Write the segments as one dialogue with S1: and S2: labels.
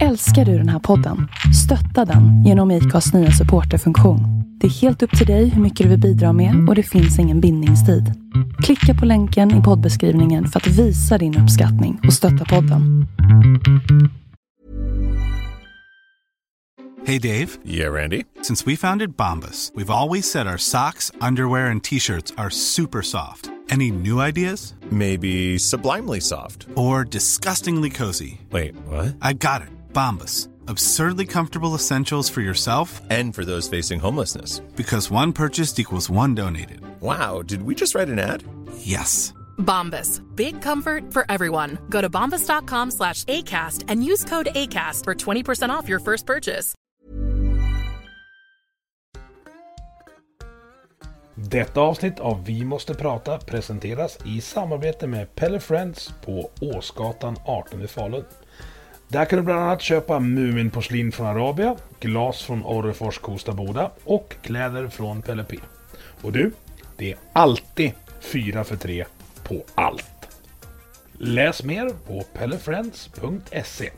S1: Älskar du den här podden? Stötta den genom IKAs nya supporterfunktion. Det är helt upp till dig hur mycket du vill bidra med och det finns ingen bindningstid. Klicka på länken i poddbeskrivningen för att visa din uppskattning och stötta podden.
S2: Hey Dave.
S3: Yeah, Randy.
S2: Since we founded Bombus, we've always said our socks, underwear, and t-shirts are super soft. Any new ideas?
S3: Maybe sublimely soft.
S2: Or disgustingly cozy?
S3: Wait, what?
S2: I got it. Bombus. Absurdly comfortable essentials for yourself
S3: And for those facing homelessness.
S2: because one purchased equals one donated.
S3: Wow, did we just write an ad?
S2: Yes.
S4: Bombas. Big comfort for everyone. Go to bombas.com slash ACAST and use code ACAST for 20% off your first purchase.
S5: Detta avsnitt av Vi måste prata presenteras i samarbete med Pelle Friends på Åsgatan 18 i Falun. Där kan du bland annat köpa Muminporslin från Arabia, glas från Orrefors Kosta Boda och kläder från Pelle P. Och du, det är alltid 4 för 3 på allt. Läs mer på pellefriends.se.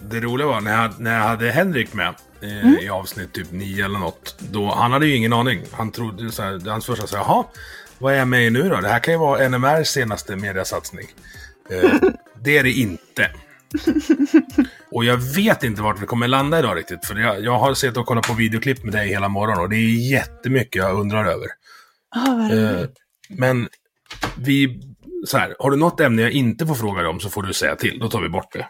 S5: Det roliga var när jag, när jag hade Henrik med eh, i avsnitt typ 9 eller något. Då, han hade ju ingen aning. Han trodde så här, hans första så här, jaha, vad är jag med i nu då? Det här kan ju vara NMRs senaste mediasatsning. Eh, det är det inte. Och jag vet inte vart vi kommer landa idag riktigt. För jag, jag har sett och kollat på videoklipp med dig hela morgonen och det är jättemycket jag undrar över.
S6: Vad
S5: Eh, men vi, så här, har du något ämne jag inte får fråga dig om så får du säga till. Då tar vi bort det.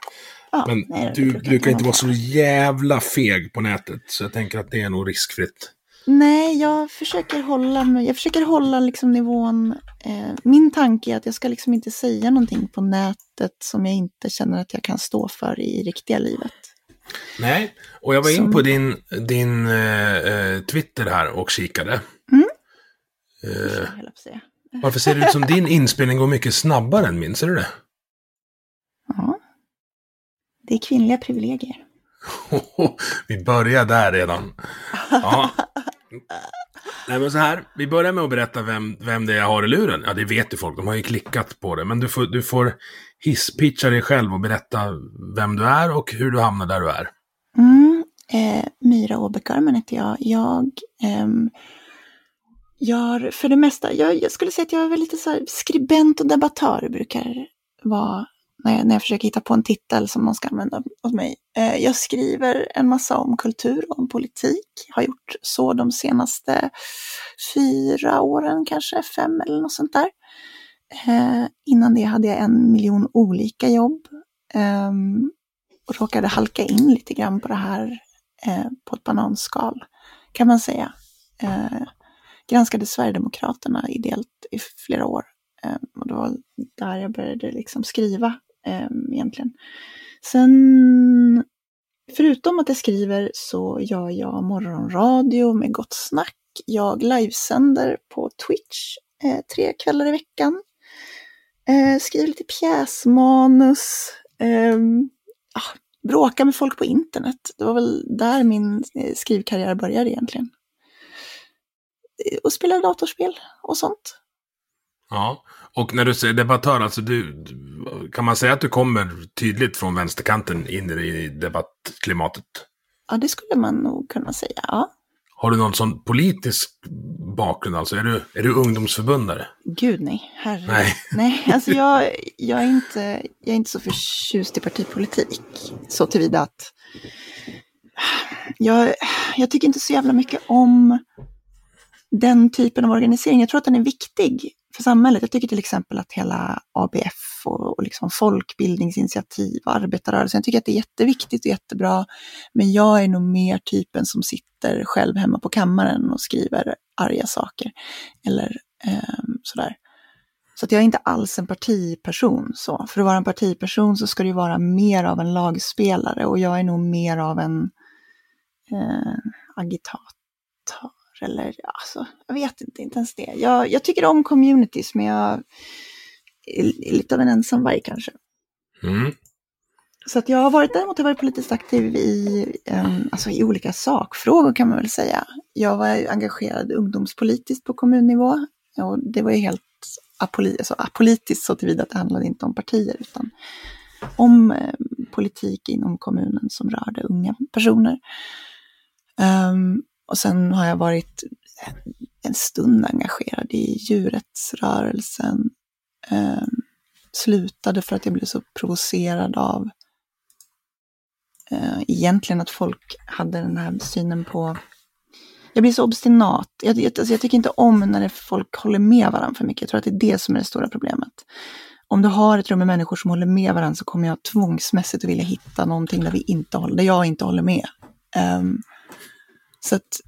S6: Ja,
S5: Men
S6: nej,
S5: du
S6: brukar
S5: inte vara
S6: vara.
S5: så jävla feg på nätet. Så jag tänker att det är nog riskfritt.
S6: Nej, jag försöker hålla mig, jag försöker hålla liksom nivån. Eh, min tanke är att jag ska liksom inte säga någonting på nätet som jag inte känner att jag kan stå för i riktiga livet.
S5: Nej, och jag var in
S6: Som-
S5: på din, din eh, eh, Twitter här och kikade.
S6: Mm.
S5: Eh, varför ser det ut som din inspelning går mycket snabbare än min? Ser du det?
S6: Ja. Det är kvinnliga privilegier.
S5: vi börjar där redan. Ja. Nej men så här, vi börjar med att berätta vem, vem det är jag har i luren. Ja, det vet ju folk, de har ju klickat på det. Men du får, du får hisspitcha dig själv och berätta vem du är och hur du hamnar där du är.
S6: Mm, eh, Myra Åbäckarmen heter jag. Jag eh, gör för det mesta, jag, jag skulle säga att jag är lite så här skribent och debattör brukar vara när jag, när jag försöker hitta på en titel som någon ska använda åt mig. Eh, jag skriver en massa om kultur och om politik. Har gjort så de senaste fyra åren, kanske fem eller något sånt där. Eh, innan det hade jag en miljon olika jobb. Ehm, och råkade halka in lite grann på det här eh, på ett bananskal, kan man säga. Eh, granskade Sverigedemokraterna ideellt i flera år. Eh, och det var där jag började liksom skriva Ehm, egentligen. Sen, förutom att jag skriver så gör jag morgonradio med Gott Snack. Jag livesänder på Twitch eh, tre kvällar i veckan. Eh, skriver lite pjäsmanus. Eh, ah, bråkar med folk på internet. Det var väl där min eh, skrivkarriär började egentligen. Eh, och spelar datorspel och sånt.
S5: Ja, och när du säger debattör, alltså du, kan man säga att du kommer tydligt från vänsterkanten in i debattklimatet?
S6: Ja, det skulle man nog kunna säga. Ja.
S5: Har du någon sån politisk bakgrund alltså? Är du, är du ungdomsförbundare?
S6: Gud nej, herre.
S5: Nej.
S6: nej alltså jag, jag, är inte, jag är inte så förtjust i partipolitik. Så tillvida att jag, jag tycker inte så jävla mycket om den typen av organisering. Jag tror att den är viktig för samhället. Jag tycker till exempel att hela ABF och, och liksom folkbildningsinitiativ och arbetarrörelsen, jag tycker att det är jätteviktigt och jättebra. Men jag är nog mer typen som sitter själv hemma på kammaren och skriver arga saker. Eller eh, sådär. Så att jag är inte alls en partiperson. Så. För att vara en partiperson så ska det vara mer av en lagspelare och jag är nog mer av en eh, agitator. Eller alltså, jag vet inte, inte ens det. Jag, jag tycker om communities men jag är lite av en ensamvarg kanske.
S5: Mm.
S6: Så att jag har varit, däremot har jag varit politiskt aktiv i, em, alltså i olika sakfrågor kan man väl säga. Jag var engagerad ungdomspolitiskt på kommunnivå och det var ju helt apoli alltså apolitiskt så tillvida att det handlade inte om partier utan om eh, politik inom kommunen som rörde unga personer. Um, och sen har jag varit en stund engagerad i djurrättsrörelsen. Eh, slutade för att jag blev så provocerad av eh, egentligen att folk hade den här synen på jag blir så obstinat. Jag, jag, alltså jag tycker inte om när folk håller med varandra för mycket. Jag tror att det är det som är det stora problemet. Om du har ett rum med människor som håller med varandra så kommer jag tvångsmässigt att vilja hitta någonting där, vi inte håller, där jag inte håller med. Um, så att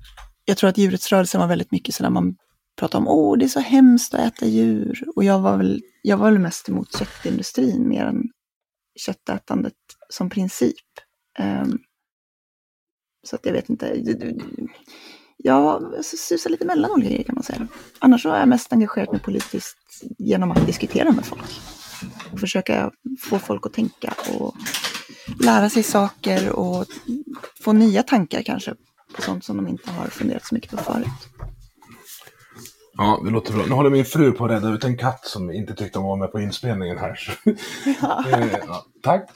S6: jag tror att djurets rörelse var väldigt mycket sådär man pratar om, åh det är så hemskt att äta djur. Och jag var väl, jag var väl mest emot köttindustrin mer än köttätandet som princip. Um, så att jag vet inte jag susar lite mellan olika grejer kan man säga. Annars så är jag mest engagerat mig politiskt genom att diskutera med folk. Och försöka få folk att tänka och lära sig saker och få nya tankar kanske på sånt som de inte har funderat så mycket på förut.
S5: Ja, det låter bra. Nu håller min fru på att rädda ut en katt som inte tyckte om att vara med på inspelningen här. Ja. Eh, ja, tack.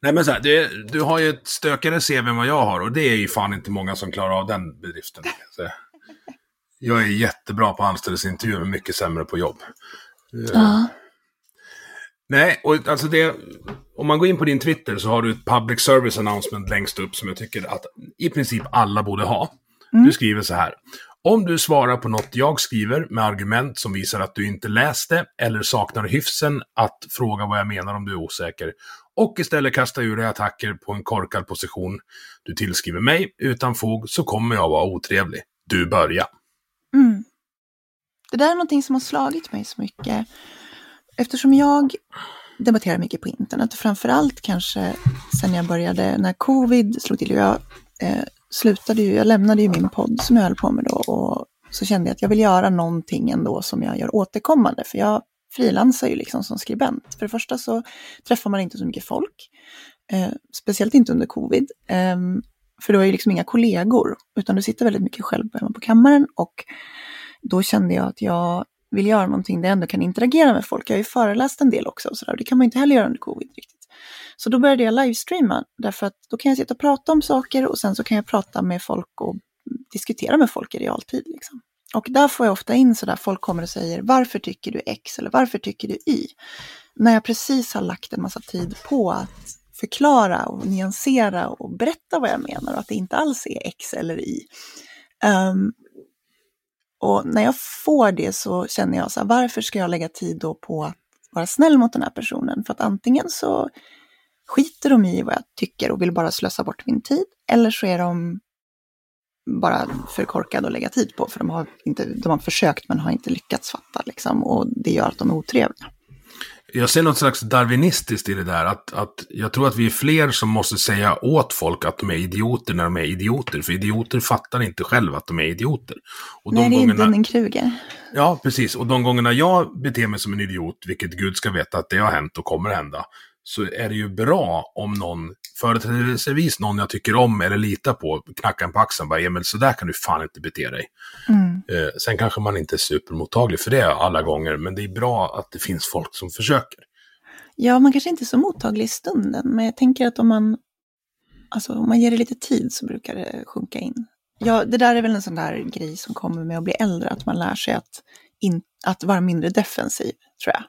S5: Nej men så här, det, du har ju ett stökigare CV än vad jag har och det är ju fan inte många som klarar av den bedriften. Så jag är jättebra på anställningsintervjuer men mycket sämre på jobb.
S6: Ja.
S5: Nej, och alltså det, om man går in på din Twitter så har du ett public service announcement längst upp som jag tycker att i princip alla borde ha. Mm. Du skriver så här. Om du svarar på något jag skriver med argument som visar att du inte läste eller saknar hyfsen att fråga vad jag menar om du är osäker och istället kastar ur dig attacker på en korkad position du tillskriver mig utan fog så kommer jag vara otrevlig. Du börja.
S6: Mm. Det där är någonting som har slagit mig så mycket. Eftersom jag debatterar mycket på internet och framförallt kanske sen jag började när covid slog till. Jag eh, slutade ju, jag lämnade ju min podd som jag höll på med då och så kände jag att jag vill göra någonting ändå som jag gör återkommande. För jag frilansar ju liksom som skribent. För det första så träffar man inte så mycket folk, eh, speciellt inte under covid. Eh, för du har ju liksom inga kollegor, utan du sitter väldigt mycket själv hemma på kammaren och då kände jag att jag vill göra någonting där jag ändå kan interagera med folk. Jag har ju föreläst en del också och sådär, det kan man inte heller göra under covid riktigt. Så då började jag livestreama, därför att då kan jag sitta och prata om saker och sen så kan jag prata med folk och diskutera med folk i realtid. Liksom. Och där får jag ofta in sådär, folk kommer och säger varför tycker du X eller varför tycker du Y? När jag precis har lagt en massa tid på att förklara och nyansera och berätta vad jag menar och att det inte alls är X eller Y. Um, och när jag får det så känner jag så här, varför ska jag lägga tid då på att vara snäll mot den här personen? För att antingen så skiter de i vad jag tycker och vill bara slösa bort min tid, eller så är de bara för korkade att lägga tid på, för de har, inte, de har försökt men har inte lyckats fatta, liksom, och det gör att de är otrevliga.
S5: Jag ser något slags darwinistiskt i det där, att, att jag tror att vi är fler som måste säga åt folk att de är idioter när de är idioter, för idioter fattar inte själva att de är idioter.
S6: Och Nej, de det är gångerna... Dunning-Kruger.
S5: Ja, precis. Och de gångerna jag beter mig som en idiot, vilket Gud ska veta att det har hänt och kommer hända, så är det ju bra om någon, företrädesvis någon jag tycker om eller litar på, knackar en på axeln och bara, Emil, så där kan du fan inte bete dig. Mm. Eh, sen kanske man inte är supermottaglig för det alla gånger, men det är bra att det finns folk som försöker.
S6: Ja, man kanske inte är så mottaglig i stunden, men jag tänker att om man, alltså, om man ger det lite tid så brukar det sjunka in. Ja, det där är väl en sån där grej som kommer med att bli äldre, att man lär sig att, in, att vara mindre defensiv, tror jag.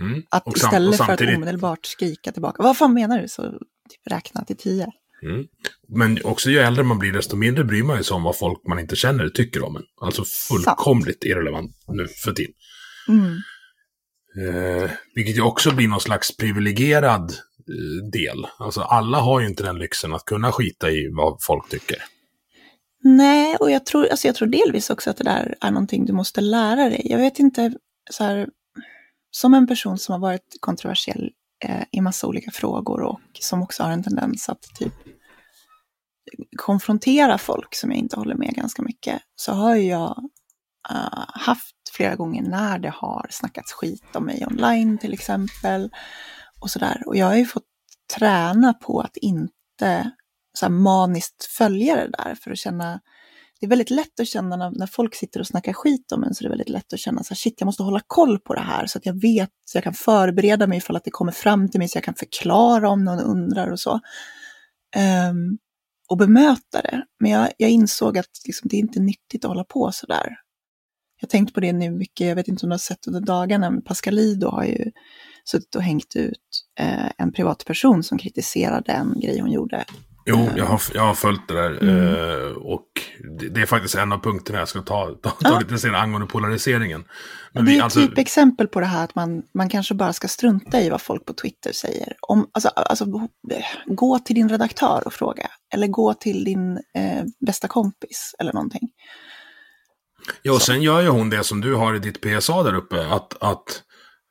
S6: Mm. Att och istället för att omedelbart skrika tillbaka, vad fan menar du? Så typ räkna till tio.
S5: Mm. Men också ju äldre man blir, desto mindre bryr man sig om vad folk man inte känner tycker om en. Alltså fullkomligt Sant. irrelevant nu för tiden. Mm. Eh, vilket ju också blir någon slags privilegierad eh, del. Alltså alla har ju inte den lyxen att kunna skita i vad folk tycker.
S6: Nej, och jag tror, alltså jag tror delvis också att det där är någonting du måste lära dig. Jag vet inte, så här, som en person som har varit kontroversiell eh, i massa olika frågor och som också har en tendens att typ konfrontera folk som jag inte håller med ganska mycket, så har jag uh, haft flera gånger när det har snackats skit om mig online till exempel. Och sådär. Och jag har ju fått träna på att inte så här, maniskt följa det där för att känna det är väldigt lätt att känna när, när folk sitter och snackar skit om en, så det är väldigt lätt att känna så här, shit, jag måste hålla koll på det här så att jag vet, så jag kan förbereda mig ifall att det kommer fram till mig, så jag kan förklara om någon undrar och så. Um, och bemöta det. Men jag, jag insåg att liksom, det är inte nyttigt att hålla på så där. Jag har tänkt på det nu mycket, jag vet inte om du har sett under dagarna, men Pascalido har ju suttit och hängt ut eh, en privatperson som kritiserade en grej hon gjorde
S5: Jo, jag har, jag har följt det där. Mm. Eh, och det, det, är faktiskt en av punkterna jag ska ta, ta, ta ja. lite senare angående polariseringen.
S6: Men det är vi, alltså... ett typexempel på det här att man, man kanske bara ska strunta i vad folk på Twitter säger. Om, alltså, alltså, gå till din redaktör och fråga. Eller gå till din eh, bästa kompis eller någonting.
S5: Ja, och sen gör ju hon det som du har i ditt PSA där uppe. Att, att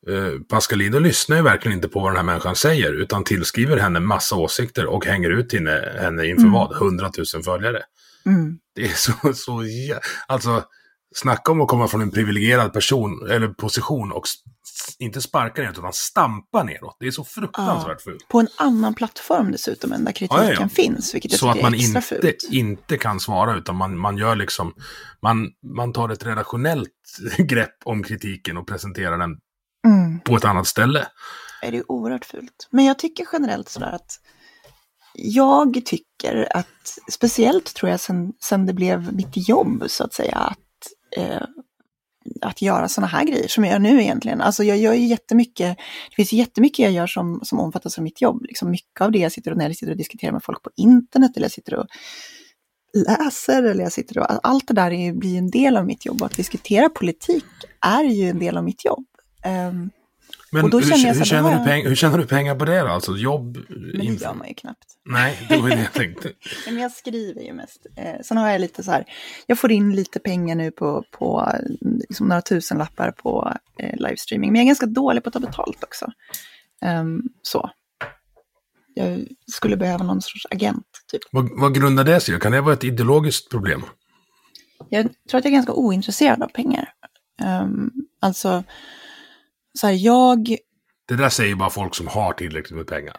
S5: Eh, Pascalino lyssnar ju verkligen inte på vad den här människan säger, utan tillskriver henne massa åsikter och hänger ut henne, henne inför mm. vad? 100 000 följare. Mm. Det är så, så, alltså, snacka om att komma från en privilegierad person, eller position och inte sparka neråt, utan stampa neråt. Det är så fruktansvärt ja, fult.
S6: På en annan plattform dessutom, än där kritiken ja, ja. finns, vilket jag Så att man
S5: inte,
S6: fult.
S5: inte kan svara, utan man, man gör liksom, man, man tar ett redaktionellt grepp om kritiken och presenterar den mm. på ett annat ställe.
S6: Det är oerhört fult. Men jag tycker generellt sådär att jag tycker att, speciellt tror jag sen, sen det blev mitt jobb så att säga, att, eh, att göra sådana här grejer som jag gör nu egentligen. Alltså jag gör ju jättemycket, det finns jättemycket jag gör som, som omfattas av mitt jobb. Liksom mycket av det jag sitter och, när jag sitter och diskuterar med folk på internet eller jag sitter och läser eller jag sitter och, allt det där är, blir en del av mitt jobb och att diskutera politik är ju en del av mitt jobb. Um,
S5: men hur, hur, hur, tjänar du peng, hur tjänar du pengar på det då? Alltså jobb?
S6: Men det gör man ju knappt.
S5: Nej, det var det jag tänkte.
S6: men jag skriver ju mest. Eh, sen har jag lite så här, jag får in lite pengar nu på, på liksom några tusen lappar på eh, livestreaming. Men jag är ganska dålig på att ta betalt också. Um, så. Jag skulle behöva någon sorts agent. Typ.
S5: Vad, vad grundar det sig Kan det vara ett ideologiskt problem?
S6: Jag tror att jag är ganska ointresserad av pengar. Um, alltså så här, jag...
S5: Det där säger bara folk som har tillräckligt med pengar.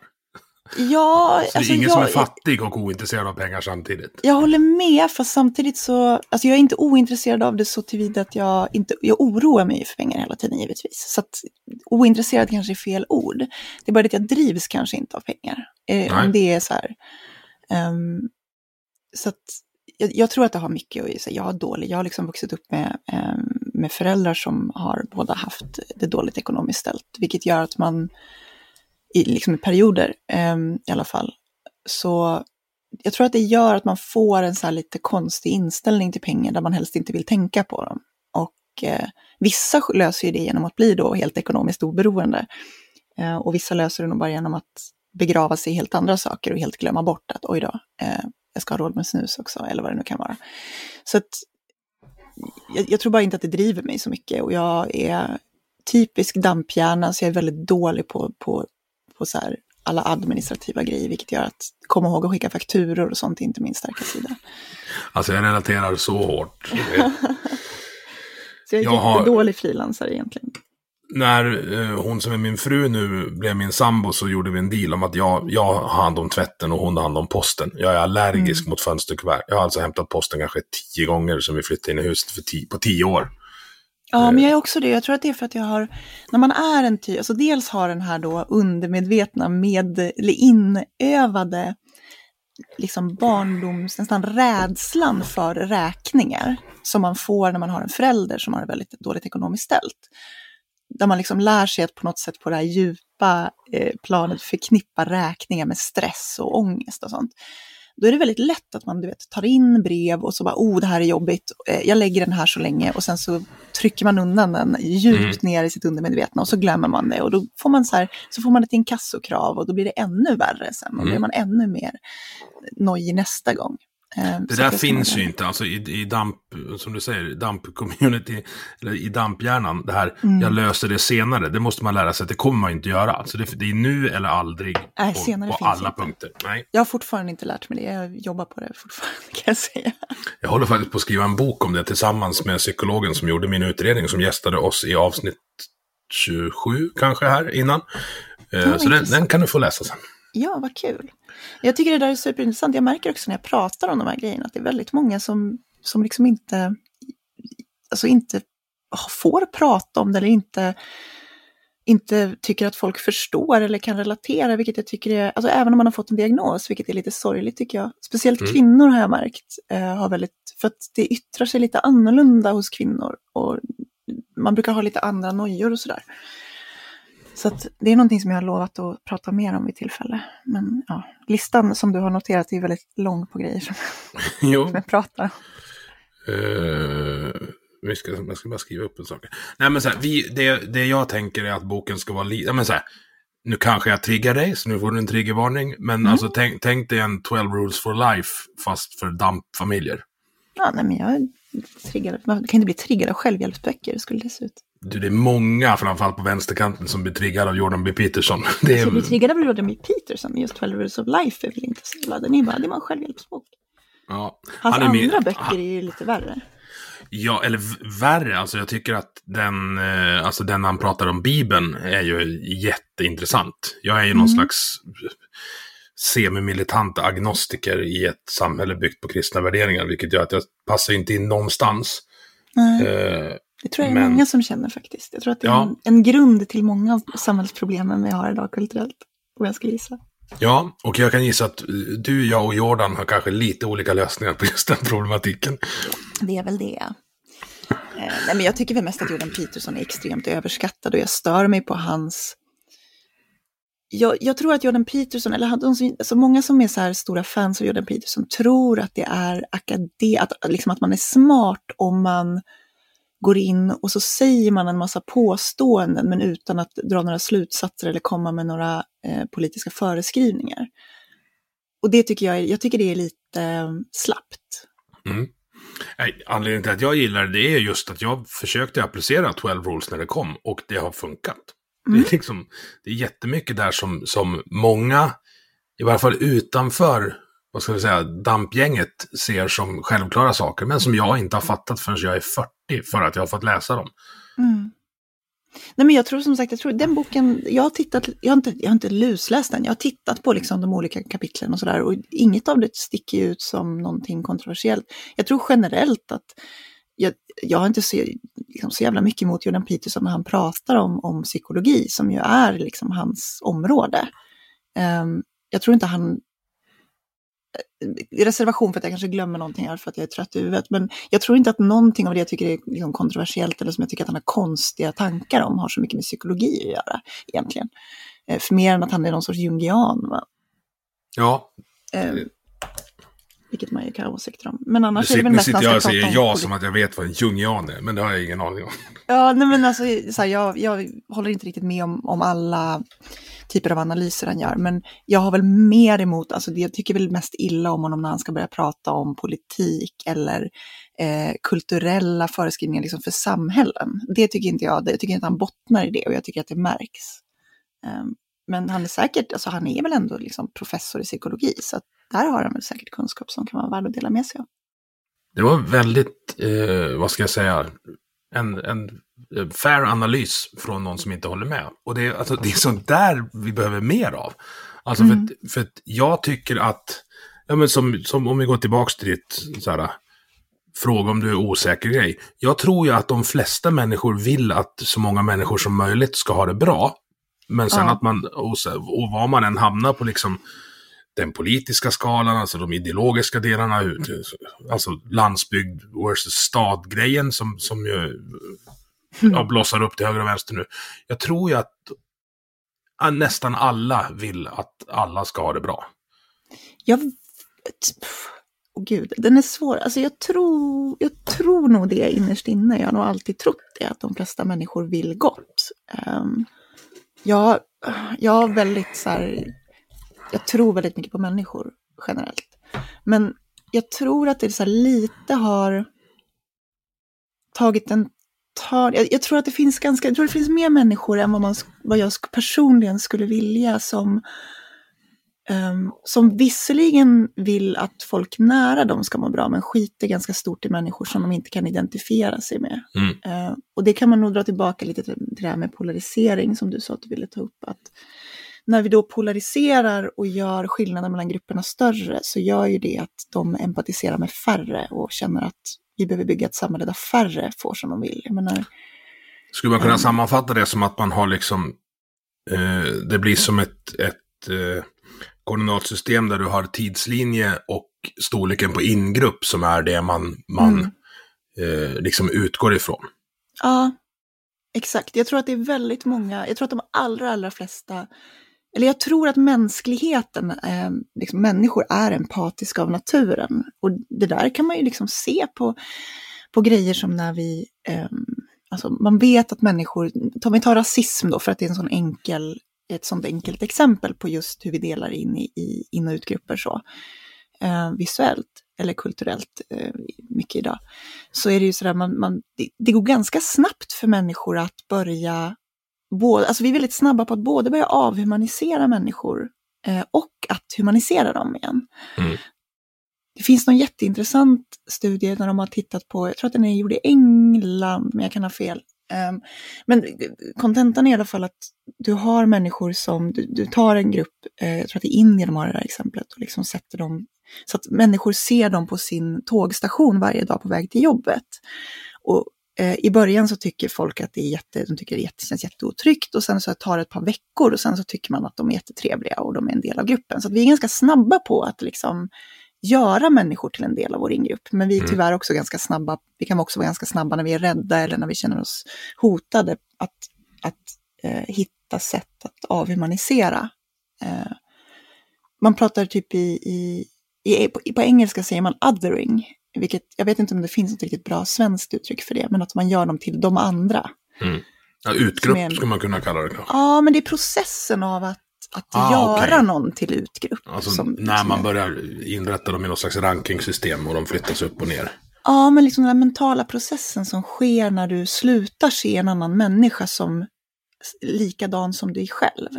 S6: Ja,
S5: så det är alltså ingen jag, som är fattig och ointresserad av pengar samtidigt.
S6: Jag håller med, fast samtidigt så, alltså jag är inte ointresserad av det så tillvida att jag inte, jag oroar mig för pengar hela tiden givetvis. Så att ointresserad kanske är fel ord. Det är bara det att jag drivs kanske inte av pengar. Eh, om det är så här. Um, så att jag, jag, tror att det har mycket att göra. Jag har dålig, jag har liksom vuxit upp med um, med föräldrar som har båda haft det dåligt ekonomiskt ställt, vilket gör att man i, liksom i perioder eh, i alla fall, så jag tror att det gör att man får en så här lite konstig inställning till pengar där man helst inte vill tänka på dem. Och eh, vissa löser ju det genom att bli då helt ekonomiskt oberoende. Eh, och vissa löser det nog bara genom att begrava sig i helt andra saker och helt glömma bort att oj då, eh, jag ska ha råd med snus också, eller vad det nu kan vara. Så att jag, jag, tror bara inte att det driver mig så mycket och jag är typisk damphjärna så jag är väldigt dålig på, på, på så här alla administrativa grejer, vilket gör att komma ihåg att skicka fakturor och sånt är inte min starka sida.
S5: Alltså jag relaterar så hårt.
S6: så jag är jag jättedålig har... frilansare egentligen
S5: när eh, hon som är min fru nu blev min sambo så gjorde vi en deal om att jag, jag har hand om tvätten och hon har hand om posten. Jag är allergisk mm. mot fönsterkuvert. Jag har alltså hämtat posten kanske tio gånger sedan vi flyttade in i huset för tio, på tio år.
S6: Ja, men jag är också det. Jag tror att det är för att jag har, när man är en typ, alltså dels har den här då undermedvetna, med, eller inövade, liksom barndoms, nästan rädslan för räkningar som man får när man har en förälder som har det väldigt dåligt ekonomiskt ställt där man liksom lär sig att på något sätt på det här djupa eh, planet förknippa räkningar med stress och ångest och sånt. Då är det väldigt lätt att man du vet, tar in brev och så bara, oh det här är jobbigt, eh, jag lägger den här så länge och sen så trycker man undan den djupt mm. ner i sitt undermedvetna och så glömmer man det och då får man så här, så får man ett inkassokrav och då blir det ännu värre sen och då mm. blir man ännu mer nojig nästa gång.
S5: Ehm, det där finns ju inte, alltså i, i damp, som du säger, damp-community, eller i damphjärnan, det här, mm. jag löser det senare, det måste man lära sig att det kommer man inte göra. Alltså det, det är nu eller aldrig
S6: Nej,
S5: på,
S6: senare
S5: på alla inte. punkter. Nej.
S6: Jag har fortfarande inte lärt mig det, jag jobbar på det fortfarande kan jag säga.
S5: Jag håller faktiskt på att skriva en bok om det tillsammans med psykologen som gjorde min utredning, som gästade oss i avsnitt 27 kanske här innan. Ja, så den, den kan du få läsa sen.
S6: Ja, vad kul. Jag tycker det där är superintressant. Jag märker också när jag pratar om de här grejerna att det är väldigt många som, som liksom inte, alltså inte får prata om det eller inte, inte tycker att folk förstår eller kan relatera, vilket jag tycker är, alltså även om man har fått en diagnos, vilket är lite sorgligt tycker jag. Speciellt mm. kvinnor har jag märkt, eh, har väldigt, för att det yttrar sig lite annorlunda hos kvinnor och man brukar ha lite andra nojor och sådär. Så det är någonting som jag har lovat att prata mer om vid tillfälle. Men ja, listan som du har noterat är väldigt lång på grejer som, som jag pratar om.
S5: Uh, vi ska, jag ska bara skriva upp en sak. Nej men så här, vi, det, det jag tänker är att boken ska vara lite, men så här, nu kanske jag triggar dig, så nu får du en triggervarning. Men mm. alltså tänk, tänk dig en 12 rules for life, fast för dampfamiljer.
S6: Ja, nej men jag triggad. Man kan inte bli triggad av självhjälpsböcker, hur skulle det se ut?
S5: Du, det är många, framförallt på vänsterkanten, som blir triggade av Jordan B. Peterson. Det är...
S6: Alltså, blir triggad av Jordan B. Peterson, men just 12 Rules of Life är väl inte så illa. Den är bara, det är en självhjälpsbok.
S5: Ja.
S6: Hans andra min... böcker är ju lite värre.
S5: Ja, eller värre. Alltså jag tycker att den, eh, alltså den han pratar om Bibeln är ju jätteintressant. Jag är ju mm. någon slags semimilitanta agnostiker i ett samhälle byggt på kristna värderingar, vilket gör att jag passar inte in någonstans.
S6: Nej. Eh, det tror jag men... är många som känner faktiskt. Jag tror att det är ja. en, en, grund till många av samhällsproblemen vi har idag kulturellt, om jag skulle gissa.
S5: Ja, och jag kan gissa att du, jag och Jordan har kanske lite olika lösningar på just den problematiken.
S6: Det är väl det. Eh, nej, men jag tycker väl mest att Jordan Peterson är extremt överskattad och jag stör mig på hans jag, jag, tror att Jordan Peterson, eller de som, alltså många som är så här stora fans av Jordan Peterson, tror att det är akadem, att, liksom att man är smart om man går in och så säger man en massa påståenden men utan att dra några slutsatser eller komma med några eh, politiska föreskrivningar. Och det tycker jag, jag tycker det är lite eh, slappt.
S5: Mm. Anledningen till att jag gillar det är just att jag försökte applicera 12 rules när det kom och det har funkat. Mm. Det, är liksom, det är jättemycket där som, som många, i varje fall utanför vad ska vi säga, dampgänget ser som självklara saker, men som jag inte har fattat förrän jag är 40 för att jag har fått läsa dem.
S6: Mm. Nej, men jag tror som sagt, jag tror den boken, jag har tittat, jag har inte, jag har inte lusläst den, jag har tittat på liksom de olika kapitlen och sådär och inget av det sticker ut som någonting kontroversiellt. Jag tror generellt att jag, jag har inte så, liksom, så jävla mycket emot Jordan Peterson när han pratar om, om psykologi, som ju är liksom hans område. Um, jag tror inte han... Reservation för att jag kanske glömmer någonting här för att jag är trött i huvudet, men jag tror inte att någonting av det jag tycker är liksom kontroversiellt eller som jag tycker att han har konstiga tankar om har så mycket med psykologi att göra egentligen. Uh, för mer än att han är någon sorts jungian. Va?
S5: Ja.
S6: Vilket man ju kan ha åsikter om. Men annars
S5: nu, är
S6: det väl
S5: mest Nu sitter jag och säger ja som att jag vet vad en jungian är, men det har jag ingen aning om.
S6: Ja, nej men alltså, så här, jag, jag håller inte riktigt med om, om alla typer av analyser han gör, men jag har väl mer emot, alltså jag tycker väl mest illa om honom när han ska börja prata om politik eller eh, kulturella föreskrivningar liksom för samhällen. Det tycker inte jag, jag tycker inte han bottnar i det och jag tycker att det märks. Um, men han är säkert, alltså han är väl ändå liksom professor i psykologi, så att där har han väl säkert kunskap som kan vara värd att dela med sig av.
S5: Det var väldigt, eh, vad ska jag säga, en, en fair analys från någon som inte håller med. Och det, alltså, det är sånt där vi behöver mer av. Alltså mm. för, för att jag tycker att, ja men som, som om vi går tillbaka till ditt, så här, fråga om du är osäker grej. Jag tror ju att de flesta människor vill att så många människor som möjligt ska ha det bra. Men sen ja. att man, och, och var man än hamnar på liksom den politiska skalan, alltså de ideologiska delarna, alltså landsbygd versus stad-grejen som, som ju ja, blossar upp till höger och vänster nu. Jag tror ju att nästan alla vill att alla ska ha det bra.
S6: Jag... Oh, gud, den är svår. Alltså jag tror, jag tror nog det innerst inne. Jag har nog alltid trott det, att de flesta människor vill gott. Um, jag, jag har väldigt så här, jag tror väldigt mycket på människor generellt. Men jag tror att det så lite har tagit en tar, jag, jag, tror att det finns ganska, jag tror det finns mer människor än vad, man, vad jag personligen skulle vilja som, um, som visserligen vill att folk nära dem ska må bra, men skiter ganska stort i människor som de inte kan identifiera sig med.
S5: Mm.
S6: Uh, och det kan man nog dra tillbaka lite till, till det här med polarisering som du sa att du ville ta upp. Att när vi då polariserar och gör skillnaden mellan grupperna större så gör ju det att de empatiserar med färre och känner att vi behöver bygga ett samhälle där färre får som de vill. Jag menar,
S5: Skulle man kunna sammanfatta det som att man har liksom, eh, det blir som ett, ett eh, koordinatsystem där du har tidslinje och storleken på ingrupp som är det man, man
S6: Mm.
S5: eh, liksom utgår ifrån.
S6: Ja, exakt. Jag tror att det är väldigt många, jag tror att de allra, allra flesta, eller jag tror att mänskligheten, eh, liksom människor är empatiska av naturen. Och det där kan man ju liksom se på, på grejer som när vi, eh, alltså man vet att människor, om vi tar rasism då, för att det är en sån enkel, ett sånt enkelt exempel på just hur vi delar in i, i in och utgrupper så, eh, visuellt eller kulturellt eh, mycket idag så är det ju sådär, man, man, det, det går ganska snabbt för människor att börja, både, alltså vi är väldigt snabba på att både börja avhumanisera människor eh, och att humanisera dem igen.
S5: Mm.
S6: Det finns någon jätteintressant studie när de har tittat på, jag tror att den är gjord i England, men jag kan ha fel. Um, men kontentan är i alla fall att du har människor som, du, du tar en grupp, eh, jag tror att det är Indien de har det här exemplet, och liksom sätter dem så att människor ser dem på sin tågstation varje dag på väg till jobbet. Och i början så tycker folk att det är jätte, de tycker det jätte, känns jätteotryggt och sen så tar det ett par veckor och sen så tycker man att de är jättetrevliga och de är en del av gruppen. Så vi är ganska snabba på att liksom göra människor till en del av vår ingrupp. Men vi är tyvärr också ganska snabba, vi kan också vara ganska snabba när vi är rädda eller när vi känner oss hotade att, att eh, hitta sätt att avhumanisera. Eh, man pratar typ i, i, i, på, på engelska säger man othering, vilket jag vet inte om det finns något riktigt bra svenskt uttryck för det, men att man gör dem till de andra.
S5: Ja, utgrupp
S6: en-
S5: skulle man kunna kalla det kanske.
S6: Ja, men det är processen av att, att
S5: Ah,
S6: göra
S5: okej.
S6: någon till utgrupp.
S5: Alltså
S6: som-
S5: när
S6: som
S5: man börjar inrätta dem i något slags rankingsystem och de flyttas upp och ner.
S6: Ja, men liksom den här mentala processen som sker när du slutar se en annan människa som likadan som dig själv.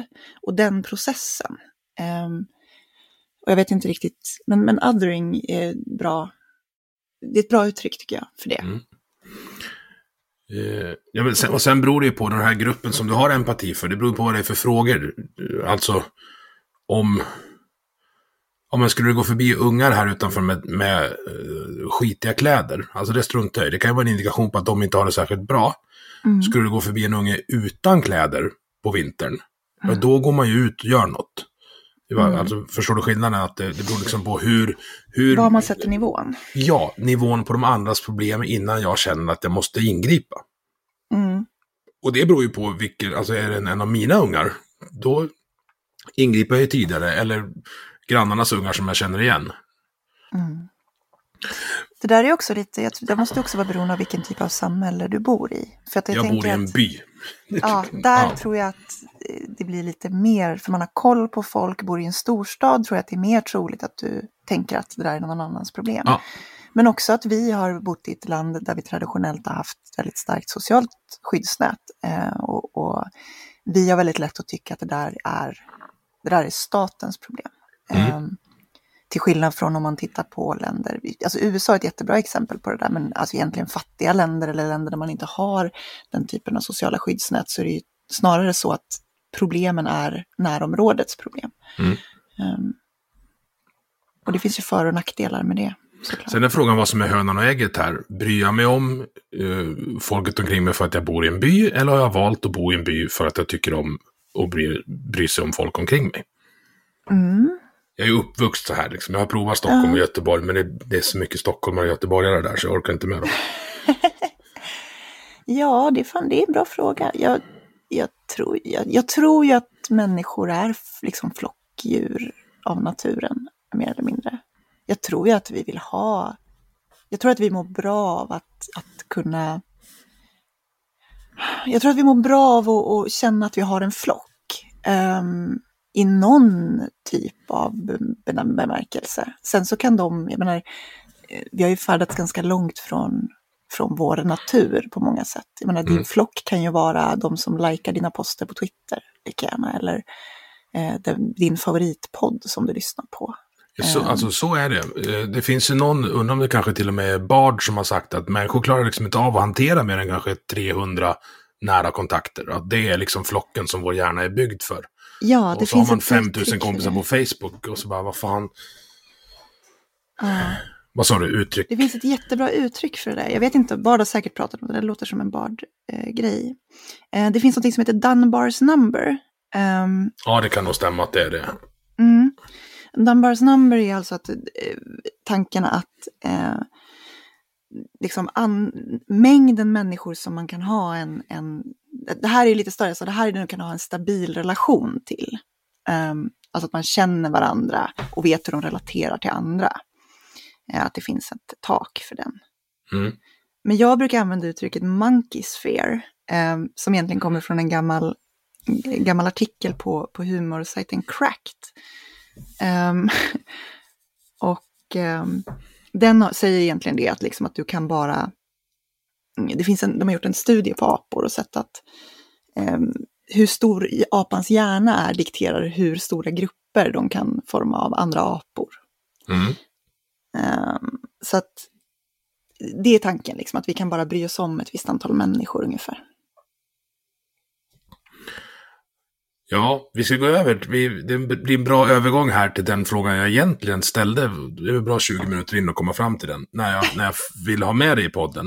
S6: Och den processen. Ehm, och jag vet inte riktigt, men, men othering är bra. Det är ett bra uttryck tycker jag för det.
S5: Mm. Ja, men sen, och sen beror det ju på den här gruppen som du har empati för. Det beror på vad det är för frågor. Alltså om... Om man skulle gå förbi ungar här utanför med, med eh, skitiga kläder. Alltså det struntar jag i. Det kan ju vara en indikation på att de inte har det särskilt bra.
S6: Mm.
S5: Skulle du gå förbi en unge utan kläder på vintern. Ja, då går man ju ut och gör något. Var,
S6: Mm.
S5: alltså, förstår du skillnaden? Att det, det beror liksom på hur... hur
S6: Var man sätter nivån.
S5: Ja, nivån på de andras problem innan jag känner att jag måste ingripa.
S6: Mm.
S5: Och det beror ju på vilken, alltså är det en, en av mina ungar, då ingriper jag ju tidigare. Eller grannarnas ungar som jag känner igen.
S6: Mm. Det där är också lite, det måste också vara beroende av vilken typ av samhälle du bor i. För att jag,
S5: Jag, bor i en
S6: att-
S5: by.
S6: Ja, där
S5: Ja.
S6: tror jag att eh, det blir lite mer, för man har koll på folk, bor i en storstad, tror jag att det är mer troligt att du tänker att det där är någon annans problem.
S5: Ja.
S6: Men också att vi har bott i ett land där vi traditionellt har haft väldigt starkt socialt skyddsnät. Eh, och, och vi har väldigt lätt att tycka att det där är, det där är statens problem.
S5: Mm.
S6: Eh, till skillnad från om man tittar på länder, alltså USA är ett jättebra exempel på det där, men alltså egentligen fattiga länder eller länder där man inte har den typen av sociala skyddsnät så är det ju snarare så att problemen är närområdets problem.
S5: Mm.
S6: Ehm, och det finns ju för och nackdelar med det. Såklart.
S5: Sen är frågan vad som är hönan och ägget här. Bryr jag mig om eh, folket omkring mig för att jag bor i en by? Eller har jag valt att bo i en by för att jag tycker om att bry, bry sig om folk omkring mig?
S6: Mm.
S5: Jag är uppvuxen så här liksom. Jag har provat Stockholm
S6: Ja.
S5: och Göteborg, men det, det är så mycket stockholmare och göteborgare där så jag orkar inte med dem.
S6: Ja, det är, fan, det är en bra fråga. Jag, jag, tror, jag, jag tror ju att människor är liksom flockdjur av naturen, mer eller mindre. Jag tror ju att vi vill ha... Jag tror att vi mår bra av att, att kunna... Jag tror att vi mår bra av att, att känna att vi har en flock. ehm, I någon typ av be- bemärkelse. Sen så kan de, jag menar, eh, vi har ju färdats ganska långt från, från vår natur på många sätt. Jag menar, din
S5: Mm.
S6: flock kan ju vara de som likar dina poster på Twitter, lika gärna, eller eh, den, din favoritpodd som du lyssnar på.
S5: Så,
S6: Ehm.
S5: alltså så är det. Eh, Det finns ju någon, undrar om det kanske till och med är Bard som har sagt att människor klarar liksom inte av att hantera mer än kanske 300 nära kontakter. Att det är liksom flocken som vår hjärna är byggd för.
S6: Ja, det
S5: och så
S6: finns
S5: har man
S6: ett
S5: 5000
S6: uttryck för
S5: kompisar på Facebook och så bara, vad fan,
S6: Ja.
S5: vad sa du, uttryck?
S6: Det finns ett jättebra uttryck för det där. Jag vet inte, Bard har säkert pratat om det, det låter som en Bard-grej. Eh, det finns något som heter Dunbars number. Ehm,
S5: Ja, det kan nog stämma att det är det.
S6: Mm. Dunbars number är alltså att eh, tanken att eh, liksom mängden människor som man kan ha en, en det här är lite större, så det här är det du kan ha en stabil relation till. Ehm, alltså att man känner varandra och vet hur de relaterar till andra. Eh, att det finns ett tak för den.
S5: Mm.
S6: Men jag brukar använda uttrycket monkey sphere, eh, som egentligen kommer från en gammal, gammal artikel på, på humorsajten Cracked. Ehm, och ehm, den säger egentligen det att, liksom att du kan bara... Det finns en, de har gjort en studie på apor och sett att ehm, hur stor apans hjärna är dikterar hur stora grupper de kan forma av andra apor.
S5: Mm.
S6: Ehm, så att det är tanken, liksom, att vi kan bara bry oss om ett visst antal människor ungefär.
S5: Ja, vi ska gå över. Vi, det blir en bra övergång här till den frågan jag egentligen ställde. Det är bra 20 minuter in att komma fram till den. När jag, när jag ville ha med dig i podden.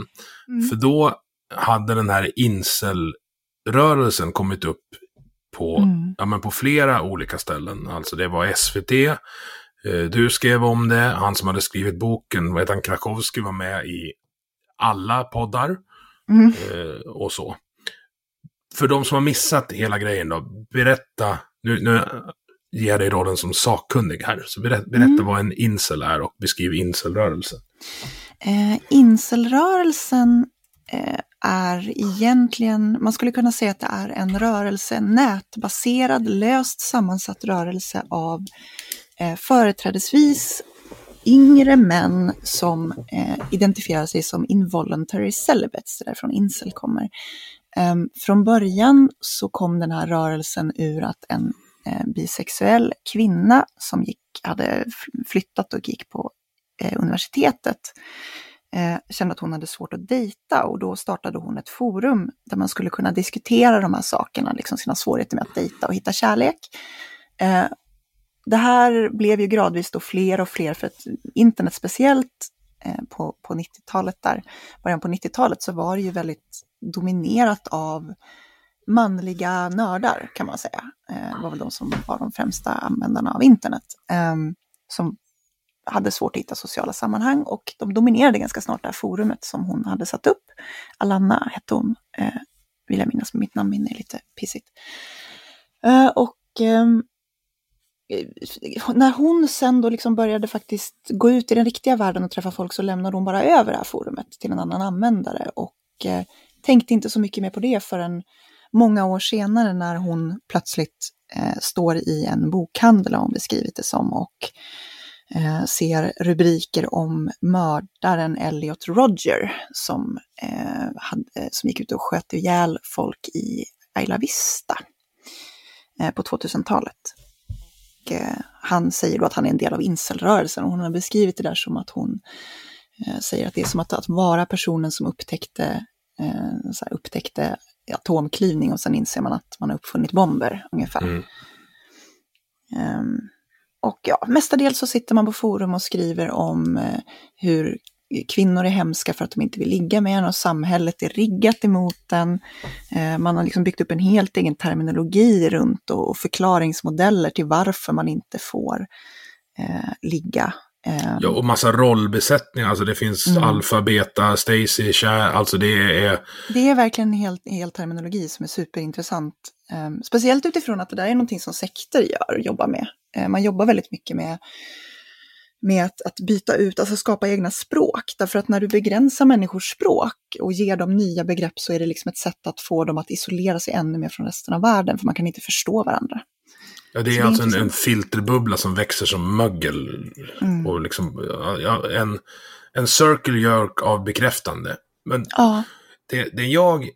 S5: För då hade den här incel-rörelsen kommit upp på,
S6: Mm.
S5: ja, men på flera olika ställen. Alltså det var SVT, eh, du skrev om det, han som hade skrivit boken, vad heter han, Krakowski var med i alla poddar
S6: Mm.
S5: eh, och så. För de som har missat hela grejen då, berätta, nu, nu ger jag dig rollen som sakkunnig här, så berätta, berätta
S6: Mm.
S5: vad en incel är och beskriv incelrörelsen.
S6: Eh, incelrörelsen eh, är egentligen, man skulle kunna säga att det är en rörelse, en nätbaserad, löst sammansatt rörelse av eh, företrädesvis yngre män som eh, identifierar sig som involuntary celibates, därifrån incel kommer. Ehm, från början så kom den här rörelsen ur att en eh, bisexuell kvinna som gick, hade flyttat och gick på eh, universitetet eh, kände att hon hade svårt att dejta och då startade hon ett forum där man skulle kunna diskutera de här sakerna, liksom sina svårigheter med att dejta och hitta kärlek. Det här blev ju gradvis då fler och fler för att internet speciellt på, på 90-talet där, början på 90-talet så var det ju väldigt dominerat av manliga nördar kan man säga. Eh, det var väl de som var de främsta användarna av internet. Ehm, som hade svårt att hitta sociala sammanhang och de dominerade ganska snart det här forumet som hon hade satt upp. Alanna hette hon, eh, vill jag minnas, mitt namnminne är lite pissigt. Eh, och ehm, när hon sen då liksom började faktiskt gå ut i den riktiga världen och träffa folk så lämnade hon bara över det här forumet till en annan användare och tänkte inte så mycket mer på det förrän många år senare när hon plötsligt eh, står i en bokhandel, har hon beskrivit det som, och eh, ser rubriker om mördaren Elliot Roger som, eh, hade, eh, som gick ut och sköt ihjäl folk i Isla Vista eh, på 2000-talet. Och, eh, han säger då att han är en del av incelrörelsen och hon har beskrivit det där som att hon eh, säger att det är som att, att vara personen som upptäckte, så här, upptäckte atomklyvning och sen inser man att man har uppfunnit bomber ungefär.
S5: Mm.
S6: Ehm, och ja, mestadels så sitter man på forum och skriver om eh, hur kvinnor är hemska för att de inte vill ligga med en och samhället är riggat emot en. Eh, man har liksom byggt upp en helt egen terminologi runt och, och förklaringsmodeller till varför man inte får eh, ligga. Eh,
S5: Ja, och massa rollbesättningar, alltså det finns
S6: Mm.
S5: alfa, beta, Stacy, kär, alltså det är...
S6: Det är verkligen en hel, hel terminologi som är superintressant. Um, speciellt utifrån att det där är någonting som sekter gör, jobbar med. Eh, man jobbar väldigt mycket med, med att, att byta ut, alltså skapa egna språk. Därför att när du begränsar människors språk och ger dem nya begrepp så är det liksom ett sätt att få dem att isolera sig ännu mer från resten av världen, för man kan inte förstå varandra.
S5: Ja, det
S6: Så
S5: är
S6: det är
S5: alltså en, en filterbubbla som växer som mögel.
S6: Mm.
S5: Och liksom, ja, en, en circle jerk av bekräftande. Men
S6: Ja,
S5: det, det jag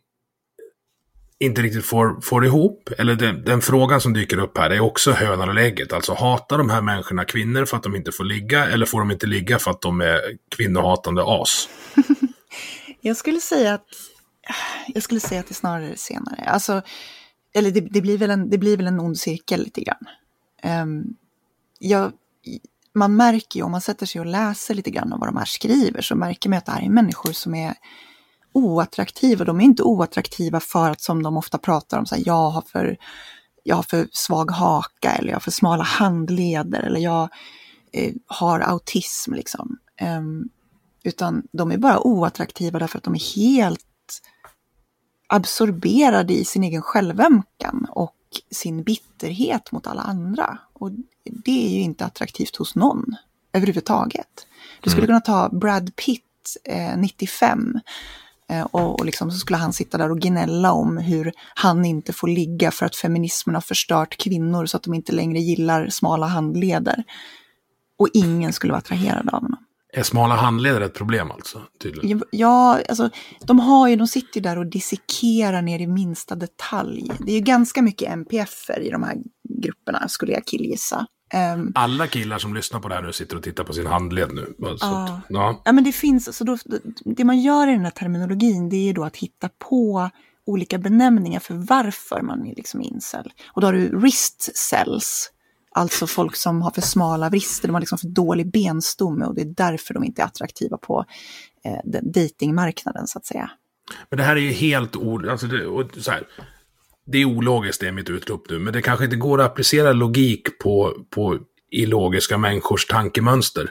S5: inte riktigt får, får ihop, eller den, den frågan som dyker upp här, är också hönan och ägget. Alltså hatar de här människorna kvinnor för att de inte får ligga, eller får de inte ligga för att de är kvinnohatande as?
S6: jag skulle säga att jag skulle säga att det är snarare senare. Alltså, eller det, det, blir väl en, det blir väl en ond cirkel lite grann. Um, jag, man märker ju om man sätter sig och läser lite grann om vad de här skriver så märker man att det här är människor som är oattraktiva. De är inte oattraktiva för att som de ofta pratar om, så här, jag, har för, jag har för svag haka eller jag har för smala handleder eller jag eh, har autism. Liksom. Um, utan de är bara oattraktiva därför att de är helt absorberade i sin egen självömkan och sin bitterhet mot alla andra. Och det är ju inte attraktivt hos någon överhuvudtaget. Du skulle mm. kunna ta Brad Pitt eh, 95 eh, och, och liksom så skulle han sitta där och gnälla om hur han inte får ligga för att feminismen har förstört kvinnor så att de inte längre gillar smala handleder. Och ingen skulle vara attraherad av honom.
S5: Är smala handleder ett problem alltså?
S6: Tydligen. Ja, alltså de har ju, de sitter ju där och dissekerar ner i minsta detalj. Det är ju ganska mycket MPF-er i de här grupperna, skulle jag killgissa.
S5: Um, Alla killar som lyssnar på det här nu sitter och tittar på sin handled nu.
S6: Så, uh, ja. ja, men det finns, så då, det man gör i den här terminologin, det är ju då att hitta på olika benämningar för varför man är liksom incel. Och då har du wrist cells, Alltså folk som har för smala vrister, de har liksom för dålig benstomme och det är därför de inte är attraktiva på eh, datingmarknaden så att säga.
S5: Men det här är ju helt o... Alltså det, och så här, det är ologiskt, det är mitt utrop nu, men det kanske inte går att applicera logik på, på illogiska människors tankemönster.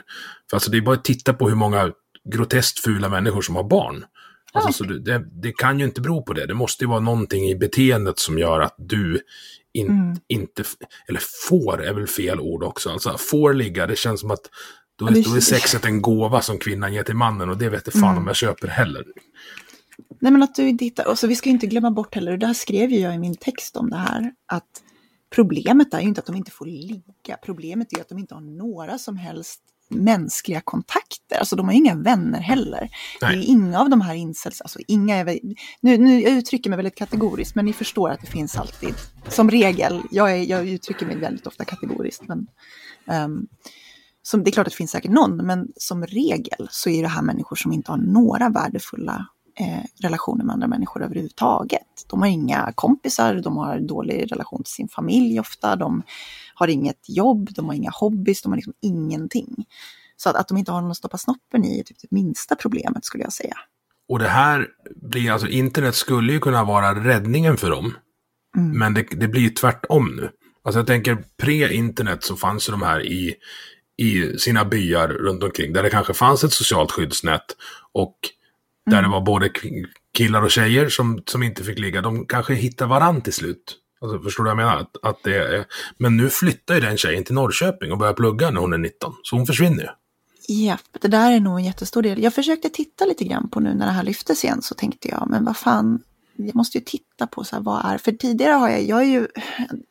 S5: För alltså det är bara att titta på hur många groteskt fula människor som har barn. Alltså, så det, det, kan ju inte bero på det. Det måste ju vara någonting i beteendet som gör att du in, mm. inte, eller får är väl fel ord också, alltså får ligga, det känns som att då, är, då är sexet en gåva som kvinnan ger till mannen och det vet fan mm. om jag köper heller.
S6: Nej men att du tittar, och så vi ska inte glömma bort heller, och det här skrev ju jag i min text om det här, att problemet är ju inte att de inte får ligga, problemet är att de inte har några som helst mänskliga kontakter. Alltså de har inga vänner heller. Nej. Det är inga av de här incels, alltså inga är, nu, nu jag uttrycker mig väldigt kategoriskt, men ni förstår att det finns alltid, som regel, jag, är, jag uttrycker mig väldigt ofta kategoriskt, men um, som, det är klart att det finns säkert någon, men som regel så är det här människor som inte har några värdefulla eh, relationer med andra människor överhuvudtaget. De har inga kompisar, de har dålig relation till sin familj ofta, de har inget jobb, de har inga hobbys, de har liksom ingenting. Så att, att de inte har någon att stoppa snoppen i är typ det minsta problemet skulle jag säga.
S5: Och det här blir alltså, internet skulle ju kunna vara räddningen för dem. Mm. Men det, det blir ju tvärtom nu. Alltså jag tänker pre-internet så fanns ju de här i, i sina byar runt omkring. Där det kanske fanns ett socialt skyddsnät. Och där mm. det var både killar och tjejer som, som inte fick ligga. De kanske hittar varann till slut. Alltså, förstår du vad jag menar? Att, att det är, men nu flyttar ju den tjejen till Norrköping och börjar plugga när hon är 19. Så hon försvinner ju.
S6: Ja, det där är nog en jättestor del. Jag försökte titta lite grann på nu när det här lyftes igen så tänkte jag, men vad fan, jag måste ju titta på så här, vad är, för tidigare har jag, jag är ju,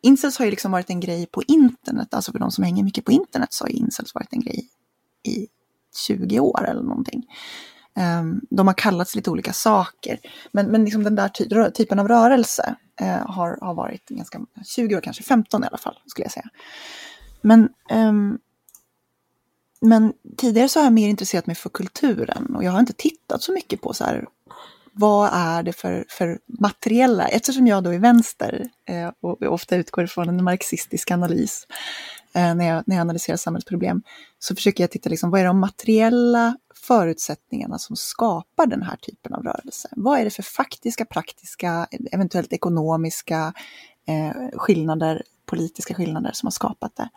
S6: incels har ju liksom varit en grej på internet, alltså för de som hänger mycket på internet så har ju incels varit en grej i 20 år eller någonting. Ehm, de har kallats lite olika saker, men, men liksom den där ty typen av rörelse eh, har, har varit ganska, 20 år kanske, 15 i alla fall skulle jag säga. Men, ehm, men tidigare så har jag mer intresserat mig för kulturen och jag har inte tittat så mycket på så här, vad är det för, för materiella, eftersom jag då är vänster eh, och ofta utgår ifrån en marxistisk analys Eh, när, jag, när jag analyserar samhällsproblem, så försöker jag titta liksom, vad är de materiella förutsättningarna som skapar den här typen av rörelse? Vad är det för faktiska, praktiska, eventuellt ekonomiska eh, skillnader, politiska skillnader som har skapat det?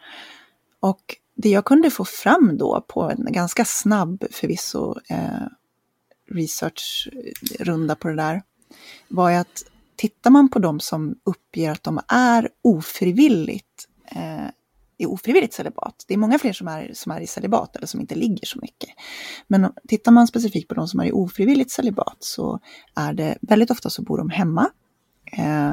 S6: Och det jag kunde få fram då på en ganska snabb förvisso eh, researchrunda på det där var ju att tittar man på de som uppger att de är ofrivilligt eh, i ofrivilligt celibat. Det är många fler som är, som är i celibat eller som inte ligger så mycket. Men tittar man specifikt på de som är i ofrivilligt celibat så är det väldigt ofta så bor de hemma. Eh,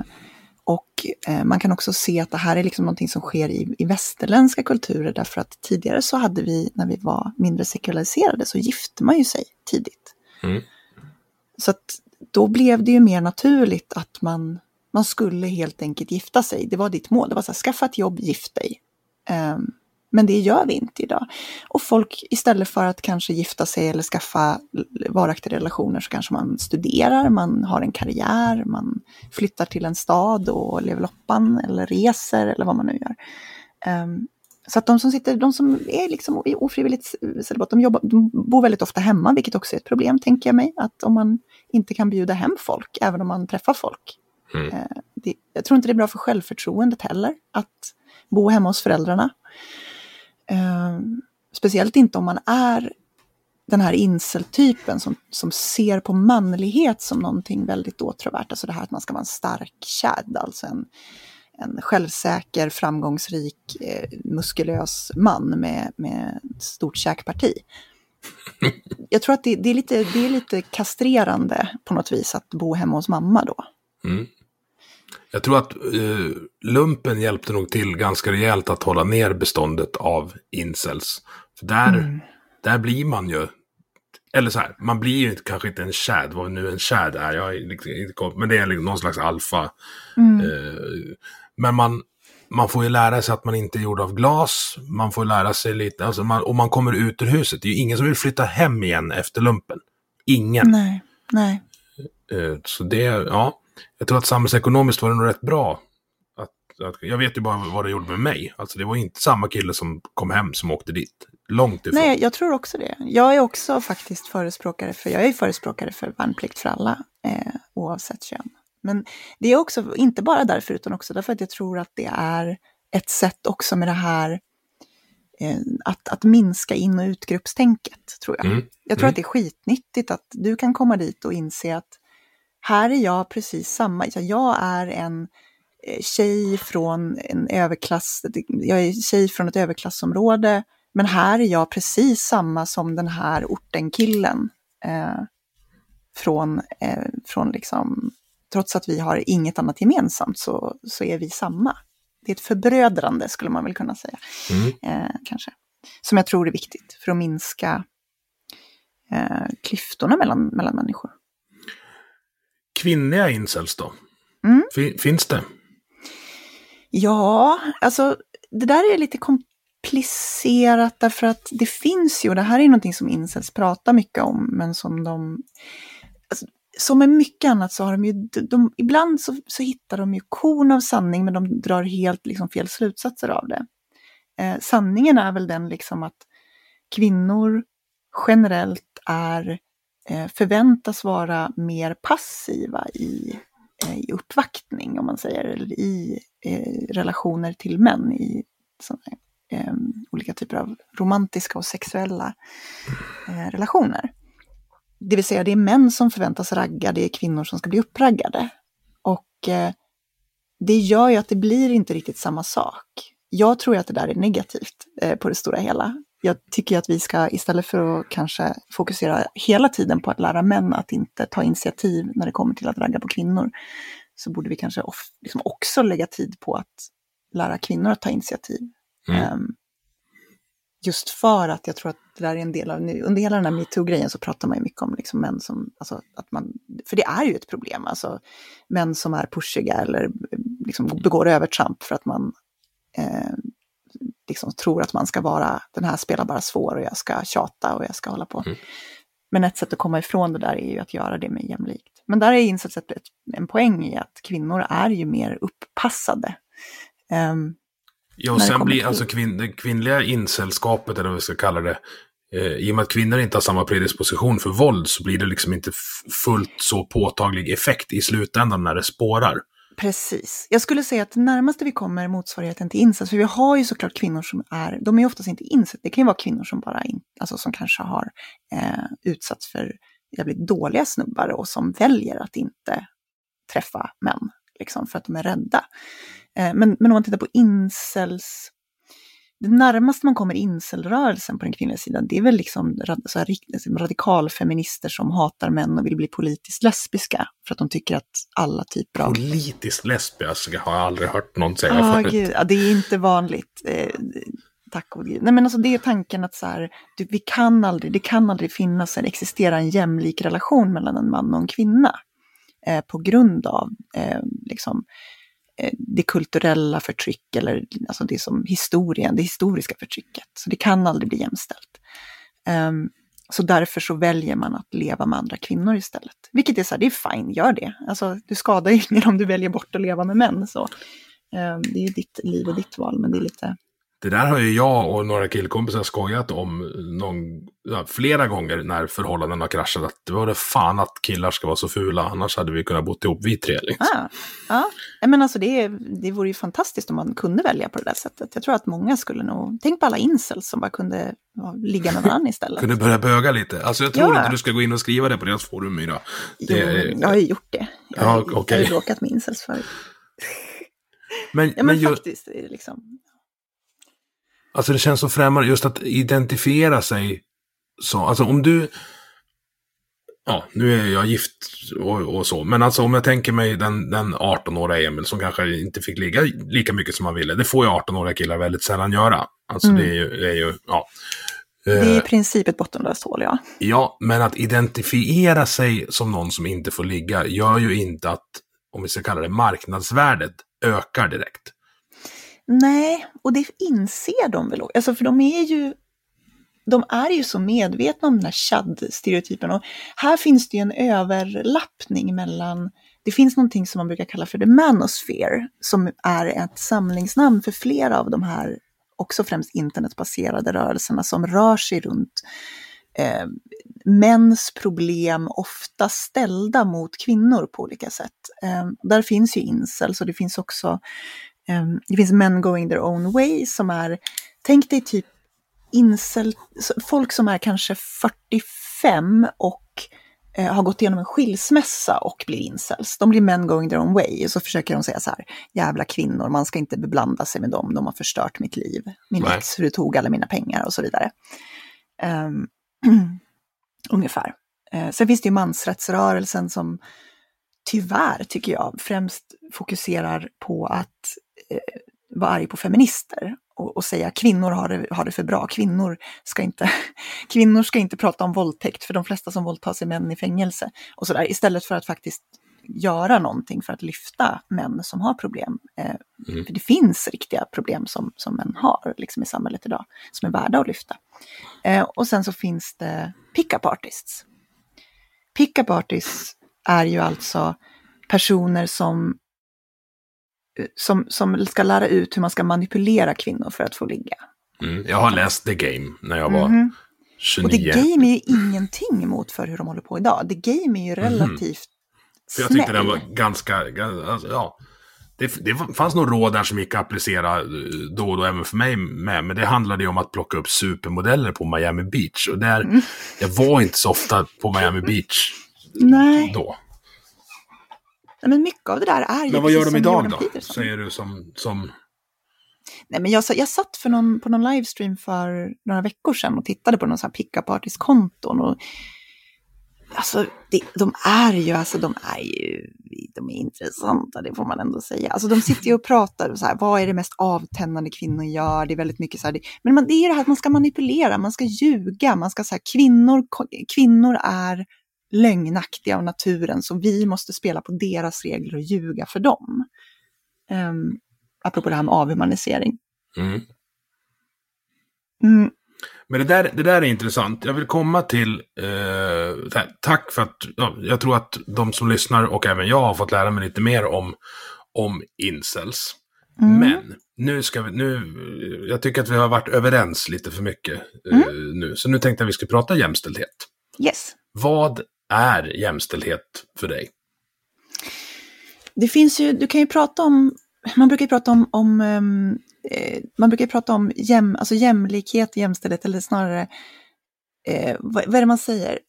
S6: och eh, man kan också se att det här är liksom någonting som sker i, i västerländska kulturer därför att tidigare så hade vi, när vi var mindre sekulariserade, så gifte man ju sig tidigt. Mm. Så att då blev det ju mer naturligt att man, man skulle helt enkelt gifta sig. Det var ditt mål. Det var så här, skaffa ett jobb, gift dig. Um, Men det gör vi inte idag. Och folk istället för att kanske gifta sig eller skaffa varaktiga relationer så kanske man studerar, man har en karriär, man flyttar till en stad och lever loppan eller reser eller vad man nu gör. Um, så att de som sitter, de som är liksom ofrivilligt celibat, de, jobbar, de bor väldigt ofta hemma, vilket också är ett problem, tänker jag mig. Att om man inte kan bjuda hem folk, även om man träffar folk. Mm. Eh, det, jag tror inte det är bra för självförtroendet heller, att bo hemma hos föräldrarna. Eh, speciellt inte om man är den här inseltypen som, som ser på manlighet som någonting väldigt åtråvärt. Alltså det här att man ska vara en stark kärd, alltså en, en självsäker, framgångsrik, eh, muskulös man med, med stort käkparti. Jag tror att det, det, är lite, det är lite kastrerande på något vis att bo hemma hos mamma då. Mm.
S5: Jag tror att eh, lumpen hjälpte nog till ganska rejält att hålla ner beståndet av incels. För där, mm. där blir man ju, eller så här, man blir ju kanske inte en chad, vad nu en chad är, jag är inte, men det är liksom någon slags alfa. Mm. Eh, men man, man får ju lära sig att man inte är gjord av glas, man får lära sig lite, alltså man, och man kommer ut ur huset. Det är ju ingen som vill flytta hem igen efter lumpen. Ingen.
S6: Nej, nej.
S5: Eh, så det, ja jag tror att samhällsekonomiskt var det nog rätt bra. Att, att, jag vet ju bara vad det gjorde med mig. Alltså det var inte samma kille som kom hem som åkte dit. Långt ifrån.
S6: Nej, jag tror också det. Jag är också faktiskt förespråkare för, jag är förespråkare för värnplikt för alla, eh, oavsett kön. Men det är också, inte bara därför, utan också därför att jag tror att det är ett sätt också med det här eh, att, att minska in och utgruppstänket, tror jag. Mm. Jag tror mm. att det är skitnyttigt att du kan komma dit och inse att här är jag precis samma. Jag är en eh, tjej från en överklass, jag är tjej från ett överklassområde, men här är jag precis samma som den här ortenkillen. Eh, från, eh, från liksom, trots att vi har inget annat gemensamt så, så är vi samma. Det är ett förbrödrande skulle man väl kunna säga. Mm. Eh, kanske. Som jag tror är viktigt för att minska eh, klyftorna mellan, mellan människor
S5: kvinnliga incels då? Mm. Finns det?
S6: Ja, alltså det där är lite komplicerat därför att det finns ju, och det här är någonting som incels pratar mycket om, men som de... Alltså, som med mycket annat så har de ju, de, ibland så, så hittar de ju korn av sanning men de drar helt liksom fel slutsatser av det. Eh, sanningen är väl den liksom att kvinnor generellt är Eh, förväntas vara mer passiva i, eh, i uppvaktning, om man säger, eller i eh, relationer till män i sådana, eh, olika typer av romantiska och sexuella eh, relationer. Det vill säga, det är män som förväntas ragga, det är kvinnor som ska bli uppraggade. Och eh, det gör ju att det blir inte riktigt samma sak. Jag tror att det där är negativt eh, på det stora hela jag tycker att vi ska istället för att kanske fokusera hela tiden på att lära män att inte ta initiativ när det kommer till att ragga på kvinnor, så borde vi kanske of, liksom också lägga tid på att lära kvinnor att ta initiativ. Mm. Um, just för att jag tror att det där är en del av, under hela den här metoo-grejen så pratar man ju mycket om liksom män som, alltså att man, för det är ju ett problem, alltså män som är pushiga eller liksom begår övertramp för att man eh, liksom tror att man ska vara, den här spelar bara svår och jag ska tjata och jag ska hålla på. Mm. Men ett sätt att komma ifrån det där är ju att göra det mer jämlikt. Men där är insett ett, en poäng i att kvinnor är ju mer uppassade. Um,
S5: ja, och sen blir till... alltså kvin kvinnliga insällskapet, eller vad vi ska kalla det, eh, i och med att kvinnor inte har samma predisposition för våld så blir det liksom inte fullt så påtaglig effekt i slutändan när det spårar.
S6: Precis. Jag skulle säga att det närmaste vi kommer motsvarigheten till incest, för vi har ju såklart kvinnor som är, de är oftast inte incest, det kan ju vara kvinnor som bara in, alltså som kanske har eh, utsatts för jävligt dåliga snubbar och som väljer att inte träffa män, liksom för att de är rädda. Eh, men, men om man tittar på incels, det närmaste man kommer incelrörelsen på den kvinnliga sidan, det är väl liksom så här, liksom radikalfeminister som hatar män och vill bli politiskt lesbiska. För att de tycker att alla typer av...
S5: Politiskt lesbiska har jag aldrig hört någon säga
S6: ah, förut. Gud, ja, det är inte vanligt. Eh, tack och gud. Nej men alltså det är tanken att så här, du, vi kan aldrig, det kan aldrig finnas eller existera en jämlik relation mellan en man och en kvinna. Eh, på grund av eh, liksom, Eh, det kulturella förtryck eller alltså det som historien, det historiska förtrycket. Så det kan aldrig bli jämställt. Um, så därför så väljer man att leva med andra kvinnor istället. Vilket är så här, det är fine, gör det. Alltså, du skadar ju ingen om du väljer bort att leva med män. Så. Um, det är ju ditt liv och ditt val, men det är lite
S5: det där har ju jag och några killkompisar skojat om någon, ja, flera gånger när förhållanden har kraschat. Att det var det fan att killar ska vara så fula, annars hade vi kunnat bo ihop vi tre. Liksom.
S6: Ah, ja, men alltså det, det vore ju fantastiskt om man kunde välja på det där sättet. Jag tror att många skulle nog, tänk på alla incels som bara kunde ja, ligga med varandra istället.
S5: kunde börja böga lite. Alltså jag tror ja. inte du ska gå in och skriva det på deras forum, Myra.
S6: Det... Jo, jag har ju gjort det. Jag har, ja, okay. jag har råkat med incels förut. Men, ja, men, men faktiskt, ju... liksom,
S5: Alltså det känns så främmande just att identifiera sig så. Alltså om du... Ja, nu är jag gift och, och så. Men alltså om jag tänker mig den, den 18-åriga Emil som kanske inte fick ligga lika mycket som han ville. Det får ju 18-åriga killar väldigt sällan göra. Alltså mm. det, är ju, det är ju, ja.
S6: Det är i eh, princip ett bottenlöst hål, ja.
S5: Ja, men att identifiera sig som någon som inte får ligga gör ju inte att, om vi ska kalla det marknadsvärdet, ökar direkt.
S6: Nej, och det inser de väl alltså för de är ju de är ju så medvetna om den här Chad-stereotypen och här finns det ju en överlappning mellan det finns någonting som man brukar kalla för the manosphere, som är ett samlingsnamn för flera av de här, också främst internetbaserade rörelserna som rör sig runt eh, mäns problem, ofta ställda mot kvinnor på olika sätt. Eh, där finns ju incels och det finns också Ehm, det finns Men Going Their Own Way som är, tänk dig typ incel, folk som är kanske 45 och eh, har gått igenom en skilsmässa och blir incels. De blir men going their own way och så försöker de säga så här, jävla kvinnor, man ska inte beblanda sig med dem, de har förstört mitt liv. Min Nej. ex, hur tog alla mina pengar och så vidare. Um, ungefär. Uh, sen finns det ju mansrättsrörelsen som tyvärr, tycker jag, främst fokuserar på att vara arg på feminister och, och, säga kvinnor har det, har det för bra, kvinnor ska, inte, kvinnor ska inte prata om våldtäkt för de flesta som våldtas är män i fängelse. Och sådär, istället för att faktiskt göra någonting för att lyfta män som har problem. Eh, mm. För det finns riktiga problem som, som män har liksom, i samhället idag, som är värda att lyfta. Eh, och sen så finns det pick-up artists. Pick-up artists är ju alltså personer som, som, som ska lära ut hur man ska manipulera kvinnor för att få ligga.
S5: Mm, jag har läst The Game när jag var mm -hmm. 29.
S6: Och The Game är ju ingenting mot för hur de håller på idag. The Game är ju mhm. relativt mm.
S5: För jag tyckte snäll. den var ganska, alltså, ja. Det, det fanns nog råd där som gick att applicera eh, då och då även för mig med. Men det handlade ju om att plocka upp supermodeller på Miami Beach. Och där, mm. jag var inte så ofta på Miami Beach
S6: Nej.
S5: då.
S6: Nej, men mycket av det där är ju
S5: Men vad gör de idag då? Peterson. Säger du som... som...
S6: Nej, men jag, jag satt för någon, på någon livestream för några veckor sedan och tittade på någon sån här pickup artist-konton. Och, alltså, det, de är ju, alltså de är ju, de är intressanta, det får man ändå säga. Alltså de sitter ju och pratar, så här, vad är det mest avtändande kvinnor gör? Det är väldigt mycket så här, det, men man, det är det här att man ska manipulera, man ska ljuga, man ska säga kvinnor, kvinnor är lögnaktiga av naturen, så vi måste spela på deras regler och ljuga för dem. Um, apropå det här med avhumanisering. Mm.
S5: Mm. Men det där, det där är intressant. Jag vill komma till, eh, tack för att, ja, jag tror att de som lyssnar och även jag har fått lära mig lite mer om, om incels. Mm. Men nu ska vi, nu, jag tycker att vi har varit överens lite för mycket eh, mm. nu. Så nu tänkte jag att vi ska prata jämställdhet.
S6: Yes.
S5: Vad är jämställdhet för dig?
S6: Det finns ju, du kan ju prata om, man brukar ju prata om, om um, eh, man brukar prata om jäm, alltså jämlikhet, jämställdhet eller snarare, eh, vad, vad, är det man säger?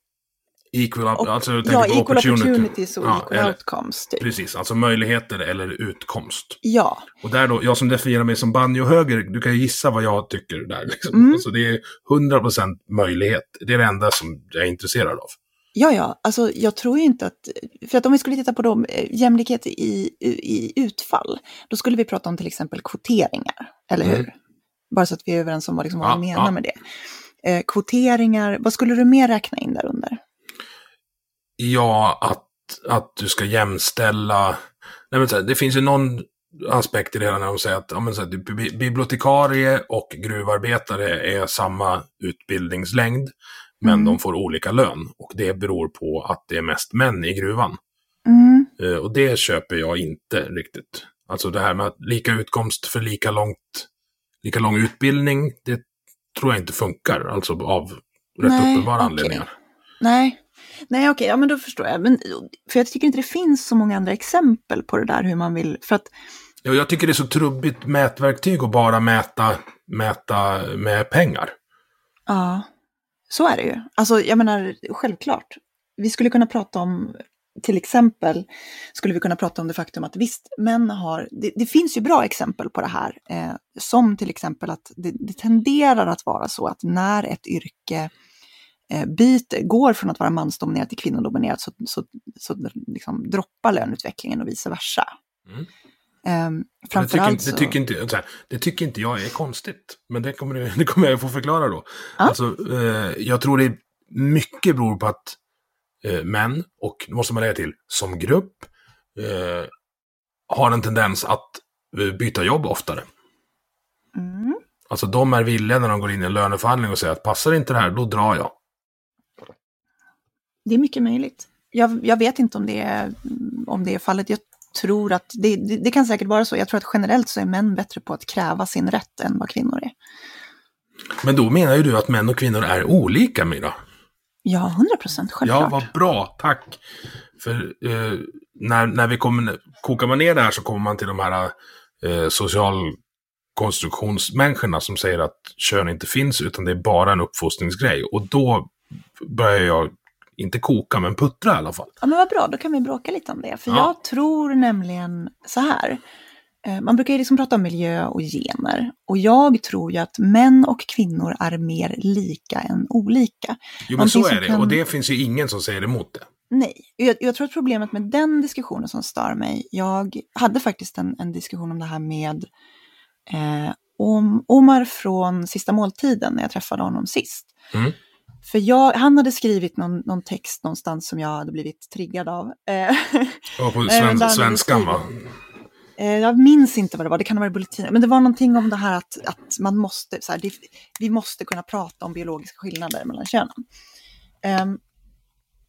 S5: Equal,
S6: och,
S5: alltså,
S6: ja, equal opportunity. opportunities och ja, equal eller, outcomes. Typ.
S5: Precis, alltså möjligheter eller utkomst.
S6: Ja.
S5: Och där då, jag som definierar mig som banjohöger, du kan ju gissa vad jag tycker där. Liksom. Mm. Alltså, det är 100% möjlighet. Det är det enda som jag är intresserad av.
S6: Ja, ja, alltså jag tror inte att, för att om vi skulle titta på dem, eh, jämlikhet i, i utfall, då skulle vi prata om till exempel kvoteringar, eller hur? Mm. Bara så att vi är överens om vad, liksom, vad ja, vi menar ja. med det. Eh, kvoteringar, vad skulle du mer räkna in där under?
S5: Ja, att, att du ska jämställa, nej men så här, det finns ju någon aspekt i det hela när de säger att ja, men så här, bi- bibliotekarie och gruvarbetare är samma utbildningslängd, men
S6: Mm.
S5: de får olika lön. Och det beror på att det är mest män i gruvan.
S6: Mm.
S5: Eh, Och det köper jag inte riktigt. Alltså det här med att lika utkomst för lika långt, lika lång utbildning, det tror jag inte funkar. Alltså av rätt
S6: Nej,
S5: uppenbara
S6: okej.
S5: anledningar.
S6: Nej, Nej okej, ja men då förstår jag. Men, för jag tycker inte det finns så många andra exempel på det där hur man vill, för att
S5: Ja, jag tycker det är så trubbigt mätverktyg att bara mäta, mäta med pengar.
S6: Ja, så är det ju. Alltså, jag menar, självklart. Vi skulle kunna prata om, till exempel, skulle vi kunna prata om det faktum att visst, män har, det, det finns ju bra exempel på det här, eh, som till exempel att det, det tenderar att vara så att när ett yrke eh, byter, går från att vara mansdominerat till kvinnodominerat så, så, så liksom droppar löneutvecklingen och vice versa.
S5: Mm.
S6: Eh,
S5: Det tycker, inte- det, tycker inte, här, det tycker inte jag är konstigt. Men det kommer, du- det kommer jag få förklara då.
S6: Ja.
S5: Alltså, eh, jag tror det mycket beror på att eh, män, och det måste man lägga till, som grupp, eh, har en tendens att eh, byta jobb oftare.
S6: Mm.
S5: Alltså de är villiga när de går in i en löneförhandling och säger att passar inte det här, då drar jag.
S6: Det är mycket möjligt. Jag, jag vet inte om det, är, om det är fallet. Jag tror att det, det, det kan säkert vara så. Jag tror att generellt så är män bättre på att kräva sin rätt än vad kvinnor är.
S5: Men då menar ju du att män och kvinnor är olika, Mira.
S6: Ja, 100 procent,
S5: Ja,
S6: självklart.
S5: vad bra, tack. För eh, när, när vi kommer, kokar man ner det här så kommer man till de här eh, socialkonstruktionsmänniskorna som säger att kön inte finns utan det är bara en uppfostringsgrej. Och då börjar jag, inte koka, men puttra i alla fall.
S6: Ja, men vad bra, då kan vi bråka lite om det. För
S5: Ja.
S6: jag tror nämligen så här. Eh, Man brukar ju liksom prata om miljö och gener. Och jag tror ju att män och kvinnor är mer lika än olika.
S5: Jo, men
S6: Någonting
S5: så är det.
S6: kan-
S5: Och det finns ju ingen som säger emot det.
S6: Nej, jag, jag tror att problemet med den diskussionen som stör mig, jag hade faktiskt en, en diskussion om det här med eh, om Omar från Sista måltiden när jag träffade honom sist.
S5: Mm.
S6: För jag, han hade skrivit någon, någon text någonstans som jag hade blivit triggad av. Eh,
S5: Och på
S6: Eh,
S5: sven, svenskan, va?
S6: Eh, Jag minns inte vad det var, det kan ha varit bulletin. Men det var någonting om det här att, att man måste, så här, det, vi måste kunna prata om biologiska skillnader mellan könen. Ehm,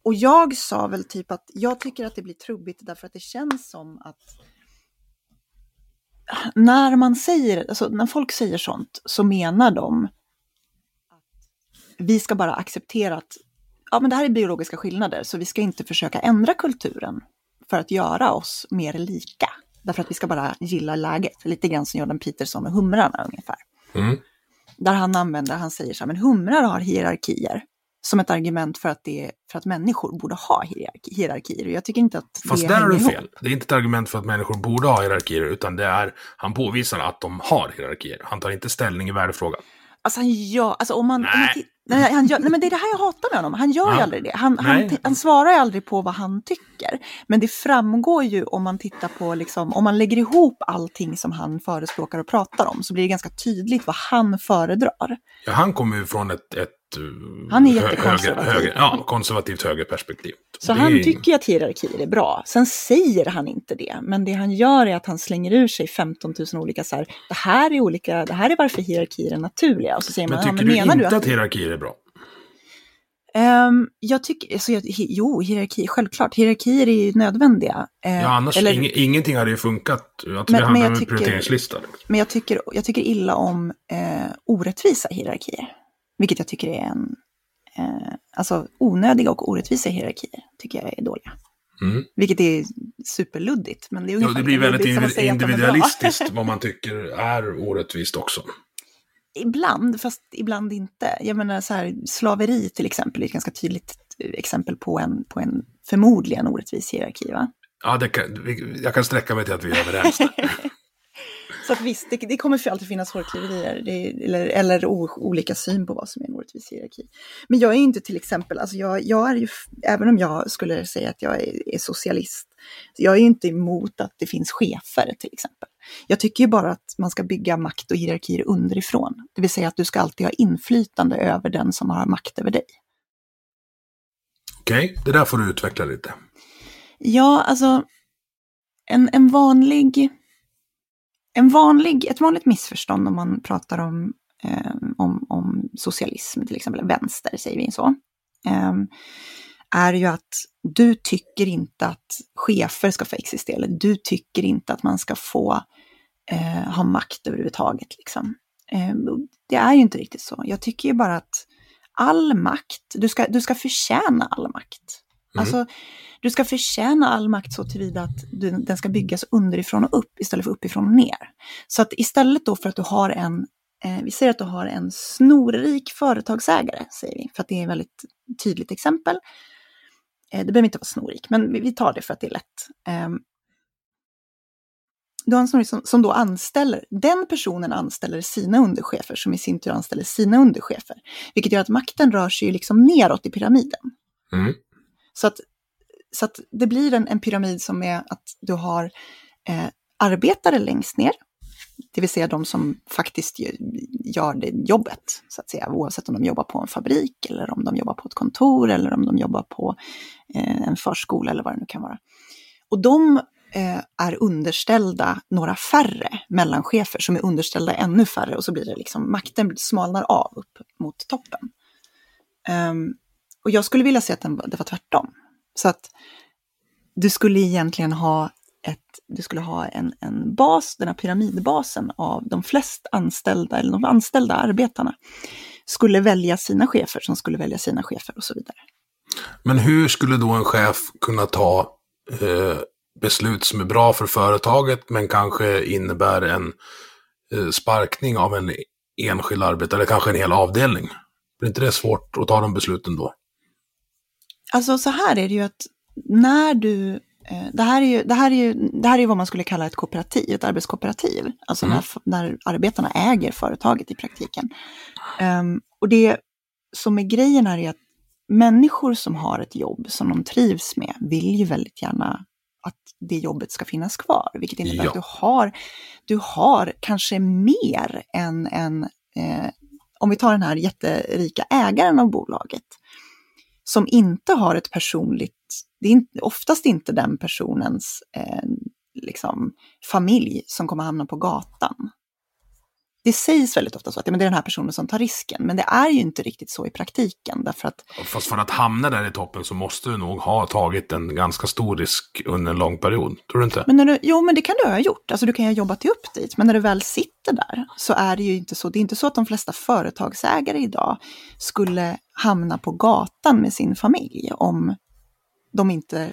S6: och jag sa väl typ att jag tycker att det blir trubbigt därför att det känns som att när man säger, alltså när folk säger sånt så menar de vi ska bara acceptera att ja, men det här är biologiska skillnader så vi ska inte försöka ändra kulturen för att göra oss mer lika. Därför att vi ska bara gilla läget. Lite grann som Jordan Peterson och humrarna ungefär.
S5: Mm.
S6: Där han använder, han säger så här, men humrar har hierarkier. Som ett argument för att, det, för att människor borde ha hierarki, hierarkier. Jag tycker inte att
S5: Fast
S6: det
S5: där har du
S6: ihop.
S5: fel. Det är inte ett argument för att människor borde ha hierarkier, utan det är, han påvisar att de har hierarkier. Han tar inte ställning i värdefrågan.
S6: Alltså han gör, alltså om man... om man
S5: Nej.
S6: nej, han gör, nej men det är det här jag hatar med honom. Han gör ju
S5: Ja.
S6: aldrig det. Han, han,
S5: Nej.
S6: han svarar ju aldrig på vad han tycker. Men det framgår ju om man tittar på, liksom, om man lägger ihop allting som han förespråkar och pratar om så blir det ganska tydligt vad han föredrar.
S5: Ja, han kommer ju från ett, ett
S6: Han är jättekonservativ.
S5: Höger, höger, ja, konservativt högerperspektiv.
S6: Så
S5: Det
S6: han tycker att hierarkier är bra. Sen säger han inte det, men det han gör är att han slänger ur sig 15 000 olika så här, det här är olika, det här är varför hierarkier är naturliga. Och så säger man,
S5: Men
S6: ja,
S5: tycker
S6: men
S5: du
S6: menar
S5: inte
S6: du
S5: att, hierarkier är bra?
S6: Ehm, jag tycker, alltså, jag, hi- jo, hierarki, självklart, hierarkier är ju nödvändiga. Eh,
S5: Ja, annars,
S6: eller-
S5: ing, ingenting hade ju funkat. Att
S6: Men-
S5: det
S6: men
S5: handlar
S6: jag
S5: om en
S6: tycker-
S5: prioriteringslista. Liksom.
S6: Men jag tycker, jag tycker illa om eh, orättvisa hierarkier. Vilket jag tycker är en... Eh, alltså onödiga och orättvisa hierarkier tycker jag är dåliga.
S5: Mm.
S6: Vilket är superluddigt. Men det, är
S5: Ja, det blir väldigt individ- individualistiskt vad man tycker är orättvist också.
S6: Ibland, fast ibland inte. Jag menar så här, slaveri till exempel är ett ganska tydligt exempel på en, på en förmodligen orättvis hierarki. Va?
S5: Ja, det kan, jag kan sträcka mig till att vi är överens.
S6: Så att visst, det, det kommer alltid finnas hårklyverier det, eller, eller o, olika syn på vad som är en orättvis hierarki. Men jag är inte till exempel, alltså jag, jag är ju, även om jag skulle säga att jag är, är socialist, jag är ju inte emot att det finns chefer till exempel. Jag tycker ju bara att man ska bygga makt och hierarkier underifrån. Det vill säga att du ska alltid ha inflytande över den som har makt över dig.
S5: Okej, det där får du utveckla lite.
S6: Ja, alltså en, en vanlig en vanlig, ett vanligt missförstånd om man pratar om, eh, om, om socialism, till exempel vänster, säger vi så, eh, är ju att du tycker inte att chefer ska få existera, eller du tycker inte att man ska få eh, ha makt överhuvudtaget. Liksom. Eh, det är ju inte riktigt så. Jag tycker ju bara att all makt, du ska, du ska förtjäna all makt. Mm. Alltså, du ska förtjäna all makt så tillvida att du, den ska byggas underifrån och upp istället för uppifrån och ner. Så att istället då för att du har en, eh, vi säger att du har en snorrik företagsägare, säger vi, för att det är ett väldigt tydligt exempel. Eh, det behöver inte vara snorrik, men vi, vi tar det för att det är lätt. Eh, du har en snorrik som, som då anställer, den personen anställer sina underchefer som i sin tur anställer sina underchefer. Vilket gör att makten rör sig liksom neråt i pyramiden. Mm. Så att så att det blir en, en pyramid som är att du har eh, arbetare längst ner, det vill säga de som faktiskt gör det jobbet, så att säga, oavsett om de jobbar på en fabrik eller om de jobbar på ett kontor eller om de jobbar på eh, en förskola eller vad det nu kan vara. Och de eh, är underställda några färre mellanchefer som är underställda ännu färre och så blir det liksom, makten smalnar av upp mot toppen. Um, och jag skulle vilja se att den, det var tvärtom. Så att du skulle egentligen ha ett, du skulle ha en, en bas, den här pyramidbasen av de flest anställda, eller de anställda arbetarna, skulle välja sina chefer som skulle välja sina chefer och så vidare.
S5: Men hur skulle då en chef kunna ta eh, beslut som är bra för företaget men kanske innebär en eh, sparkning av en enskild arbetare, eller kanske en hel avdelning? Blir inte det svårt att ta de besluten då?
S6: Alltså så här är det ju att när du eh, det här, är ju, det, här är ju, det här är vad man skulle kalla ett kooperativ, ett arbetskooperativ. Alltså mm. när, när arbetarna äger företaget i praktiken. Um, och det som är grejen här är att människor som har ett jobb som de trivs med vill ju väldigt gärna att det jobbet ska finnas kvar. Vilket innebär ja. att du har, du har kanske mer än en, eh, om vi tar den här jätterika ägaren av bolaget, som inte har ett personligt, det är oftast inte den personens eh, liksom, familj som kommer hamna på gatan. Det sägs väldigt ofta så att men det är den här personen som tar risken, men det är ju inte riktigt så i praktiken. Därför att...
S5: Fast för att hamna där i toppen så måste du nog ha tagit en ganska stor risk under en lång period, tror du inte?
S6: Men när du, jo, men det kan du ha gjort. Alltså, du kan ju ha jobbat dig upp dit, men när du väl sitter där så är det ju inte så. Det är inte så att de flesta företagsägare idag skulle hamna på gatan med sin familj om de inte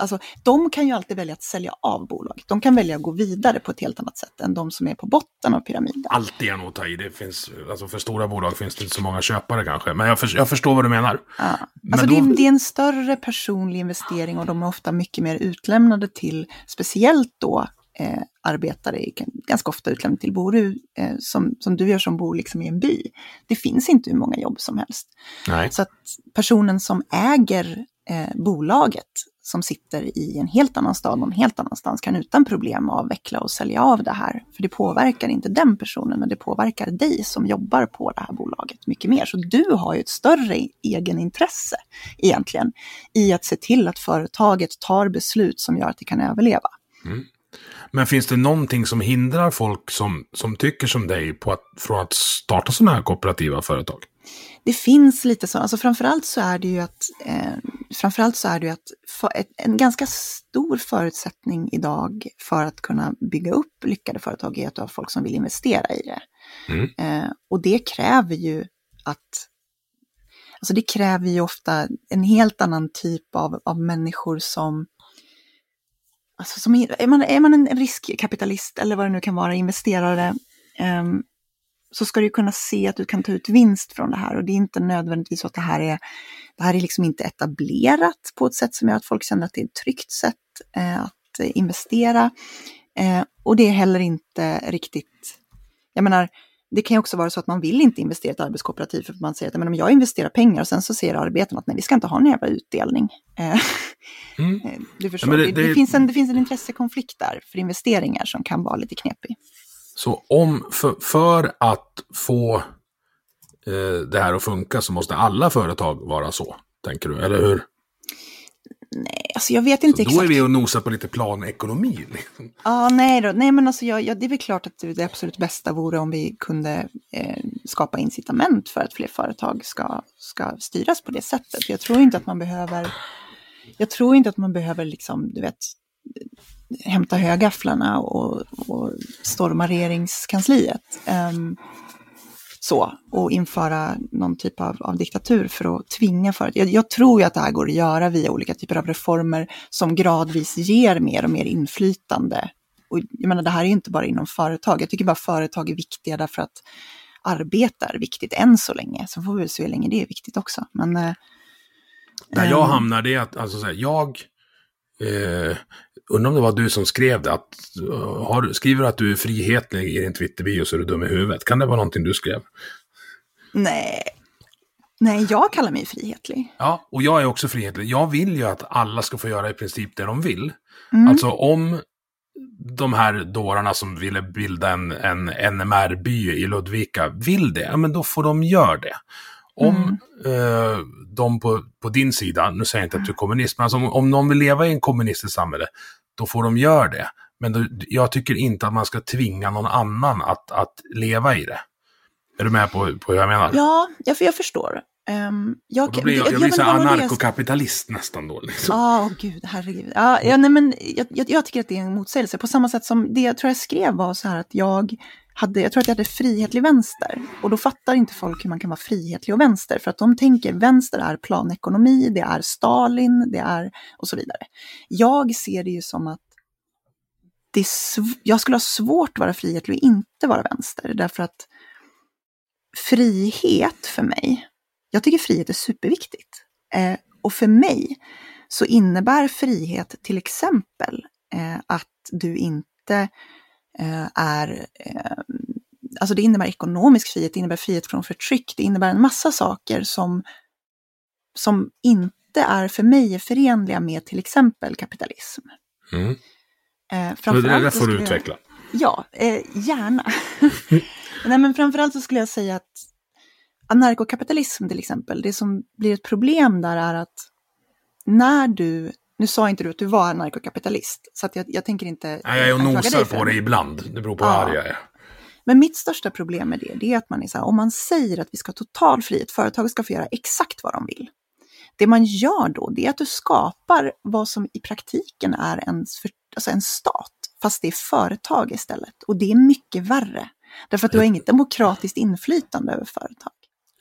S6: Alltså, de kan ju alltid välja att sälja av bolaget. De kan välja att gå vidare på ett helt annat sätt än de som är på botten av pyramiden.
S5: Alltid är nog ta i. Det finns, alltså för stora bolag finns det inte så många köpare kanske. Men jag, för, jag förstår vad du menar.
S6: Ja. Alltså då... det, är, det, är, en större personlig investering och de är ofta mycket mer utlämnade till, speciellt då eh, arbetare, ganska ofta utlämnade till Boru, eh, som, som du gör som bor liksom i en by. Det finns inte hur många jobb som helst.
S5: Nej.
S6: Så att personen som äger eh, bolaget som sitter i en helt annan stad någon helt annanstans kan utan problem avveckla och sälja av det här. För det påverkar inte den personen, men det påverkar dig som jobbar på det här bolaget mycket mer. Så du har ju ett större egenintresse egentligen i att se till att företaget tar beslut som gör att det kan överleva. Mm.
S5: Men finns det någonting som hindrar folk som, som tycker som dig på att, från att starta sådana här kooperativa företag?
S6: Det finns lite så, alltså framförallt så är det ju att, eh, framförallt så är det ju att för, ett, en ganska stor förutsättning idag för att kunna bygga upp lyckade företag är att du har folk som vill investera i det. Mm. Eh, och det kräver ju att, alltså det kräver ju ofta en helt annan typ av, av människor som Alltså som, är, man, är man en riskkapitalist eller vad det nu kan vara, investerare, um, så ska du kunna se att du kan ta ut vinst från det här. Och det är inte nödvändigtvis så att det här är, det här är liksom inte etablerat på ett sätt som gör att folk känner att det är ett tryggt sätt eh, att investera. Eh, och det är heller inte riktigt, jag menar, det kan ju också vara så att man vill inte investera i ett arbetskooperativ för att man säger att men om jag investerar pengar och sen så säger arbetarna att nej, vi ska inte ha någon jävla utdelning. Eh, mm. Eh, du förstår, ja, det, det, det, finns en, det finns en intressekonflikt där för investeringar som kan vara lite knepig.
S5: Så om, för, för att få eh, det här att funka så måste alla företag vara så, tänker du, eller hur?
S6: Nej, alltså jag vet inte
S5: Så
S6: exakt.
S5: då är vi och nosar på lite planekonomi. Liksom.
S6: Ja, nej då. Nej, men alltså jag, jag, det är väl klart att det absolut bästa vore om vi kunde eh, skapa incitament för att fler företag ska, ska styras på det sättet. Jag tror inte att man behöver, jag tror inte att man behöver liksom, du vet, hämta högafflarna och, och storma regeringskansliet. Ehm, så, och införa någon typ av, av diktatur för att tvinga företag. Jag, jag tror ju att det här går att göra via olika typer av reformer som gradvis ger mer och mer inflytande. Och jag menar, det här är inte bara inom företag. Jag tycker bara företag är viktiga därför att arbete är viktigt än så länge. Så får vi se hur länge det är viktigt också. Men, eh,
S5: Där jag
S6: ehm,
S5: hamnar det är att, alltså så här, jag, eh, undrar om det var du som skrev det, att har, skriver du att du är frihetlig i din Twitter-bio så är du dum i huvudet. Kan det vara någonting du skrev?
S6: Nej. Nej, jag kallar mig frihetlig.
S5: Ja, och jag är också frihetlig. Jag vill ju att alla ska få göra i princip det de vill.
S6: Mm.
S5: Alltså om de här dårarna som ville bilda en, en NMR-by i Ludvika vill det, ja men då får de göra det. Om eh, de på, på din sida, nu säger jag inte att du är kommunist, men alltså om, om någon vill leva i en kommunistisk samhälle, då får de göra det. Men då, jag tycker inte att man ska tvinga någon annan att, att leva i det. Är du med på, på hur jag menar?
S6: Ja, jag, jag förstår. Ehm, jag,
S5: Och då blir jag, jag, blir
S6: men
S5: så anarkokapitalist nästan då. Liksom.
S6: Åh gud, herregud. Ja, ja, nej, men jag, jag, jag tycker att det är en motsägelse. På samma sätt som det jag tror jag skrev var så här att jag hade, jag tror att jag hade frihetlig vänster. Och då fattar inte folk hur man kan vara frihetlig och vänster. För att de tänker vänster är planekonomi, det är Stalin, det är och så vidare. Jag ser det ju som att det jag skulle ha svårt att vara frihetlig och inte vara vänster. Därför att frihet för mig, jag tycker frihet är superviktigt. Eh, och för mig så innebär frihet till exempel eh, att du inte eh, är, eh, alltså det innebär ekonomisk frihet, det innebär frihet från förtryck, det innebär en massa saker som, som inte är för mig förenliga med till exempel kapitalism.
S5: Mm.
S6: Eh,
S5: det där får du
S6: skulle jag-
S5: utveckla.
S6: Ja, eh, gärna. Nej, men framförallt så skulle jag säga att anarkokapitalism till exempel, det som blir ett problem där är att när du, nu sa inte du att du var anarkokapitalist, så att jag, jag tänker inte
S5: Nej, jag nosar på
S6: det.
S5: ibland. Det beror på
S6: Ja.
S5: hur jag är.
S6: Men mitt största problem med det, det är att man är så här, om man säger att vi ska ha total frihet, företag ska få göra exakt vad de vill. Det man gör då, det är att du skapar vad som i praktiken är en, alltså en stat, fast det är företag istället. Och det är mycket värre. Därför att du har inget demokratiskt inflytande över företag.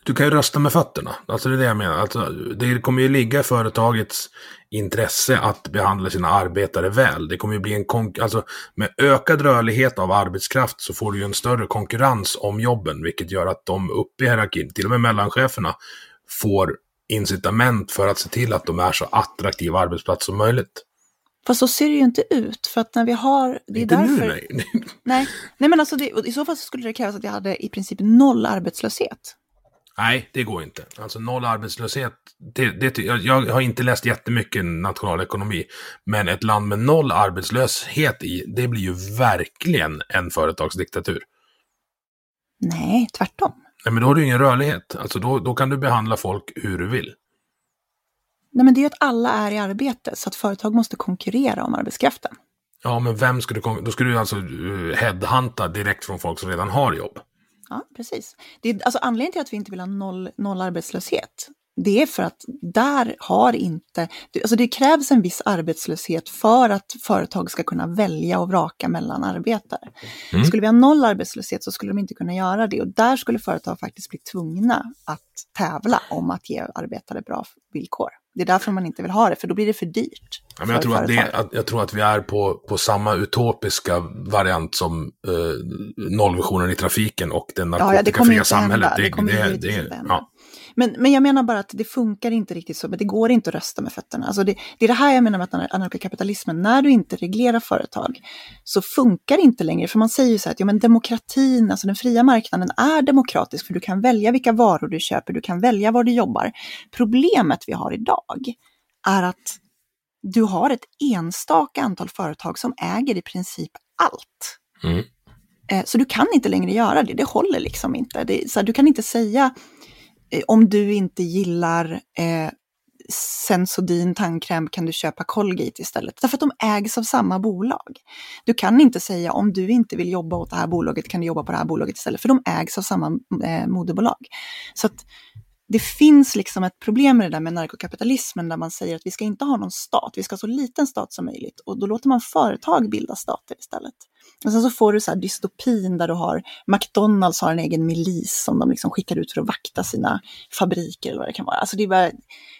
S5: Du kan ju rösta med fötterna. Alltså det är det jag menar. Alltså, det kommer ju ligga i företagets intresse att behandla sina arbetare väl. Det kommer ju bli en konk- alltså med ökad rörlighet av arbetskraft så får du ju en större konkurrens om jobben, vilket gör att de uppe i hierarkin, till och med mellancheferna, får incitament för att se till att de är så attraktiva arbetsplatser som möjligt.
S6: Fast så ser det ju inte ut, för att när vi har... Det är
S5: Inte
S6: därför...
S5: nu, nej.
S6: Nej, nej men alltså det, i så fall skulle det krävas att jag hade i princip noll arbetslöshet.
S5: Nej, det går inte. Alltså noll arbetslöshet, det, det, jag, jag har inte läst jättemycket nationalekonomi, men ett land med noll arbetslöshet i, det blir ju verkligen en företagsdiktatur.
S6: Nej, tvärtom.
S5: Nej, men då har du ingen rörlighet. Alltså då, då kan du behandla folk hur du vill.
S6: Nej, men det är ju att alla är i arbete, så att företag måste konkurrera om arbetskraften.
S5: Ja, men vem ska du, då ska du alltså uh, headhunta direkt från folk som redan har jobb.
S6: Ja, precis. Det är, alltså, anledningen till att vi inte vill ha noll, noll arbetslöshet, det är för att där har inte... det- Alltså det krävs en viss arbetslöshet för att företag ska kunna välja och vraka mellan arbetare.
S5: Mm.
S6: Skulle vi ha noll arbetslöshet så skulle de inte kunna göra det och där skulle företag faktiskt bli tvungna att tävla om att ge arbetare bra villkor. Det är därför man inte vill ha det, för då blir det för dyrt.
S5: Ja, men jag, tror att det, att, jag tror att vi är på, på samma utopiska variant som eh, nollvisionen i trafiken och det
S6: Ja, ja, det
S5: narkotikafria samhället.
S6: Det
S5: det,
S6: inte hända.
S5: ja.
S6: Men, men jag menar bara att det funkar inte riktigt så, men det går inte att rösta med fötterna. Alltså det, det är det här jag menar med anar- anarkokapitalismen. När du inte reglerar företag så funkar det inte längre. För man säger ju så här att ja, men demokratin, alltså den fria marknaden är demokratisk för du kan välja vilka varor du köper, du kan välja var du jobbar. Problemet vi har idag är att du har ett enstaka antal företag som äger i princip allt.
S5: Mm.
S6: Eh, Så du kan inte längre göra det, det håller liksom inte. Det, så här, du kan inte säga Eh, om du inte gillar eh, Sensodyne tandkräm kan du köpa Colgate istället. Därför att de ägs av samma bolag. Du kan inte säga om du inte vill jobba åt det här bolaget kan du jobba på det här bolaget istället, för de ägs av samma eh, moderbolag. Så att det finns liksom ett problem med det där med narkokapitalismen där man säger att vi ska inte ha någon stat, vi ska ha så liten stat som möjligt och då låter man företag bilda stater istället. Och sen så får du så här dystopin där du har McDonalds har en egen milis som de liksom skickar ut för att vakta sina fabriker eller vad det kan vara. Alltså det, bara,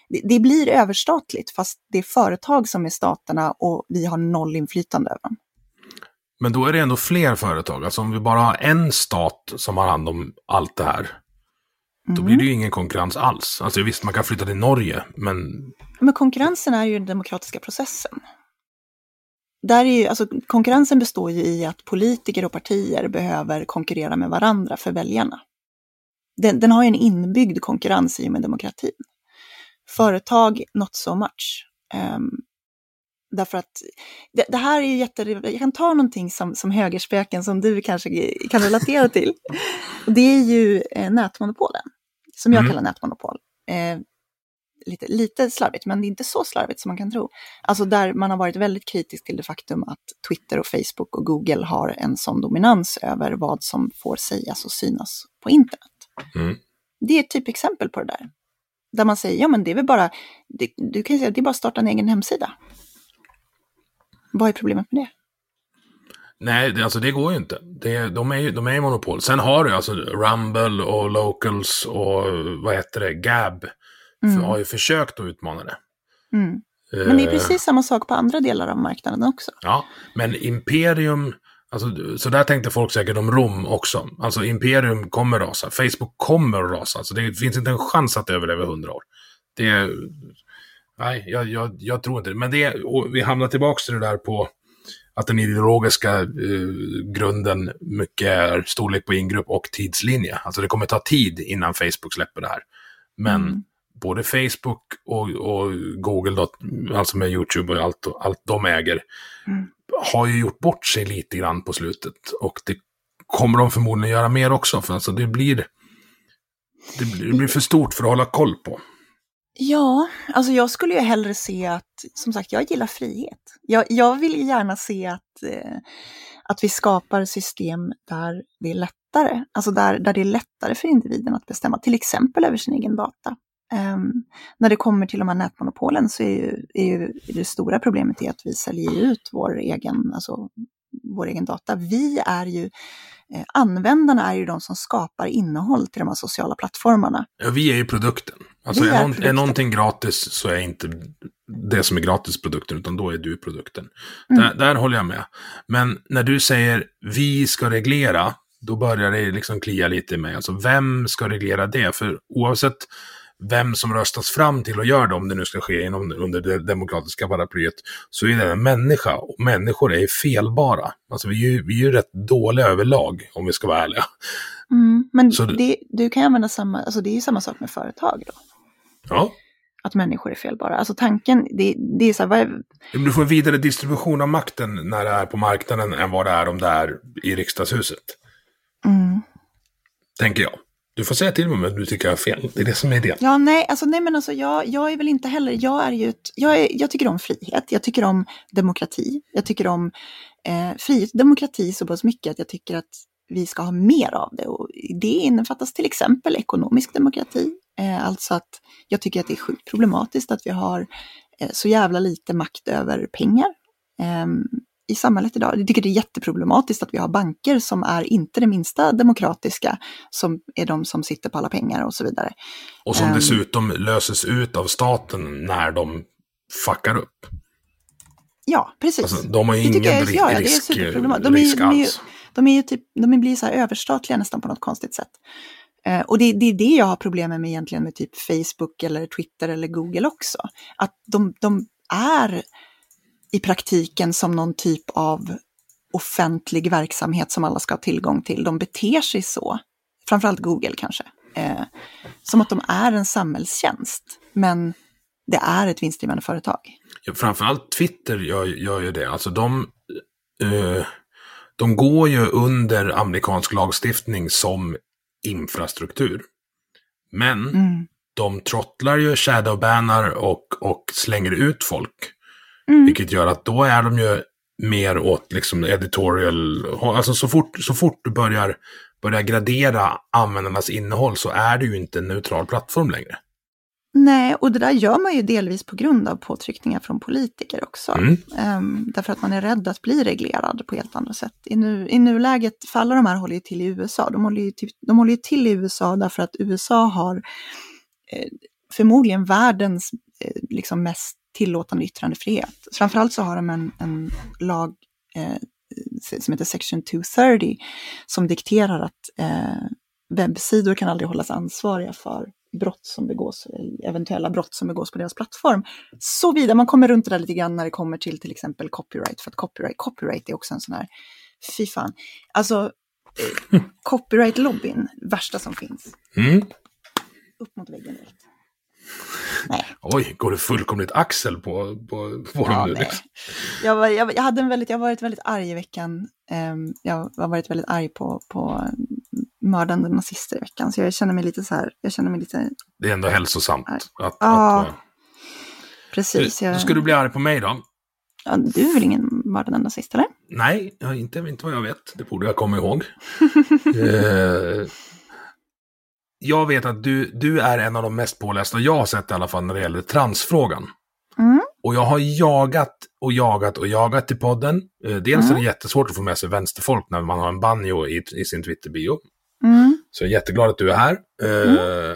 S6: det, det blir överstatligt fast det är företag som är staterna och vi har noll inflytande över dem.
S5: Men då är det ändå fler företag. Alltså om vi bara har en stat som har hand om allt det här. Då blir det ju ingen konkurrens alls. Alltså visst, man kan flytta till Norge, men
S6: Men konkurrensen är ju den demokratiska processen. Där är ju, alltså, konkurrensen består ju i att politiker och partier behöver konkurrera med varandra för väljarna. Den, den har ju en inbyggd konkurrens i och med demokratin. Företag, not so much. Ehm, därför att det, det här är ju jätte... Jag kan ta någonting som, som högerspöken som du kanske kan relatera till. Och det är ju eh, nätmonopolen, som jag
S5: Mm.
S6: kallar nätmonopol. Eh, lite, lite slarvigt, men det är inte så slarvigt som man kan tro. Alltså där man har varit väldigt kritisk till det faktum att Twitter och Facebook och Google har en sån dominans över vad som får sägas och synas på internet.
S5: Mm.
S6: Det är ett typexempel på det där. Där man säger, ja men det är väl bara, det, du kan ju säga, det är bara att starta en egen hemsida. Vad är problemet med det?
S5: Nej, det, alltså det går ju inte. Det, de, är ju, de är ju monopol. Sen har du alltså Rumble och Locals och vad heter det, Gab.
S6: Mm.
S5: Har ju försökt att utmana det.
S6: Mm. Men det är
S5: Eh,
S6: precis samma sak på andra delar av marknaden också.
S5: Ja, men Imperium, alltså, så där tänkte folk säkert om Rom också. Alltså Imperium kommer rasa, Facebook kommer att rasa. Alltså, det finns inte en chans att det överlever hundra år. Det, nej, jag, jag, jag tror inte det. Men det, och vi hamnar tillbaka till det där på att den ideologiska eh, grunden mycket är storlek på ingrupp och tidslinje. Alltså det kommer ta tid innan Facebook släpper det här. Men
S6: Mm.
S5: både Facebook och, och Google, då, alltså med YouTube och allt, allt de äger,
S6: Mm.
S5: har ju gjort bort sig lite grann på slutet. Och det kommer de förmodligen göra mer också, för alltså det blir, det blir, det blir för stort för att hålla koll på.
S6: Ja, alltså jag skulle ju hellre se att, som sagt, jag gillar frihet. Jag, jag vill ju gärna se att, eh, att vi skapar system där det är lättare, alltså där, där det är lättare för individen att bestämma, till exempel över sin egen data. Um, när det kommer till de här nätmonopolen så är ju, är ju det stora problemet är att vi säljer ut vår egen, alltså, vår egen data. Vi är ju, eh, användarna är ju de som skapar innehåll till de här sociala plattformarna.
S5: Ja, vi är ju produkten. Alltså är, någon, är någonting gratis så är inte det som är gratis produkten, utan då är du produkten.
S6: Mm.
S5: Där, där håller jag med. Men när du säger vi ska reglera, då börjar det liksom klia lite i mig. Alltså vem ska reglera det? För oavsett vem som röstas fram till att göra det, om det nu ska ske inom, under det demokratiska paraplyet, så är det en människa. Och människor är felbara. Alltså vi är ju, vi är ju rätt dåliga överlag, om vi ska vara ärliga.
S6: Mm, men
S5: Så det-
S6: det, du kan ju använda samma, alltså det är ju samma sak med företag då.
S5: Ja.
S6: Att människor är felbara. Alltså tanken, det, det är så här, är,
S5: Du får en vidare distribution av makten när det är på marknaden än vad det är om det är i riksdagshuset.
S6: mm.
S5: Tänker jag. Du får säga till mig om du tycker jag har fel. Det är det som är idén.
S6: Ja, nej, alltså, nej men alltså jag, jag är väl inte heller, jag är ju ett, jag, är, jag tycker om frihet, jag tycker om demokrati, jag tycker om eh, frihet och demokrati så pass mycket att jag tycker att vi ska ha mer av det. Och det innefattas till exempel ekonomisk demokrati, alltså att jag tycker att det är sjukt problematiskt att vi har eh, så jävla lite makt över pengar. ehm, i samhället idag. Jag tycker det är jätteproblematiskt att vi har banker som är inte det minsta demokratiska, som är de som sitter på alla pengar och så vidare.
S5: Och som
S6: Ehm.
S5: dessutom löses ut av staten när de fuckar upp.
S6: Ja, precis.
S5: Alltså, de har ju ingen
S6: jag är- ja, ja, det är
S5: risk,
S6: superproblematiskt. De är ju-
S5: risk
S6: de är ju-
S5: alls.
S6: De är typ, de blir så här överstatliga nästan på något konstigt sätt. Eh, och det, det är det jag har problem med egentligen med typ Facebook eller Twitter eller Google också. Att de, de är i praktiken som någon typ av offentlig verksamhet som alla ska ha tillgång till. De beter sig så, framförallt Google kanske, eh, som att de är en samhällstjänst. Men det är ett vinstdrivande företag.
S5: Ja, framförallt Twitter gör, gör ju det. Alltså de, eh, de går ju under amerikansk lagstiftning som infrastruktur. Men
S6: Mm.
S5: de trottlar ju, shadowbannar och, och slänger ut folk.
S6: Mm.
S5: Vilket gör att då är de ju mer åt liksom editorial, alltså så fort, så fort du börjar, börjar gradera användarnas innehåll så är det ju inte en neutral plattform längre.
S6: Nej, och det där gör man ju delvis på grund av påtryckningar från politiker också.
S5: Mm.
S6: Ehm, därför att man är rädd att bli reglerad på helt andra sätt. I, nu, I nuläget, för alla de här håller ju till i USA. De håller ju, till, de håller till i USA därför att USA har eh, förmodligen världens eh, liksom mest tillåtande yttrandefrihet. Framförallt så har de en, en lag eh, som heter Section 230 som dikterar att eh, webbsidor kan aldrig hållas ansvariga för brott som begås, eventuella brott som begås på deras plattform. Såvida man kommer runt det där lite grann när det kommer till till exempel copyright, för att copyright, copyright är också en sån här, fy fan. Alltså, eh, copyright-lobbyn, värsta som finns.
S5: Mm.
S6: Upp mot väggen direkt. Nej.
S5: Oj, går det fullkomligt axel på, på, på
S6: Ja,
S5: dem nu? liksom?
S6: Jag, var, jag, jag, hade en väldigt, jag har varit väldigt arg i veckan. Ehm, jag har varit väldigt arg på, på mördande nazister i veckan. Så jag känner mig lite så här, jag känner mig lite,
S5: Det är ändå hälsosamt. Att,
S6: Ja,
S5: att,
S6: precis.
S5: du,
S6: Jag,
S5: ska du bli arg på mig då?
S6: ja, du är väl ingen mördande nazist, eller?
S5: Nej, ja, inte, inte vad jag vet. Det borde jag komma ihåg. eh, jag vet att du, du är en av de mest pålästa jag har sett i alla fall när det gäller transfrågan.
S6: Mm.
S5: Och jag har jagat och jagat och jagat i podden. Eh, dels är
S6: Mm.
S5: det jättesvårt att få med sig vänsterfolk när man har en banjo i, i sin Twitter-bio.
S6: Mm.
S5: Så jag är jätteglad att du är här. Eh,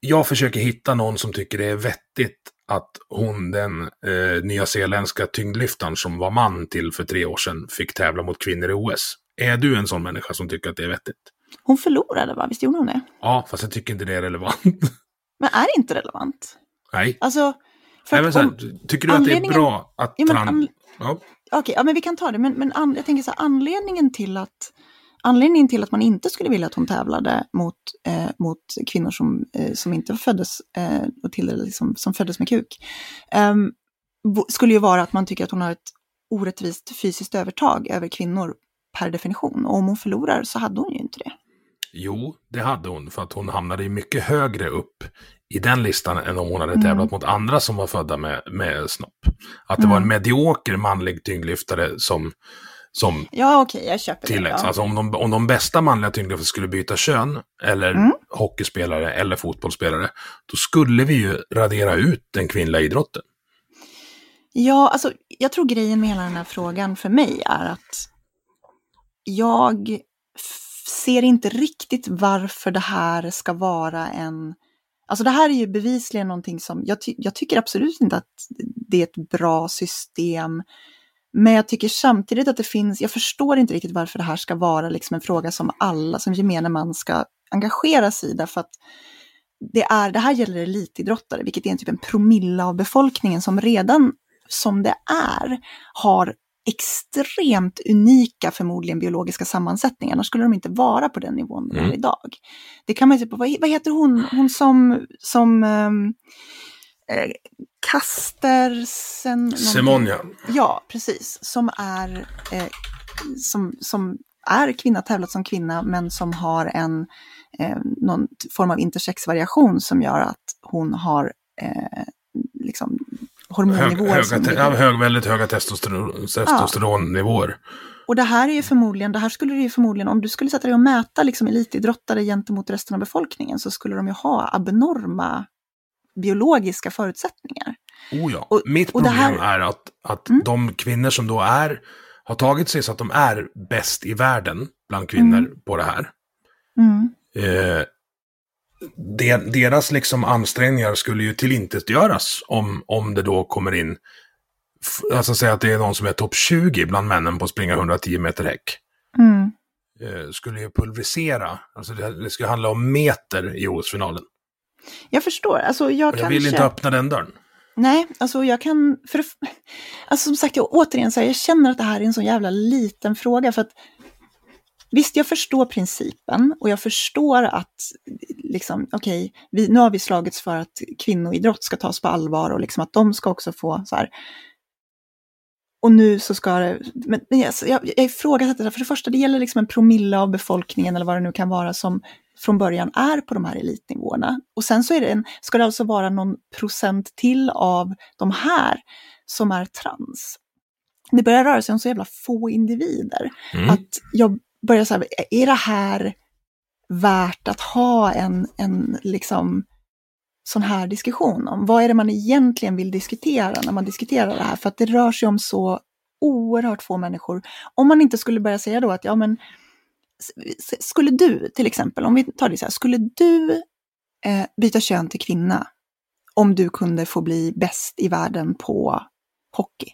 S5: Jag försöker hitta någon som tycker det är vettigt att hon, den eh, nya zeeländska tyngdlyftaren som var man till för tre år sedan, fick tävla mot kvinnor i OS. Är du en sån människa som tycker att det är vettigt?
S6: Hon förlorade, va? Visst gjorde hon det?
S5: Ja, fast jag tycker inte det är relevant.
S6: Men är det inte relevant?
S5: Nej.
S6: Alltså, för
S5: Nej här,
S6: om,
S5: tycker du att det är bra att
S6: Ja, men
S5: Ja.
S6: Okej, ja, men vi kan ta det. Men, men an, jag tänker så här, anledningen till att Anledningen till att man inte skulle vilja att hon tävlade mot, eh, mot kvinnor som, eh, som inte föddes, eh, och till, liksom, som föddes med kuk, ehm, skulle ju vara att man tycker att hon har ett orättvist fysiskt övertag över kvinnor per definition. Och om hon förlorar så hade hon ju inte det.
S5: Jo, det hade hon, för att hon hamnade ju mycket högre upp i den listan än om hon hade
S6: Mm.
S5: tävlat mot andra som var födda med, med snopp. Att det var en
S6: Mm.
S5: medioker manlig tyngdlyftare som, som
S6: Ja, okej, jag köper
S5: tilläggs.
S6: det. Ja.
S5: Alltså om de, om de bästa manliga tyngdlyftarna skulle byta kön, eller
S6: Mm.
S5: hockeyspelare eller fotbollsspelare, då skulle vi ju radera ut den kvinnliga idrotten.
S6: Ja, alltså jag tror grejen med hela den här frågan för mig är att jag ser inte riktigt varför det här ska vara en... Alltså det här är ju bevisligen någonting som, jag, ty jag tycker absolut inte att det är ett bra system. Men jag tycker samtidigt att det finns, jag förstår inte riktigt varför det här ska vara liksom en fråga som alla, som gemene man ska engagera sig i. Därför att det, är, det här gäller elitidrottare, vilket är en typ en promille av befolkningen som redan som det är har extremt unika, förmodligen biologiska sammansättningar. Annars skulle de inte vara på den nivån de är
S5: Mm.
S6: idag. Det kan man ju se på, vad, vad heter hon, hon som, som um, eh, någonting.
S5: Semonja.
S6: Ja, precis. Som är, eh, som, som är kvinna, tävlat som kvinna, men som har en eh, någon form av intersexvariation som gör att hon har eh, liksom
S5: Hög,
S6: hormonnivåer
S5: höga,
S6: som
S5: ja, hög, väldigt höga testosteron, testosteronnivåer.
S6: Och det här är ju förmodligen, det här skulle du ju förmodligen, om du skulle sätta dig och mäta liksom elitidrottare gentemot resten av befolkningen så skulle de ju ha abnorma biologiska förutsättningar.
S5: Oh ja.
S6: Och-
S5: Mitt problem
S6: här-
S5: är att, att
S6: Mm.
S5: de kvinnor som då är, har tagit sig så att de är bäst i världen bland kvinnor
S6: Mm.
S5: på det här.
S6: Mm.
S5: Eh, de, deras liksom ansträngningar skulle ju tillintetgöras om, om det då kommer in, alltså säga att det är någon som är topp 20 bland männen på att springa 110 meter häck.
S6: Mm.
S5: Eh, skulle ju pulverisera, alltså det, det skulle handla om meter i OS-finalen.
S6: Jag förstår, alltså jag
S5: jag
S6: kanske...
S5: vill inte öppna den dörren.
S6: Nej, alltså jag kan... För, alltså som sagt, jag, återigen, så här, jag känner att det här är en så jävla liten fråga. för att Visst, jag förstår principen och jag förstår att liksom, okej, vi, nu har vi slagits för att kvinnoidrott ska tas på allvar och liksom att de ska också få så här. Och nu så ska det, men, men jag, jag, jag ifrågasätter det, för det första, det gäller liksom en promille av befolkningen eller vad det nu kan vara som från början är på de här elitnivåerna. Och sen så är det en, ska det alltså vara någon procent till av de här som är trans. Det börjar röra sig om så jävla få individer.
S3: Mm.
S6: Att jag börjar säga, är det här värt att ha en, en liksom sån här diskussion om? Vad är det man egentligen vill diskutera när man diskuterar det här? För att det rör sig om så oerhört få människor. Om man inte skulle börja säga då att, ja men, skulle du till exempel, om vi tar det så här, skulle du eh, byta kön till kvinna om du kunde få bli bäst i världen på hockey?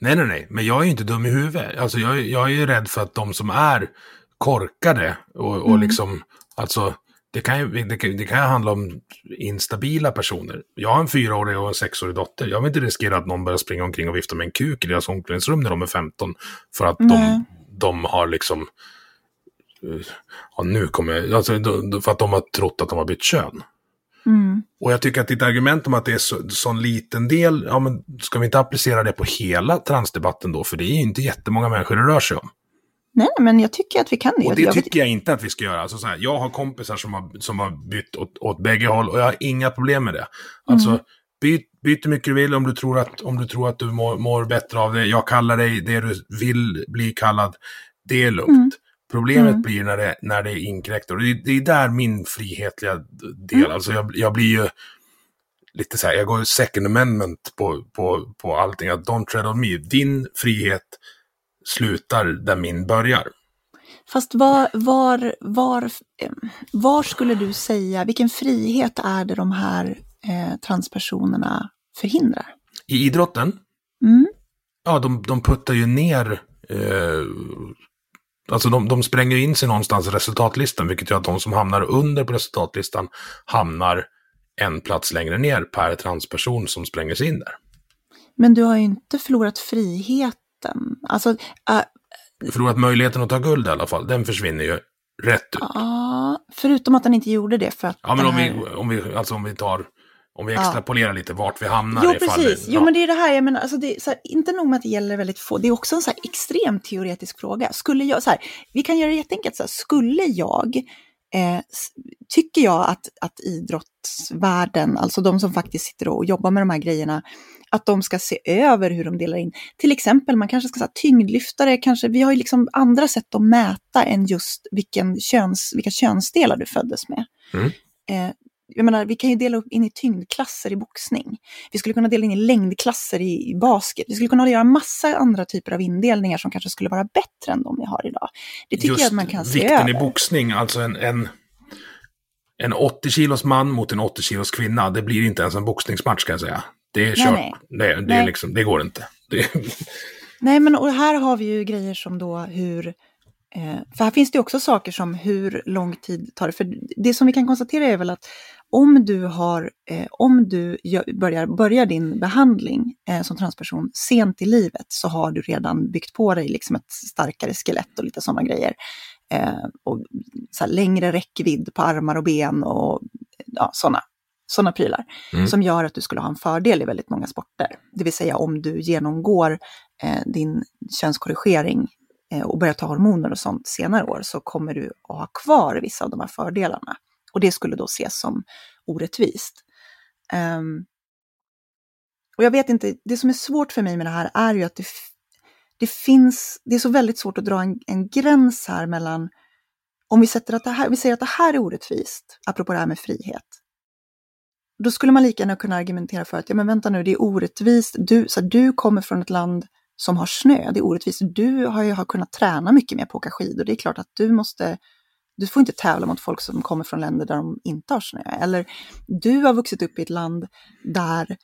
S5: Nej, nej, nej. Men jag är ju inte dum i huvudet. Alltså, jag, är- jag är ju rädd för att de som är korkade och, och
S6: Mm.
S5: liksom, alltså, det kan, ju, det, kan, det kan handla om instabila personer. Jag har en fyraårig och en sexårig dotter. Jag vill inte riskera att någon börjar springa omkring och vifta med en kuk i deras omklädningsrum när de är 15. För att de, de har liksom, ja nu kommer jag, alltså, för att de har trott att de har bytt kön.
S6: Mm.
S5: Och jag tycker att ditt argument om att det är så, sån liten del, ja men ska vi inte applicera det på hela transdebatten då? För det är ju inte jättemånga människor det rör sig om.
S6: Nej, men jag tycker att vi kan det.
S5: Och det
S6: jag vet-
S5: tycker jag inte att vi ska göra. Alltså så här, jag har kompisar som har, som har bytt åt, åt bägge håll och jag har inga problem med det. Alltså,
S6: Mm.
S5: byt, byt hur mycket du vill om du tror att, om du, tror att du mår, mår bättre av det. Jag kallar dig det du vill bli kallad. Det är lugnt.
S6: Mm.
S5: Problemet
S6: Mm.
S5: blir när det, när det inkräktar. Och det, det är där min frihetliga del, alltså jag, jag blir ju lite så här, jag går ju second amendment på, på, på allting. Att don't tread on me. Din frihet slutar där min börjar.
S6: Fast var, var, var, eh, var skulle du säga, vilken frihet är det de här eh, transpersonerna förhindrar?
S5: I idrotten,
S6: Mm.
S5: ja de, de puttar ju ner, eh, alltså de, de spränger in sig någonstans i resultatlistan, vilket gör att de som hamnar under på resultatlistan hamnar en plats längre ner per transperson som spränger sig in där.
S6: Men du har ju inte förlorat friheten. Alltså, äh,
S5: Förlorat möjligheten att ta guld i alla fall, den försvinner ju rätt ut.
S6: ja, förutom att han inte gjorde det för att
S5: Ja, men
S6: den
S5: om vi,
S6: här-
S5: om vi, alltså om vi tar, om vi
S6: Ja.
S5: extrapolerar lite vart vi hamnar
S6: Jo, precis. Jo,
S5: ja.
S6: men det är det här, jag menar, alltså det här, inte nog med att det gäller väldigt få, det är också en så här extremt teoretisk fråga. Skulle jag, så här, vi kan göra det jätteenkelt, så här, skulle jag, eh, tycker jag att, att idrottsvärlden, alltså de som faktiskt sitter och jobbar med de här grejerna, att de ska se över hur de delar in. Till exempel, man kanske ska säga tyngdlyftare, kanske, vi har ju liksom andra sätt att mäta än just vilken köns, vilka könsdelar du föddes med.
S5: Mm.
S6: Eh, jag menar, vi kan ju dela upp in i tyngdklasser i boxning. Vi skulle kunna dela in i längdklasser i, i basket. Vi skulle kunna göra massa andra typer av indelningar som kanske skulle vara bättre än de vi har idag. Det tycker jag att man kan se
S5: vikten
S6: över.
S5: i boxning, alltså en, en, en 80 kilos man mot en 80 kilos kvinna, det blir inte ens en boxningsmatch kan jag säga. Det är
S6: Nej,
S5: kört.
S6: nej.
S5: Det, det, är
S6: Nej.
S5: liksom, det går inte. Det,
S6: Nej, men och här har vi ju grejer som då hur... Eh, för här finns det också saker som hur lång tid tar det. För det som vi kan konstatera är väl att om du, har, eh, om du gör, börjar, börjar din behandling eh, som transperson sent i livet så har du redan byggt på dig liksom ett starkare skelett och lite sådana grejer. Eh, och så längre räckvidd på armar och ben och ja, sådana såna prylar.
S5: Mm.
S6: Som gör att du skulle ha en fördel i väldigt många sporter. Det vill säga om du genomgår eh, din könskorrigering eh, och börjar ta hormoner och sånt senare år så kommer du att ha kvar vissa av de här fördelarna. Och det skulle då ses som orättvist. Um, och jag vet inte, det som är svårt för mig med det här är ju att det, det finns, det är så väldigt svårt att dra en, en gräns här mellan, om vi, sätter att det här, vi säger att det här är orättvist, apropå det här med frihet, då skulle man lika gärna kunna argumentera för att, ja men vänta nu, det är orättvist, du, så här, du kommer från ett land som har snö, det är orättvist, du har ju har kunnat träna mycket mer på att åka skidor, det är klart att du måste, du får inte tävla mot folk som kommer från länder där de inte har snö, eller du har vuxit upp i ett land där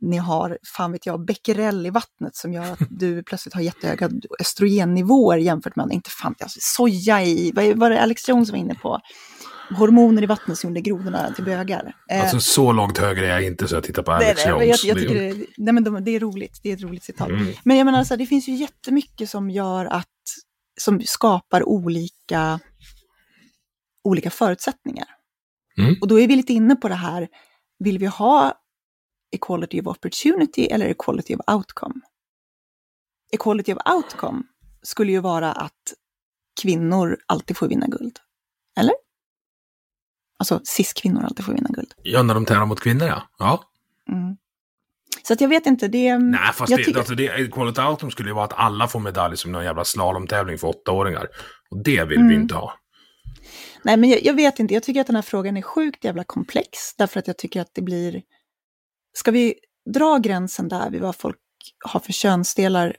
S6: ni har, fan vet jag, becquerel i vattnet som gör att du plötsligt har jättehöga östrogennivåer jämfört med, inte fan, alltså, soja i, vad var det Alex Jones var inne på? Hormoner i vattnet som gjorde grodorna till bögar. Eh,
S5: alltså så långt högre är jag inte så jag tittar på Alex
S6: nej,
S5: Jones.
S6: jag, jag tycker det, nej, men de, det är roligt, det är ett roligt citat.
S5: Mm.
S6: Men jag menar, så här, det finns ju jättemycket som gör att, som skapar olika, olika förutsättningar.
S5: Mm.
S6: Och då är vi lite inne på det här, vill vi ha equality of opportunity eller equality of outcome? Equality of outcome skulle ju vara att kvinnor alltid får vinna guld. Eller? Alltså cis-kvinnor alltid får vinna guld.
S5: Ja, när de tävlar mot kvinnor ja. ja.
S6: Mm. Så att jag vet inte, det...
S5: Nej, fast
S6: jag
S5: det,
S6: tycker-
S5: alltså det, Equality Outcome skulle ju vara att alla får medalj som någon jävla slalomtävling för åttaåringar. Och det vill vi
S6: Mm.
S5: inte ha.
S6: Nej, men jag, jag vet inte. Jag tycker att den här frågan är sjukt jävla komplex. Därför att jag tycker att det blir... Ska vi dra gränsen där vid vad folk har för könsdelar?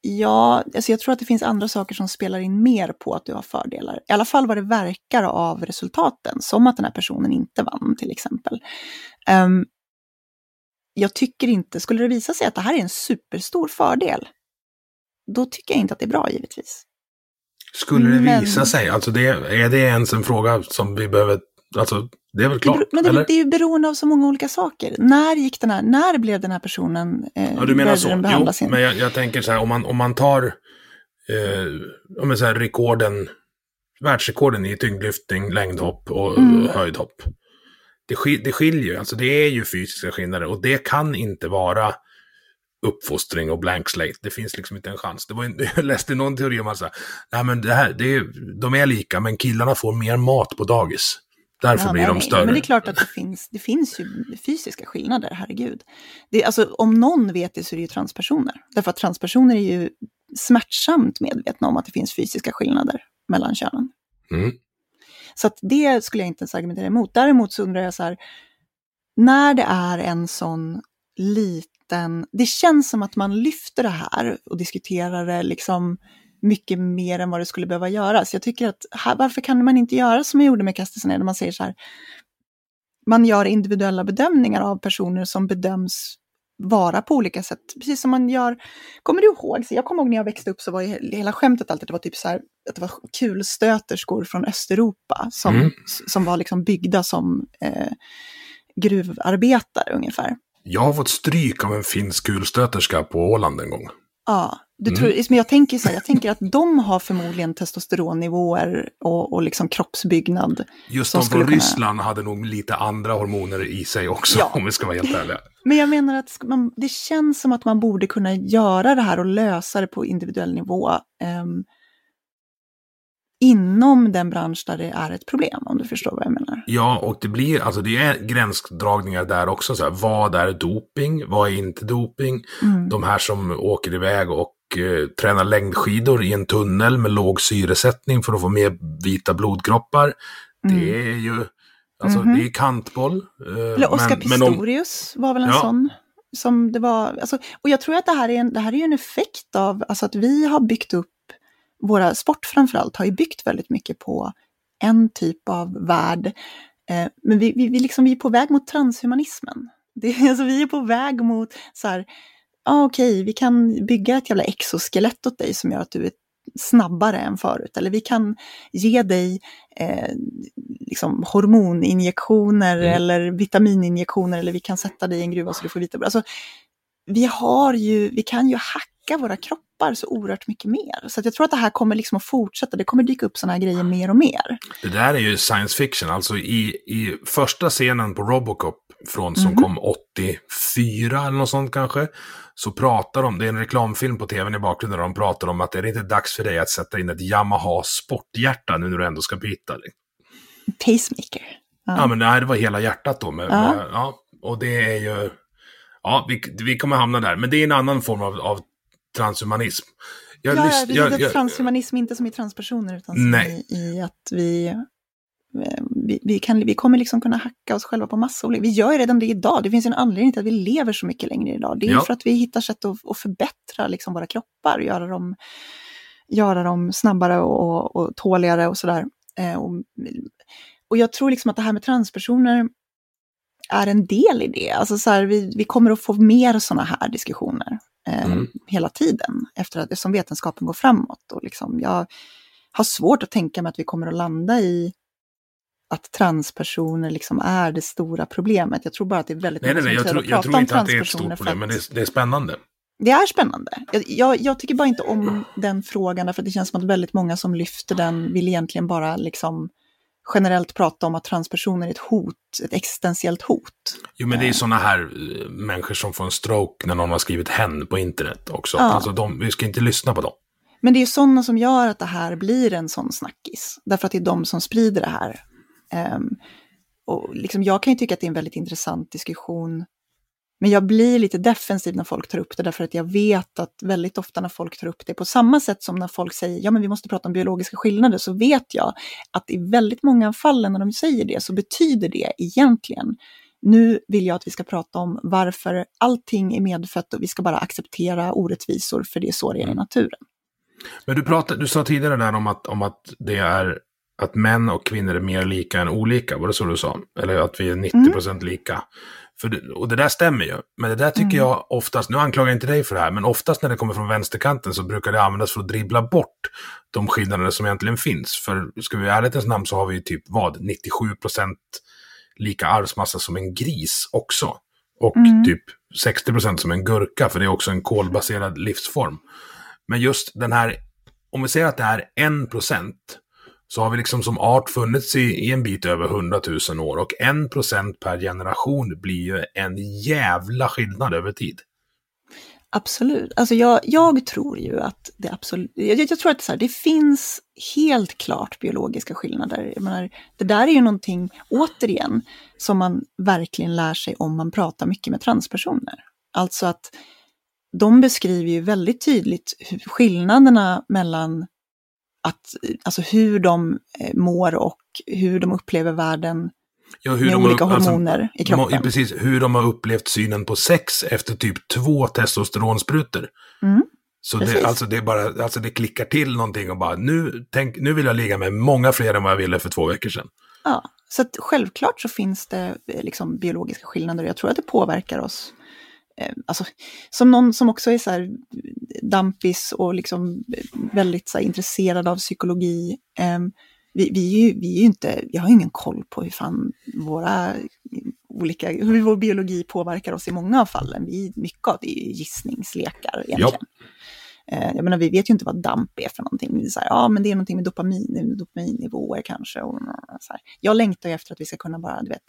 S6: Ja, alltså jag tror att det finns andra saker som spelar in mer på att du har fördelar. I alla fall vad det verkar av resultaten, som att den här personen inte vann till exempel. Um, jag tycker inte, skulle det visa sig att det här är en superstor fördel, då tycker jag inte att det är bra givetvis.
S5: Skulle det
S6: Men-
S5: visa sig, alltså det, är det ens en fråga som vi behöver, alltså det är väl
S6: Det,
S5: klart,
S6: beror- men det,
S5: eller?
S6: det är ju beroende av så många olika saker. När gick den här, när blev den här personen, eh,
S5: Ja, du menar så.
S6: den
S5: Jo, men jag, jag tänker så här, om man, om man tar eh, om man säger rekorden, världsrekorden i tyngdlyftning, längdhopp och
S6: Mm.
S5: höjdhopp. Det, skil, det skiljer ju, alltså det är ju fysiska skillnader och det kan inte vara uppfostring och blank slate. Det finns liksom inte en chans. Det var, en- jag läste någon teori om att säga, nej men det här, det är, de är lika, men killarna får mer mat på dagis. Därför
S6: Ja,
S5: blir de
S6: nej,
S5: större.
S6: Men det är klart att det finns, det finns ju fysiska skillnader, herregud. Det, alltså, om någon vet det så är det ju transpersoner. Därför att transpersoner är ju smärtsamt medvetna om att det finns fysiska skillnader mellan könen.
S5: Mm.
S6: Så att det skulle jag inte ens argumentera emot. Däremot så undrar jag så här, när det är en sån liten, det känns som att man lyfter det här och diskuterar det liksom mycket mer än vad det skulle behöva göras. Jag tycker att, här, varför kan man inte göra som jag gjorde med Kastelsen, där man säger så här, man gör individuella bedömningar av personer som bedöms vara på olika sätt. Precis som man gör, kommer du ihåg, jag kommer ihåg när jag växte upp så var hela skämtet alltid, det var typ så här, att det var kulstöterskor från Östeuropa som,
S5: Mm.
S6: som var liksom byggda som eh, gruvarbetare ungefär.
S5: Jag har fått stryk av en finsk kulstöterska på Åland en gång.
S6: Ja, du
S5: Mm.
S6: tror, men jag tänker så här, jag tänker att de har förmodligen testosteronnivåer och, och liksom kroppsbyggnad.
S5: Just de från
S6: kunna-
S5: Ryssland hade nog lite andra hormoner i sig också,
S6: Ja.
S5: om vi ska vara helt ärliga.
S6: Men jag menar att man, det känns som att man borde kunna göra det här och lösa det på individuell nivå ehm, inom den bransch där det är ett problem, om du förstår vad jag menar.
S5: Ja, och det blir, alltså det är gränsdragningar där också. Så här, vad är doping? Vad är inte doping?
S6: Mm.
S5: De här som åker iväg och eh, tränar längdskidor i en tunnel med låg syresättning för att få mer vita blodkroppar. Det är ju, alltså
S6: Mhm.
S5: det är kantboll. eh,
S6: Eller
S5: men- men om-
S6: Pistorius var väl en
S5: Ja.
S6: sån. Som det var, alltså, och jag tror att det här är en, det här är en effekt av alltså att vi har byggt upp, våra sport framförallt har ju byggt väldigt mycket på en typ av värld. Eh, men vi, vi, vi, liksom, vi är på väg mot transhumanismen. Det, alltså, vi är på väg mot så här, ja okej, vi kan bygga ett jävla exoskelett åt dig som gör att du är snabbare än förut. Eller vi kan ge dig eh, liksom hormoninjektioner
S5: Mm.
S6: eller vitamininjektioner eller vi kan sätta dig i en gruva så du får vita alltså, vi har ju, vi kan ju hacka våra kroppar så oerhört mycket mer. Så jag tror att det här kommer liksom att fortsätta, det kommer dyka upp sådana här grejer mer och mer.
S5: Det där är ju science fiction. Alltså i, i första scenen på Robocop från, som
S6: Mhm.
S5: kom 84 eller något sånt kanske. Så pratar de, det är en reklamfilm på tvn i bakgrunden där de pratar om att är det inte dags för dig att sätta in ett Yamaha sporthjärta nu när du ändå ska byta?
S6: Tastemaker. Ja.
S5: Ja, men det här var hela hjärtat då. Med,
S6: Ja.
S5: med, ja, och det är ju... Ja, vi, vi kommer hamna där. Men det är en annan form av, av transhumanism. Jag
S6: ja,
S5: lys-
S6: ja, det
S5: jag- jag-
S6: transhumanism, inte som i transpersoner, utan som i, i att vi, eh, vi, vi, kan, vi kommer liksom kunna hacka oss själva på massa olika... Vi gör redan det idag. Det finns en anledning till att vi lever så mycket längre idag. Det är
S5: Ja.
S6: för att vi hittar sätt att, att förbättra liksom våra kroppar, göra dem, göra dem snabbare och, och, och tåligare och sådär. Eh, och, och jag tror liksom att det här med transpersoner är en del i det. Alltså så här, vi, vi kommer att få mer sådana här diskussioner eh,
S5: Mm.
S6: hela tiden efter att, eftersom vetenskapen går framåt. Och liksom, jag har svårt att tänka mig att vi kommer att landa i att transpersoner liksom är det stora problemet. Jag tror bara att det är väldigt
S5: Nej, nej, nej,
S6: som
S5: jag tror, jag tror inte att det är ett stort
S6: för
S5: problem, men det är, det är spännande.
S6: det är spännande. Jag, jag, jag tycker bara inte om den frågan, att det känns som att väldigt många som lyfter den vill egentligen bara liksom generellt prata om att transpersoner är ett hot, ett existentiellt hot.
S5: Jo, men det är sådana här eh, människor som får en stroke när någon har skrivit hen på internet också.
S6: Ja.
S5: Alltså, de, vi ska inte lyssna på dem.
S6: Men det är sådana som gör att det här blir en sån snackis. Därför att det är de som sprider det här. Ehm, och liksom, jag kan ju tycka att det är en väldigt intressant diskussion. Men jag blir lite defensiv när folk tar upp det, därför att jag vet att väldigt ofta när folk tar upp det, på samma sätt som när folk säger ja men vi måste prata om biologiska skillnader, så vet jag att i väldigt många av fallen när de säger det så betyder det egentligen nu vill jag att vi ska prata om varför allting är medfött och vi ska bara acceptera orättvisor för det är så det är i naturen.
S5: Men du, pratade, du sa tidigare där om att, om att det är att män och kvinnor är mer lika än olika, var det så du sa? Eller att vi är 90% mm. lika. För och det där stämmer ju. Men det där tycker mm. jag oftast, nu anklagar jag inte dig för det här, men oftast när det kommer från vänsterkanten så brukar det användas för att dribbla bort de skillnader som egentligen finns. För ska vi i ärlighetens namn så har vi typ vad, 97% lika arvsmassa som en gris också. Och mm. typ 60% som en gurka, för det är också en kolbaserad livsform. Men just den här, om vi säger att det är 1%, så har vi liksom som art funnits i, i en bit över 100 000 år och 1% per generation blir ju en jävla skillnad över tid.
S6: Absolut. Alltså jag, jag tror ju att det absolut... Jag, jag tror att det, så här, det finns helt klart biologiska skillnader. Jag menar, det där är ju någonting, återigen, som man verkligen lär sig om man pratar mycket med transpersoner. Alltså att de beskriver ju väldigt tydligt skillnaderna mellan att, alltså hur de eh, mår och hur de upplever världen ja, hur med de olika alltså, hormoner i kroppen.
S5: Precis, hur de har upplevt synen på sex efter typ två testosteronsprutor. Mm, så det, alltså, det, bara, alltså det klickar till någonting och bara nu, tänk, nu vill jag ligga med många fler än vad jag ville för två veckor sedan.
S6: Ja, så självklart så finns det eh, liksom biologiska skillnader och jag tror att det påverkar oss. Eh, alltså, som någon som också är så här dampis och liksom väldigt så här, intresserad av psykologi. Eh, vi, vi, är ju, vi är ju inte, vi har ingen koll på hur fan våra olika, hur vår biologi påverkar oss i många av fallen. Vi, mycket av det är ju gissningslekar egentligen. Ja. Eh, jag menar, vi vet ju inte vad DAMP är för någonting. Vi säger, ja, men det är någonting med dopamin, dopaminnivåer kanske. Och, så här. Jag längtar ju efter att vi ska kunna bara, du vet,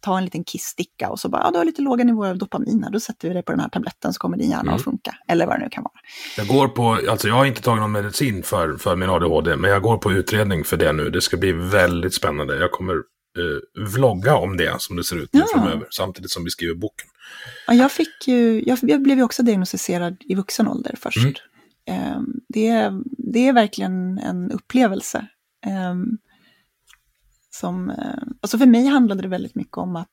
S6: ta en liten kisssticka och så bara, ja, du har lite låga nivåer av dopamin här, då sätter vi det på den här tabletten så kommer din hjärna mm. att funka. Eller vad det nu kan vara.
S5: Jag går på, alltså jag har inte tagit någon medicin för, för min ADHD, men jag går på utredning för det nu. Det ska bli väldigt spännande. Jag kommer eh, vlogga om det som det ser ut nu ja. framöver, samtidigt som vi skriver boken.
S6: Ja, jag, fick ju, jag, jag blev ju också diagnostiserad i vuxen ålder först. Mm. Eh, det, det är verkligen en upplevelse. Eh, som, eh, alltså för mig handlade det väldigt mycket om att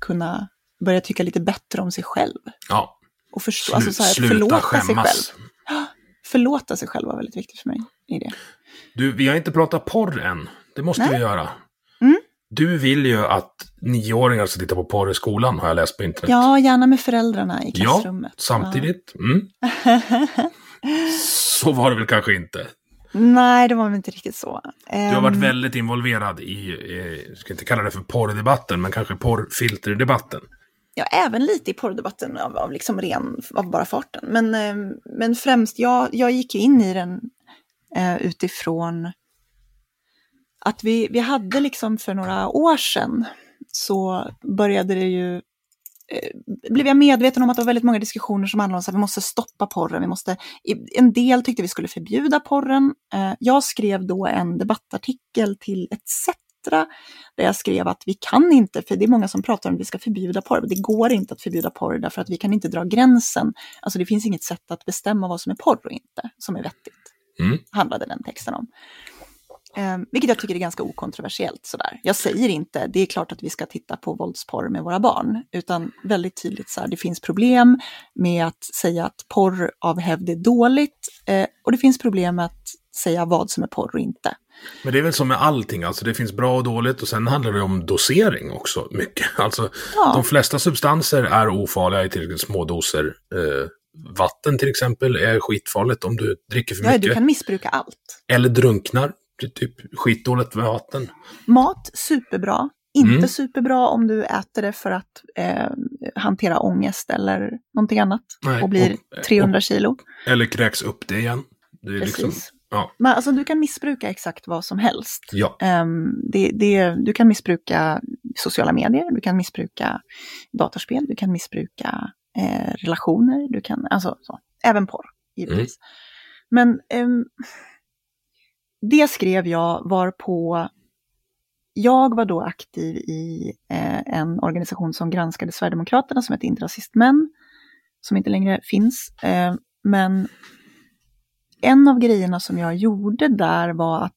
S6: kunna börja tycka lite bättre om sig själv.
S5: Ja.
S6: Och förstå, Slu alltså så här, förlåta skämmas. sig själv. Förlåta sig själv var väldigt viktigt för mig i det.
S5: Du, vi har inte pratat porr än. Det måste Nej. vi göra. Mm. Du vill ju att nioåringar ska titta på porr i skolan, har jag läst på internet.
S6: Ja, gärna med föräldrarna i klassrummet.
S5: Ja, samtidigt. Mm. Så var det väl kanske inte.
S6: Nej, det var väl inte riktigt så.
S5: Du har varit ehm. väldigt involverad i, jag ska inte kalla det för porrdebatten, men kanske porrfilterdebatten.
S6: Ja, även lite i porrdebatten av, av, liksom ren, av bara farten. Men, ehm, men främst, jag, jag gick ju in i den uh, utifrån att vi, vi hade liksom för några år sedan så började det ju Eh, blev jag medveten om att det var väldigt många diskussioner som handlade om att vi måste stoppa porren. Vi måste, en del tyckte vi skulle förbjuda porren. Eh, jag skrev då en debattartikel till ETC där jag skrev att vi kan inte, för det är många som pratar om att vi ska förbjuda porr, det går inte att förbjuda porr därför att vi kan inte dra gränsen. Alltså det finns inget sätt att bestämma vad som är porr och inte, som är vettigt. Mm. Handlade den texten om. Eh, vilket jag tycker är ganska okontroversiellt sådär. Jag säger inte, det är klart att vi ska titta på våldsporr med våra barn, utan väldigt tydligt så här, det finns problem med att säga att porr av hävd är dåligt eh, och det finns problem med att säga vad som är porr och inte.
S5: Men det är väl som med allting, alltså det finns bra och dåligt och sen handlar det om dosering också mycket. Alltså ja. de flesta substanser är ofarliga i tillräckligt små doser. Eh, vatten till exempel är skitfarligt om du dricker för mycket.
S6: Ja, du kan missbruka allt.
S5: Eller drunknar typ skitdåligt vatten.
S6: Mat, superbra. Inte mm. superbra om du äter det för att eh, hantera ångest eller någonting annat Nej, och blir och, 300 och, kilo.
S5: Eller kräks upp det igen. Det är Precis. Liksom, ja.
S6: Men alltså du kan missbruka exakt vad som helst.
S5: Ja.
S6: Um, det, det, du kan missbruka sociala medier, du kan missbruka datorspel, du kan missbruka eh, relationer, du kan, alltså så. även porr givetvis. Mm. Men um, det skrev jag var på jag var då aktiv i eh, en organisation som granskade Sverigedemokraterna som hette Inte rasistmän, som inte längre finns. Eh, men en av grejerna som jag gjorde där var att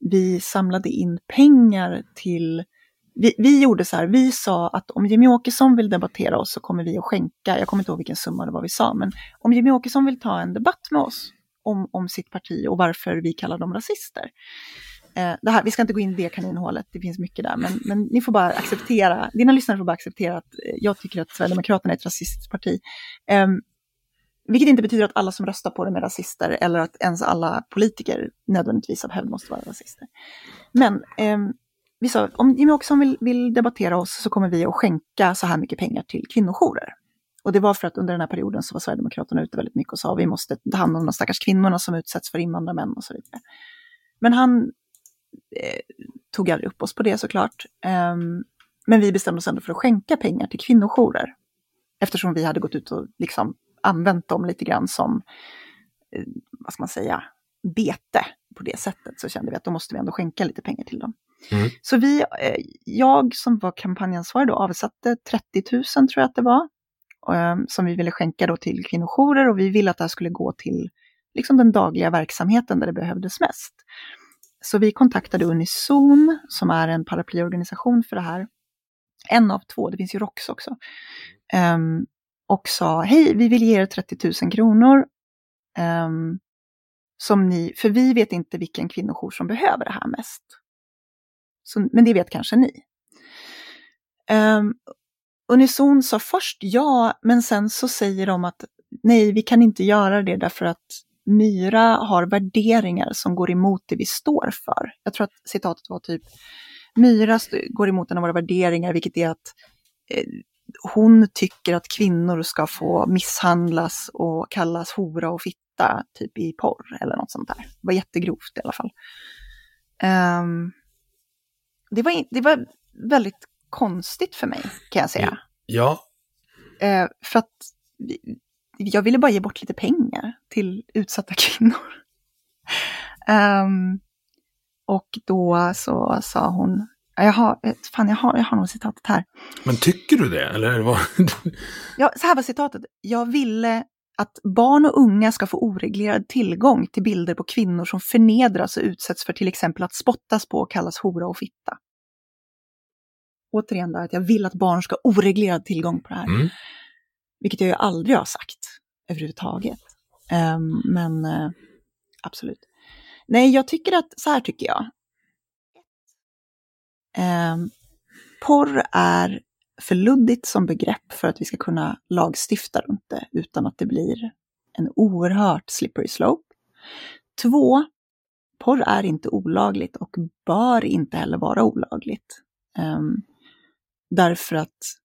S6: vi samlade in pengar till vi, vi, gjorde så här, vi sa att om Jimmy Åkesson vill debattera oss så kommer vi att skänka, jag kommer inte ihåg vilken summa det var vi sa, men om Jimmy Åkesson vill ta en debatt med oss om, om sitt parti och varför vi kallar dem rasister. Eh, det här, vi ska inte gå in i det kaninhålet, det finns mycket där, men, men ni får bara acceptera, dina lyssnare får bara acceptera att eh, jag tycker att Sverigedemokraterna är ett rasistiskt parti. Eh, vilket inte betyder att alla som röstar på dem är rasister eller att ens alla politiker nödvändigtvis av hävd måste vara rasister. Men eh, vi sa, om Jimmie Åkesson vill, vill debattera oss så kommer vi att skänka så här mycket pengar till kvinnojourer. Och det var för att under den här perioden så var Sverigedemokraterna ute väldigt mycket och sa vi måste ta hand om de stackars kvinnorna som utsätts för invandrarmän och så vidare. Men han eh, tog aldrig upp oss på det såklart. Um, men vi bestämde oss ändå för att skänka pengar till kvinnojourer. Eftersom vi hade gått ut och liksom använt dem lite grann som, eh, vad ska man säga, bete på det sättet så kände vi att då måste vi ändå skänka lite pengar till dem. Mm. Så vi, eh, jag som var kampanjansvarig då avsatte 30 000 tror jag att det var, eh, Eh, som vi ville skänka då till kvinnojourer och vi ville att det här skulle gå till liksom den dagliga verksamheten där det behövdes mest. Så vi kontaktade Unison som är en paraplyorganisation för det här. En av två, det finns ju ROX också. Um, och sa, hej, vi vill ge er 30 000 kronor. Um, som ni, för vi vet inte vilken kvinnojour som behöver det här mest. Så, men det vet kanske ni. Um, Unison sa först ja, men sen så säger de att nej, vi kan inte göra det därför att Myra har värderingar som går emot det vi står för. Jag tror att citatet var typ Myra går emot en av våra värderingar, vilket är att eh, hon tycker att kvinnor ska få misshandlas och kallas hora och fitta, typ i porr eller något sånt där. Det var jättegrovt i alla fall. Um, det, var, det var väldigt konstigt för mig, kan jag säga.
S5: Ja.
S6: Uh, för att jag ville bara ge bort lite pengar till utsatta kvinnor. Um, och då så sa hon, jag har, fan jag har, jag har nog citatet här.
S5: Men tycker du det? Eller vad?
S6: ja, så här var citatet. Jag ville att barn och unga ska få oreglerad tillgång till bilder på kvinnor som förnedras och utsätts för till exempel att spottas på och kallas hora och fitta. Återigen där, att jag vill att barn ska ha oreglerad tillgång på det här. Mm. Vilket jag ju aldrig har sagt överhuvudtaget. Um, men uh, absolut. Nej, jag tycker att, så här tycker jag. Um, porr är för luddigt som begrepp för att vi ska kunna lagstifta runt det utan att det blir en oerhört slippery slope. Två, porr är inte olagligt och bör inte heller vara olagligt. Um, därför att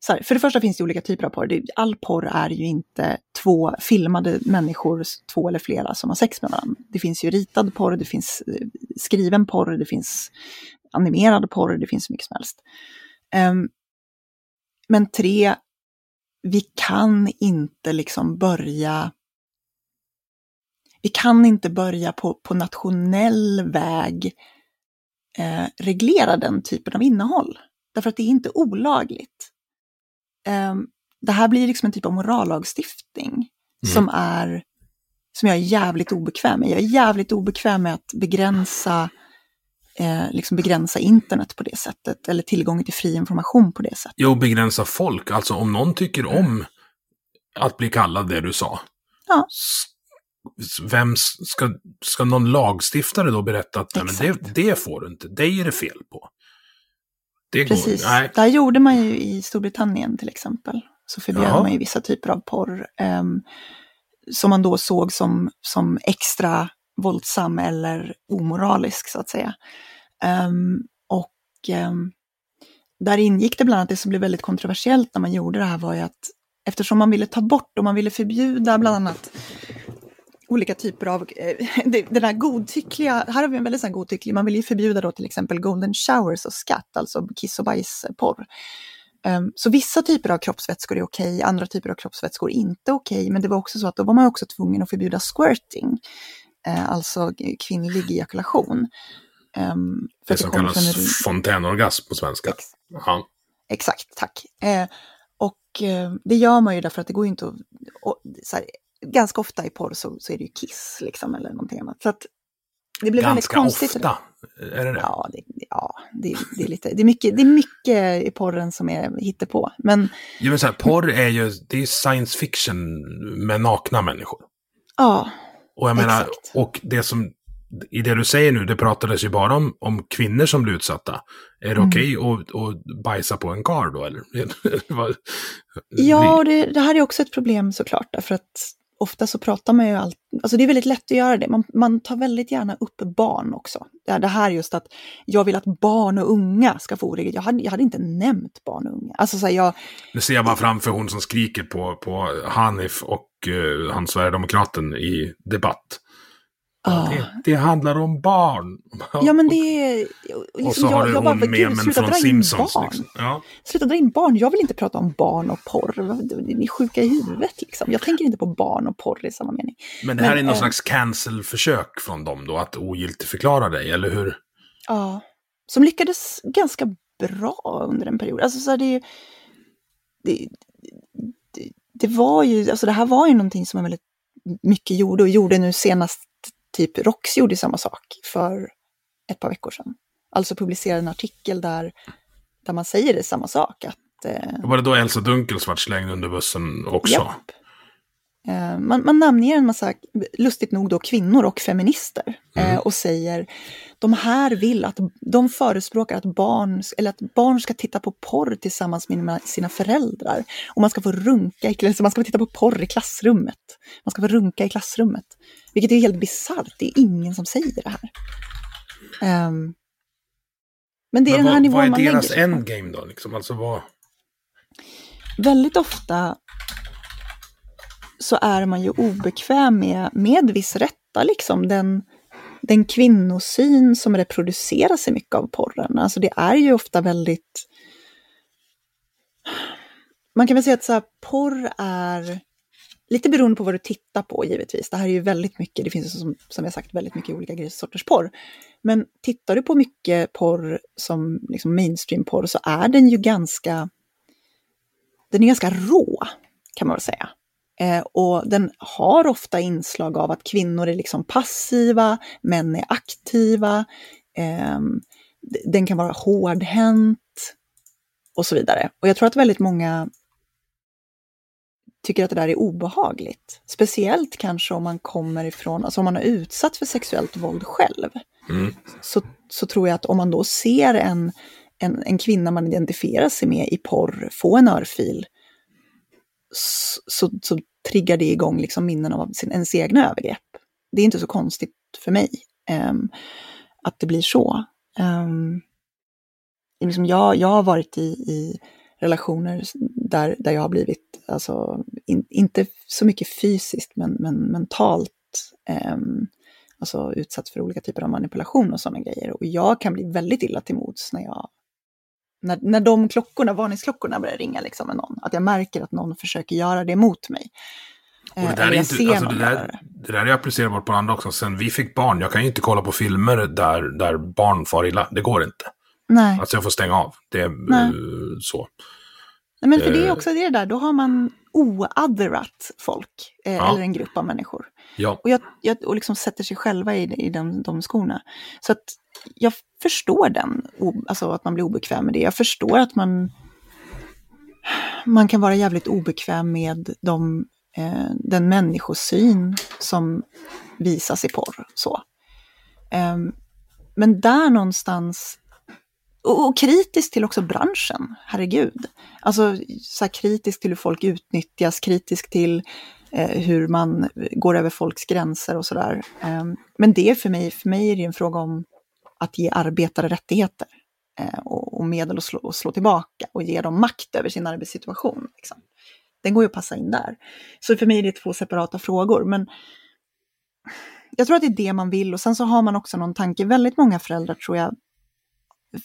S6: så här, för det första finns det olika typer av porr. All porr är ju inte två filmade människor, två eller flera, som har sex med varandra. Det finns ju ritad porr, det finns eh, skriven porr, det finns animerad porr, det finns så mycket som helst. Um, men tre, vi kan inte liksom börja vi kan inte börja på, på nationell väg eh, reglera den typen av innehåll. Därför att det är inte olagligt. Eh, det här blir liksom en typ av morallagstiftning mm. som är som jag är jävligt obekväm med. Jag är jävligt obekväm med att begränsa eh, liksom begränsa internet på det sättet, eller tillgången till fri information på det sättet.
S5: Jo, begränsa folk. Alltså om någon tycker om att bli kallad det du sa.
S6: Ja.
S5: Vem ska, ska någon lagstiftare då berätta att nej, men det, det får du inte, det är det fel på.
S6: Det Precis, går, nej. där gjorde man ju i Storbritannien till exempel. Så förbjöd Jaha. man ju vissa typer av porr. Um, som man då såg som, som extra våldsam eller omoralisk så att säga. Um, och um, där ingick det bland annat det som blev väldigt kontroversiellt när man gjorde det här var ju att eftersom man ville ta bort och man ville förbjuda bland annat olika typer av, eh, det där godtyckliga, här har vi en väldigt sån godtycklig, man vill ju förbjuda då till exempel golden showers och skatt, alltså kiss och bajsporr. Um, så vissa typer av kroppsvätskor är okej, okay, andra typer av kroppsvätskor är inte okej, okay, men det var också så att då var man också tvungen att förbjuda squirting, uh, alltså kvinnlig ejakulation. Um,
S5: det som kallas en... fontänorgasm på svenska.
S6: Ex
S5: ja.
S6: Exakt, tack. Eh, och eh, det gör man ju därför att det går ju inte att... Och, här, ganska ofta i porr så, så, är det ju kiss liksom eller någonting annat. Så att det blir
S5: ganska
S6: väldigt konstigt.
S5: ofta? Är det det?
S6: Ja, det, ja det, det, är lite, det, är mycket, det är mycket i porren som är hittepå. Men,
S5: ja, men så här, porr är ju det är science fiction med nakna människor.
S6: Ja,
S5: Och jag menar,
S6: exakt.
S5: och det som, i det du säger nu, det pratades ju bara om, om kvinnor som blir utsatta. Är det
S6: Mm.
S5: okej att, att bajsa på en karl då, eller?
S6: Ja, det, det här är också ett problem såklart, därför att ofta så pratar man ju allt, alltså det är väldigt lätt att göra det. Man, man tar väldigt gärna upp barn också. Det, här- det här just att jag vill att barn och unga ska få ordet. Jag hade, jag hade inte nämnt barn och unga. Alltså så här, jag,
S5: Nu ser jag bara framför hon som skriker på, på Hanif och uh, han Sverigedemokraten i debatt
S6: ah.
S5: Det, det handlar om barn.
S6: Ja men det är... Liksom,
S5: och så har du
S6: jag bara,
S5: hon
S6: "Gud,
S5: memen
S6: sluta
S5: från Simpsons.
S6: barn.
S5: Liksom. Ja.
S6: Sluta dra in barn, jag vill inte prata om barn och porr. Ni är sjuka i huvudet liksom. Jag tänker inte på barn och porr i samma mening.
S5: Men det här
S6: Men,
S5: är någon
S6: eh,
S5: slags cancel-försök från dem då, att ogiltigförklara dig, eller hur?
S6: Ja, som lyckades ganska bra under en period. Alltså så här, det, det, det, det var ju, alltså det här var ju någonting som man väldigt mycket gjorde och gjorde nu senast, typ Rox gjorde samma sak för ett par veckor sedan. Alltså publicerade en artikel där, där man säger det samma sak, att eh,
S5: Var det då Elsa Dunkels vart slängd under bussen också?
S6: Japp. Eh, Man, man namnger en massa, lustigt nog då, kvinnor och feminister eh, och säger de här vill att, de förespråkar att barn, eller att barn ska titta på porr tillsammans med sina föräldrar. Och man ska få runka, i, man ska få titta på porr i klassrummet. Man ska få runka i klassrummet. Vilket är helt bisarrt, det är ingen som säger det här. Ehm, men det är
S5: Men
S6: den här
S5: vad,
S6: nivån
S5: vad är
S6: man lägger
S5: deras
S6: sig på.
S5: endgame då? Liksom? Alltså vad...
S6: väldigt ofta så är man ju obekväm med, med viss rätta, liksom den, den kvinnosyn som reproducerar sig mycket av porren. Alltså det är ju ofta väldigt... Man kan väl säga att så här, porr är lite beroende på vad du tittar på givetvis. Det här är ju väldigt mycket, det finns ju som, som jag sagt väldigt mycket olika sorters porr. Men tittar du på mycket porr som liksom mainstream-porr så är den ju ganska den är ganska rå, kan man väl säga. Eh, och den har ofta inslag av att kvinnor är liksom passiva, män är aktiva, ehm, den kan vara hårdhänt och så vidare. Och jag tror att väldigt många tycker att det där är obehagligt. Speciellt kanske om man kommer ifrån, alltså om man har utsatts för sexuellt våld själv.
S5: Mm.
S6: Så, så tror jag att om man då ser en, en, en kvinna man identifierar sig med i porr få en örfil, så, så, så triggar det igång liksom minnen av sin, ens egna övergrepp. Det är inte så konstigt för mig ehm, att det blir så. Um, liksom jag, jag har varit i, i relationer där, där jag har blivit, alltså, in, inte så mycket fysiskt, men, men mentalt ehm, alltså utsatt för olika typer av manipulation och sådana grejer. Och jag kan bli väldigt illa till mods när jag när, när de klockorna, varningsklockorna börjar ringa liksom med någon. Att jag märker att någon försöker göra det mot mig.
S5: Och det
S6: Eh,
S5: där, är inte, alltså det, där, det där är applicerbart på andra också. Sen vi fick barn, jag kan ju inte kolla på filmer där, där barn far illa. Det går inte.
S6: Nej.
S5: Alltså jag får stänga av. Det är
S6: Nej.
S5: eh, så.
S6: Nej, men för det är
S5: Eh.
S6: också det där, då har man oaderat folk, eh,
S5: Ja.
S6: eller en grupp av människor.
S5: Ja.
S6: Och, jag, jag, och liksom sätter sig själva i, i de, de skorna. Så att jag förstår den, alltså att man blir obekväm med det. Jag förstår att man, man kan vara jävligt obekväm med de, eh, den människosyn som visas i porr. Så. Ehm, men där någonstans, och, och kritisk till också branschen, herregud. Alltså så här kritisk till hur folk utnyttjas, kritisk till eh, hur man går över folks gränser och sådär. Eh, men det är för mig, för mig är det en fråga om att ge arbetare rättigheter eh, och, och medel att slå, och slå tillbaka och ge dem makt över sin arbetssituation. Liksom. Den går ju att passa in där. Så för mig är det två separata frågor. Men jag tror att det är det man vill och sen så har man också någon tanke. Väldigt många föräldrar tror jag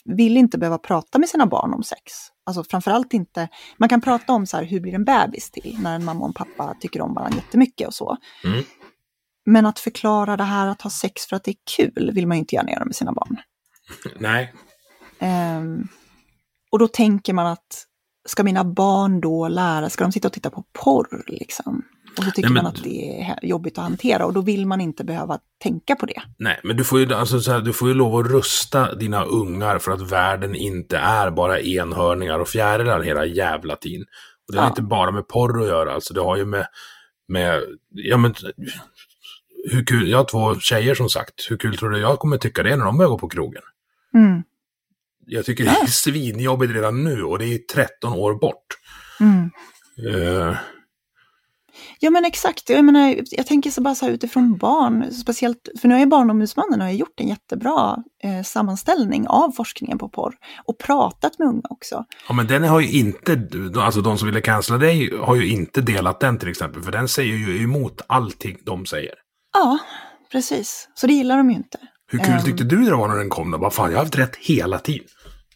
S6: vill inte behöva prata med sina barn om sex. Alltså framförallt inte, man kan prata om så här, hur blir en bebis till när en mamma och en pappa tycker om varandra jättemycket och så.
S5: Mm.
S6: Men att förklara det här att ha sex för att det är kul vill man ju inte gärna göra med sina barn.
S5: Nej.
S6: Ehm, och då tänker man att ska mina barn då lära, ska de sitta och titta på porr liksom? Och så tycker
S5: Nej, men-
S6: man att det är jobbigt att hantera och då vill man inte behöva tänka på det.
S5: Nej, men du får, ju, alltså, så här, du får ju lov att rusta dina ungar för att världen inte är bara enhörningar och fjärilar hela jävla tiden. Och det har
S6: Ja.
S5: inte bara med porr att göra, alltså det har ju med, med ja men, hur kul, jag har två tjejer som sagt, hur kul tror du jag kommer tycka det är när de börjar gå på krogen?
S6: Mm.
S5: Jag tycker det är svinjobbigt redan nu och det är 13 år bort.
S6: Mm.
S5: Eh,
S6: Ja men exakt, jag, menar, jag tänker så bara så utifrån barn, speciellt, för nu har ju Barnombudsmannen har gjort en jättebra eh, sammanställning av forskningen på porr och pratat med unga också.
S5: ja men den har ju inte, alltså de som ville cancella dig har ju inte delat den till exempel, för den säger ju emot allting de säger.
S6: Ja, precis. Så det gillar de ju inte.
S5: Hur kul
S6: Ehm.
S5: tyckte du det var när den kom då? Vad fan, jag har haft rätt hela tiden.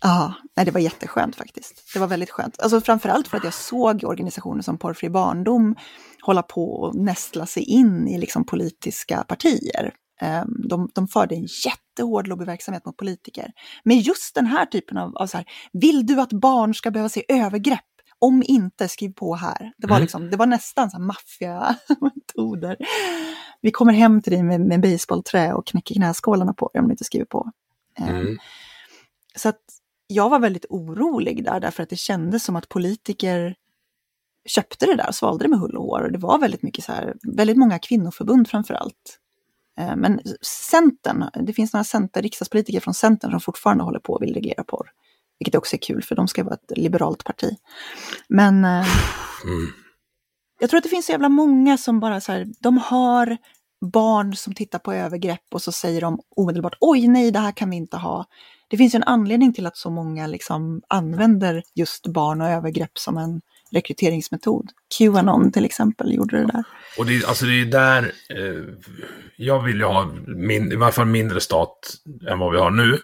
S6: Ja, nej, det var jätteskönt faktiskt. Det var väldigt skönt. Alltså framförallt för att jag såg organisationer som Porrfri barndom hålla på och nästla sig in i liksom politiska partier. Ehm, De, de förde en jättehård lobbyverksamhet mot politiker. Men just den här typen av, av så här, vill du att barn ska behöva se övergrepp? Om inte, skriv på här. Det var,
S5: Mm.
S6: liksom, det var nästan så maffiametoder. Vi kommer hem till dig med, med baseballträ och knäcker knäskålarna på dig om du inte skriver på. Ehm,
S5: Mm.
S6: så att jag var väldigt orolig där, därför att det kändes som att politiker köpte det där och svalde det med hull och hår. Och det var väldigt mycket så här, väldigt många kvinnoförbund framför allt. Eh, Men Centern, det finns några center, riksdagspolitiker från Centern som fortfarande håller på och vill reglera porr. Vilket också är kul, för de ska vara ett liberalt parti. Men eh,
S5: Mm.
S6: jag tror att det finns så jävla många som bara så här, de har barn som tittar på övergrepp och så säger de omedelbart oj nej, det här kan vi inte ha. Det finns ju en anledning till att så många liksom använder just barn och övergrepp som en rekryteringsmetod. Qanon till exempel gjorde det där.
S5: Och det, alltså det är där, eh, jag vill ju ha min, i varje fall mindre stat än vad vi har nu.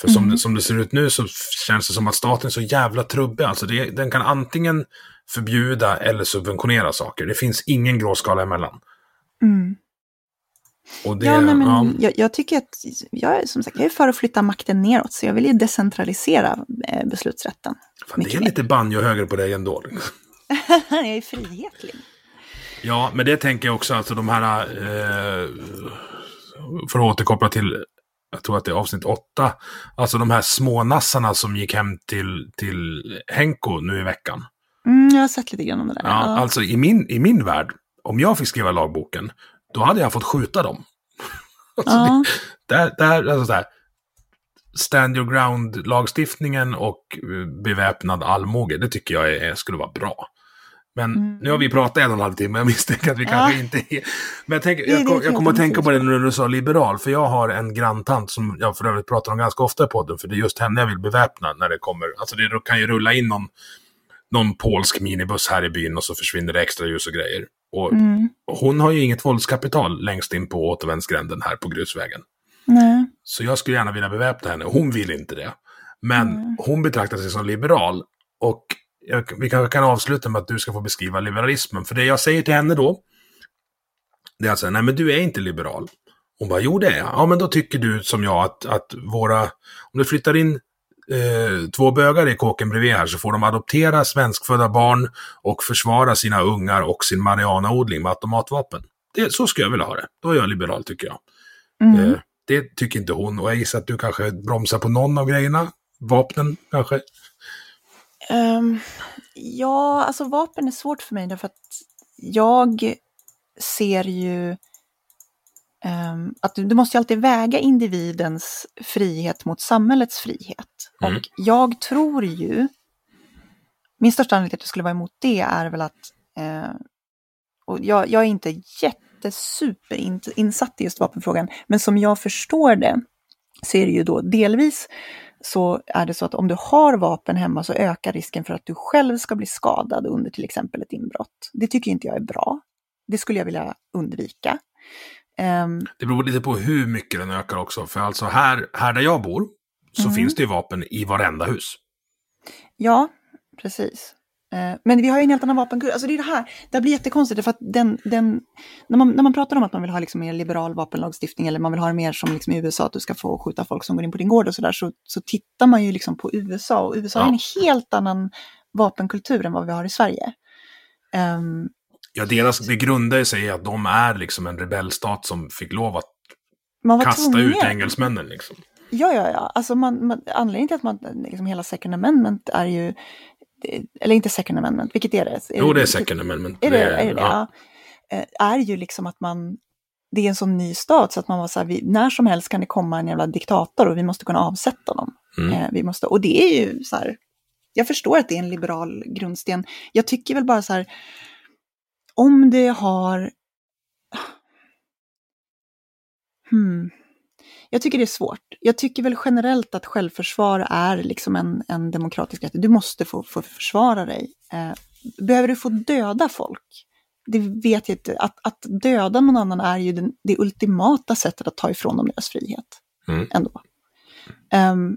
S5: För som, det, som det ser ut nu så känns det som att staten är så jävla trubbig. Alltså det, den kan antingen förbjuda eller subventionera saker. Det finns ingen gråskala emellan.
S6: Mm.
S5: Det,
S6: Ja, nej, men
S5: ja.
S6: Jag, jag tycker att, jag som sagt, jag är för att flytta makten neråt, så jag vill ju decentralisera eh, beslutsrätten.
S5: Fan, det är lite banjo-höger på dig ändå.
S6: jag är frihetlig.
S5: Ja, men det tänker jag också, alltså de här, eh, för att återkoppla till, jag tror att det är avsnitt åtta, alltså de här smånassarna som gick hem till, till Henko nu i veckan.
S6: Mm, jag har sett lite grann om det där.
S5: Ja,
S6: Ja.
S5: Alltså i min, i min värld, om jag fick skriva lagboken, då hade jag fått skjuta dem. alltså,
S6: Ja.
S5: det, där, där, alltså så här, stand your ground-lagstiftningen och eh, beväpnad allmoge, det tycker jag är, skulle vara bra. Men
S6: Mm.
S5: nu har vi pratat en och en halv timme, jag misstänker att vi
S6: Ja.
S5: kanske inte är... Men jag, tänker, jag, kom, jag kommer att tänka på det när du sa liberal, för jag har en granntant som jag för övrigt pratar om ganska ofta i podden, för det är just henne jag vill beväpna när det kommer. Alltså det kan ju rulla in någon, någon polsk minibuss här i byn och så försvinner det extra ljus och grejer. Och
S6: Mm.
S5: hon har ju inget våldskapital längst in på återvändsgränden här på grusvägen.
S6: Nej.
S5: Så jag skulle gärna vilja beväpna henne. Hon vill inte det. Men
S6: Mm.
S5: hon betraktar sig som liberal. Och jag, vi kanske kan avsluta med att du ska få beskriva liberalismen. För det jag säger till henne då, det är alltså, nej men du är inte liberal. Hon bara, jo det är jag. Ja men då tycker du som jag att, att våra, om du flyttar in eh, två bögar i kåken bredvid här så får de adoptera svenskfödda barn och försvara sina ungar och sin marijuanaodling med automatvapen. Det, så skulle jag vilja ha det. Då är jag liberal tycker jag.
S6: Mm.
S5: Eh, det tycker inte hon. Och jag gissar att du kanske bromsar på någon av grejerna. Vapnen kanske.
S6: Ehm, ja, alltså vapen är svårt för mig därför att jag ser ju att du, du måste ju alltid väga individens frihet mot samhällets frihet.
S5: Mm.
S6: Och jag tror ju, min största anledning till att jag skulle vara emot det är väl att, eh, och jag, jag är inte jättesuper in, insatt i just vapenfrågan, men som jag förstår det så är det ju då delvis så är det så att om du har vapen hemma så ökar risken för att du själv ska bli skadad under till exempel ett inbrott. Det tycker inte jag är bra. Det skulle jag vilja undvika. Ehm,
S5: Det beror lite på hur mycket den ökar också. För alltså här, här där jag bor så
S6: Mm.
S5: finns det ju vapen i varenda hus.
S6: ja, precis. Eh, Men vi har ju en helt annan vapenkultur. Alltså det är det här, det blir jättekonstigt för att den, den, när, man, när man pratar om att man vill ha liksom mer liberal vapenlagstiftning eller man vill ha det mer som liksom i USA, att du ska få skjuta folk som går in på din gård och sådär, så, så tittar man ju liksom på USA och USA har
S5: Ja.
S6: en helt annan vapenkultur än vad vi har i Sverige. Ehm,
S5: Ja, deras, det grundar sig i att de är liksom en rebellstat som fick lov att kasta
S6: tvungen.
S5: ut engelsmännen. Liksom.
S6: Ja, ja, ja. Alltså man, man, anledningen till att man, liksom hela second amendment är ju, eller inte second amendment, vilket är det?
S5: Jo, det är second amendment.
S6: Är det är det?
S5: ja.
S6: Ja. Eh, Är ju liksom att man, det är en sån ny stat så att man var så här, vi, när som helst kan det komma en jävla diktator och vi måste kunna avsätta dem.
S5: Mm.
S6: Eh, vi måste, och det är ju så här, jag förstår att det är en liberal grundsten. Jag tycker väl bara så här, om det har... Hmm. Jag tycker det är svårt. Jag tycker väl generellt att självförsvar är liksom en, en demokratisk rättighet. Du måste få, få försvara dig. Eh, behöver du få döda folk? Det vet jag inte. Att, att döda någon annan är ju den, det ultimata sättet att ta ifrån dem deras frihet.
S5: Mm.
S6: Ändå. Ehm,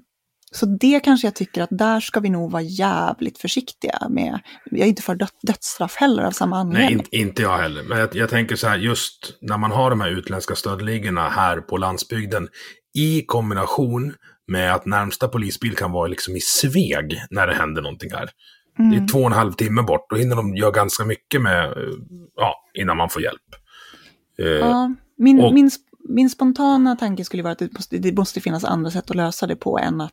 S6: så det kanske jag tycker att där ska vi nog vara jävligt försiktiga med. Jag är inte för död, dödsstraff heller av samma
S5: Nej,
S6: anledning.
S5: inte, inte jag heller. Men jag, jag tänker så här, just när man har de här utländska stöldligorna här på landsbygden i kombination med att närmsta polisbil kan vara liksom i Sveg när det händer någonting här. Det
S6: Mm.
S5: är två och en halv timme bort. Då hinner de göra ganska mycket med, eh, ja, innan man får hjälp. Eh,
S6: Ja, min,
S5: och-
S6: min, min spontana tanke skulle vara att det måste, det måste finnas andra sätt att lösa det på än att,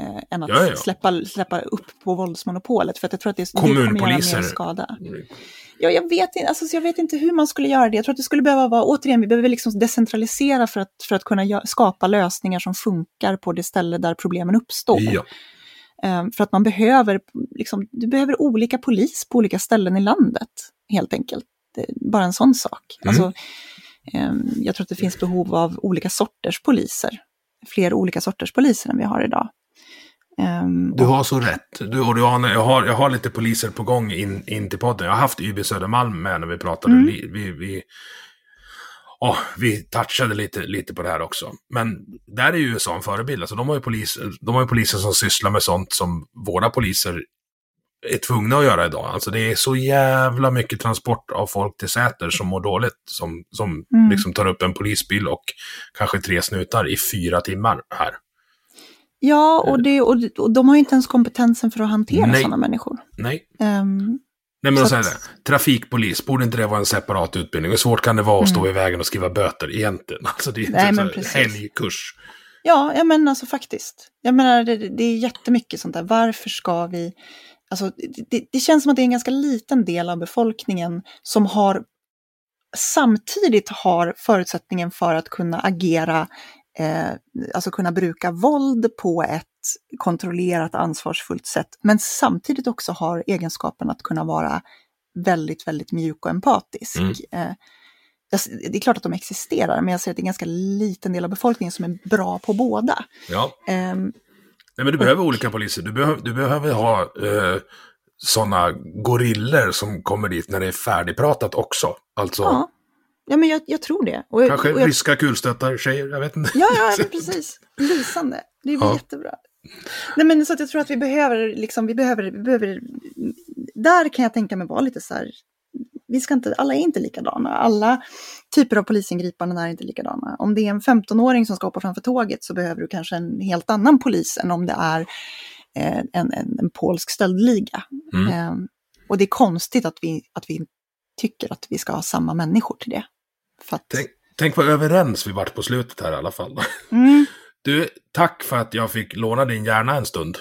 S6: eh, än att
S5: Ja, ja.
S6: Släppa, släppa upp på våldsmonopolet. För att jag tror att det, det kommer göra
S5: Kommunpoliser.
S6: mer skada. Ja, jag, vet, inte- alltså, så jag vet inte hur man skulle göra det. Jag tror att det skulle behöva vara, återigen, vi behöver liksom decentralisera för att, för att kunna skapa lösningar som funkar på det ställe där problemen uppstår.
S5: Ja.
S6: Eh, för att man behöver, liksom, du behöver olika polis på olika ställen i landet, helt enkelt. Bara en sån sak.
S5: Mm.
S6: Alltså, jag tror att det finns behov av olika sorters poliser. Fler olika sorters poliser än vi har idag. Ehm,
S5: Du har så rätt. Du, och du har, jag, har, jag har lite poliser på gång in, in till podden. Jag har haft YB Södermalm med när vi pratade.
S6: Mm.
S5: Vi, vi, vi, ja, vi touchade lite, lite på det här också. Men där är ju USA en förebild. Alltså, de, har ju poliser, de har ju poliser som sysslar med sånt som våra poliser är tvungna att göra idag. Alltså det är så jävla mycket transport av folk till Säter som mår dåligt. Som, som
S6: Mm.
S5: liksom tar upp en polisbil och kanske tre snutar i fyra timmar här.
S6: Ja, och, det, och, och de har ju inte ens kompetensen för att hantera sådana människor.
S5: Nej,
S6: Ehm,
S5: Nej men
S6: Så att-
S5: det. Trafikpolis, borde inte det vara en separat utbildning? Hur svårt kan det vara att stå
S6: Mm.
S5: i vägen och skriva böter egentligen? Alltså det är
S6: Nej,
S5: inte
S6: men precis.
S5: helgkurs.
S6: Ja, ja men alltså faktiskt. Jag menar, det, det är jättemycket sånt där. Varför ska vi... Alltså, det- det, känns som att det är en ganska liten del av befolkningen som har samtidigt har förutsättningen för att kunna agera, eh, alltså kunna bruka våld på ett kontrollerat, ansvarsfullt sätt, men samtidigt också har egenskapen att kunna vara väldigt, väldigt mjuk och empatisk.
S5: Mm.
S6: Eh, det är klart att de existerar, men jag ser att det är en ganska liten del av befolkningen som är bra på båda.
S5: Ja.
S6: Ehm,
S5: Nej men du behöver olika poliser. Du, behöver du behöver ha eh, sådana gorillor som kommer dit när det är färdigpratat också. Alltså
S6: ja. ja, men jag, jag tror det. Och,
S5: kanske
S6: och jag,
S5: ryska kulstöttar-tjejer, jag vet inte.
S6: Ja, ja, precis. Lysande. Det blir
S5: Ja.
S6: jättebra. Nej, men så att jag tror att vi behöver, liksom, vi behöver, vi behöver, där kan jag tänka mig vara lite så här, vi ska inte, alla är inte likadana. Alla typer av polisingripanden är inte likadana. Om det är en 15-åring som ska hoppa framför tåget så behöver du kanske en helt annan polis än om det är eh, en, en, en polsk stöldliga.
S5: Mm.
S6: Eh, och det är konstigt att vi, att vi tycker att vi ska ha samma människor till det. Att,
S5: Tänk, tänk vad överens vi vart på slutet här i alla fall.
S6: mm,
S5: Du, tack för att jag fick låna din hjärna en stund.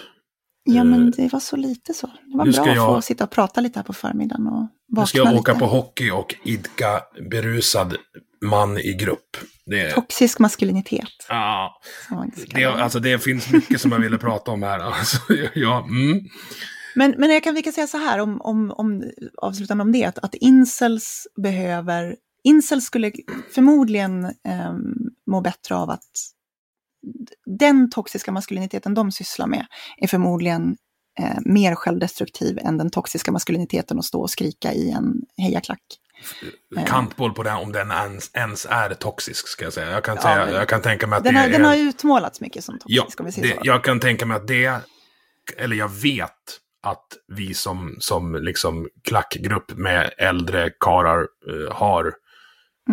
S6: Ja,
S5: Eh,
S6: men det var så lite så. Det var bra
S5: ska
S6: att
S5: jag-
S6: få sitta och prata lite här på förmiddagen och
S5: Nu ska jag åka
S6: lite.
S5: på hockey och idka berusad man i grupp. Det,
S6: Toxisk maskulinitet.
S5: ja, det, alltså, det finns mycket som jag ville prata om här. Alltså, ja, mm.
S6: Men, men jag kan, vi kan säga så här, om, om, om, avslutande om det, att, att incels behöver... Incels skulle förmodligen ehm, må bättre av att den toxiska maskuliniteten de sysslar med är förmodligen eh, mer självdestruktiv än den toxiska maskuliniteten att stå och skrika i en hejaklack. Eh.
S5: Kantboll på den om den ens, ens är toxisk, ska jag säga. Jag kan,
S6: Ja,
S5: säga, jag kan tänka mig att
S6: Den
S5: det
S6: har,
S5: är...
S6: den har utmålats mycket som
S5: ja,
S6: toxisk, om vi säger
S5: det,
S6: så.
S5: jag kan tänka mig att det, eller jag vet att vi som, som liksom klackgrupp med äldre karar eh, har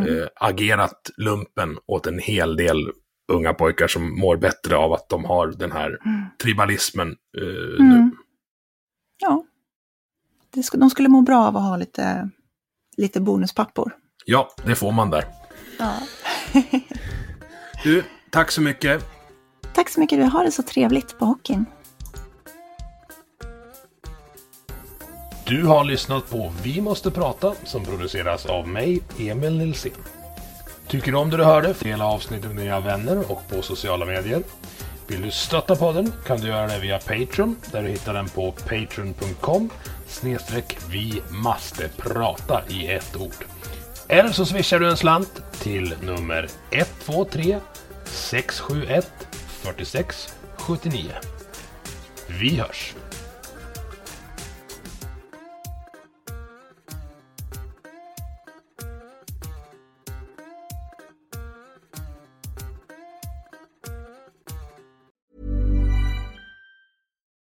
S5: eh, agerat lumpen åt en hel del unga pojkar som mår bättre av att de har den här tribalismen eh, nu.
S6: Mm. Ja. Det sk- de skulle må bra av att ha lite, lite bonuspappor.
S5: Ja, det får man där.
S6: Ja.
S5: Du, tack så mycket.
S6: Tack så mycket, du har det så trevligt på hockeyn.
S5: Du har lyssnat på Vi måste prata som produceras av mig, Emil Nilsson. Tycker du om det du hörde? Dela avsnittet med dina vänner och på sociala medier. Vill du stötta podden kan du göra det via Patreon där du hittar den på patreon.com snedstreck vi måste prata i ett ord. Eller så swishar du en slant till nummer 123 671 46 79. Vi hörs!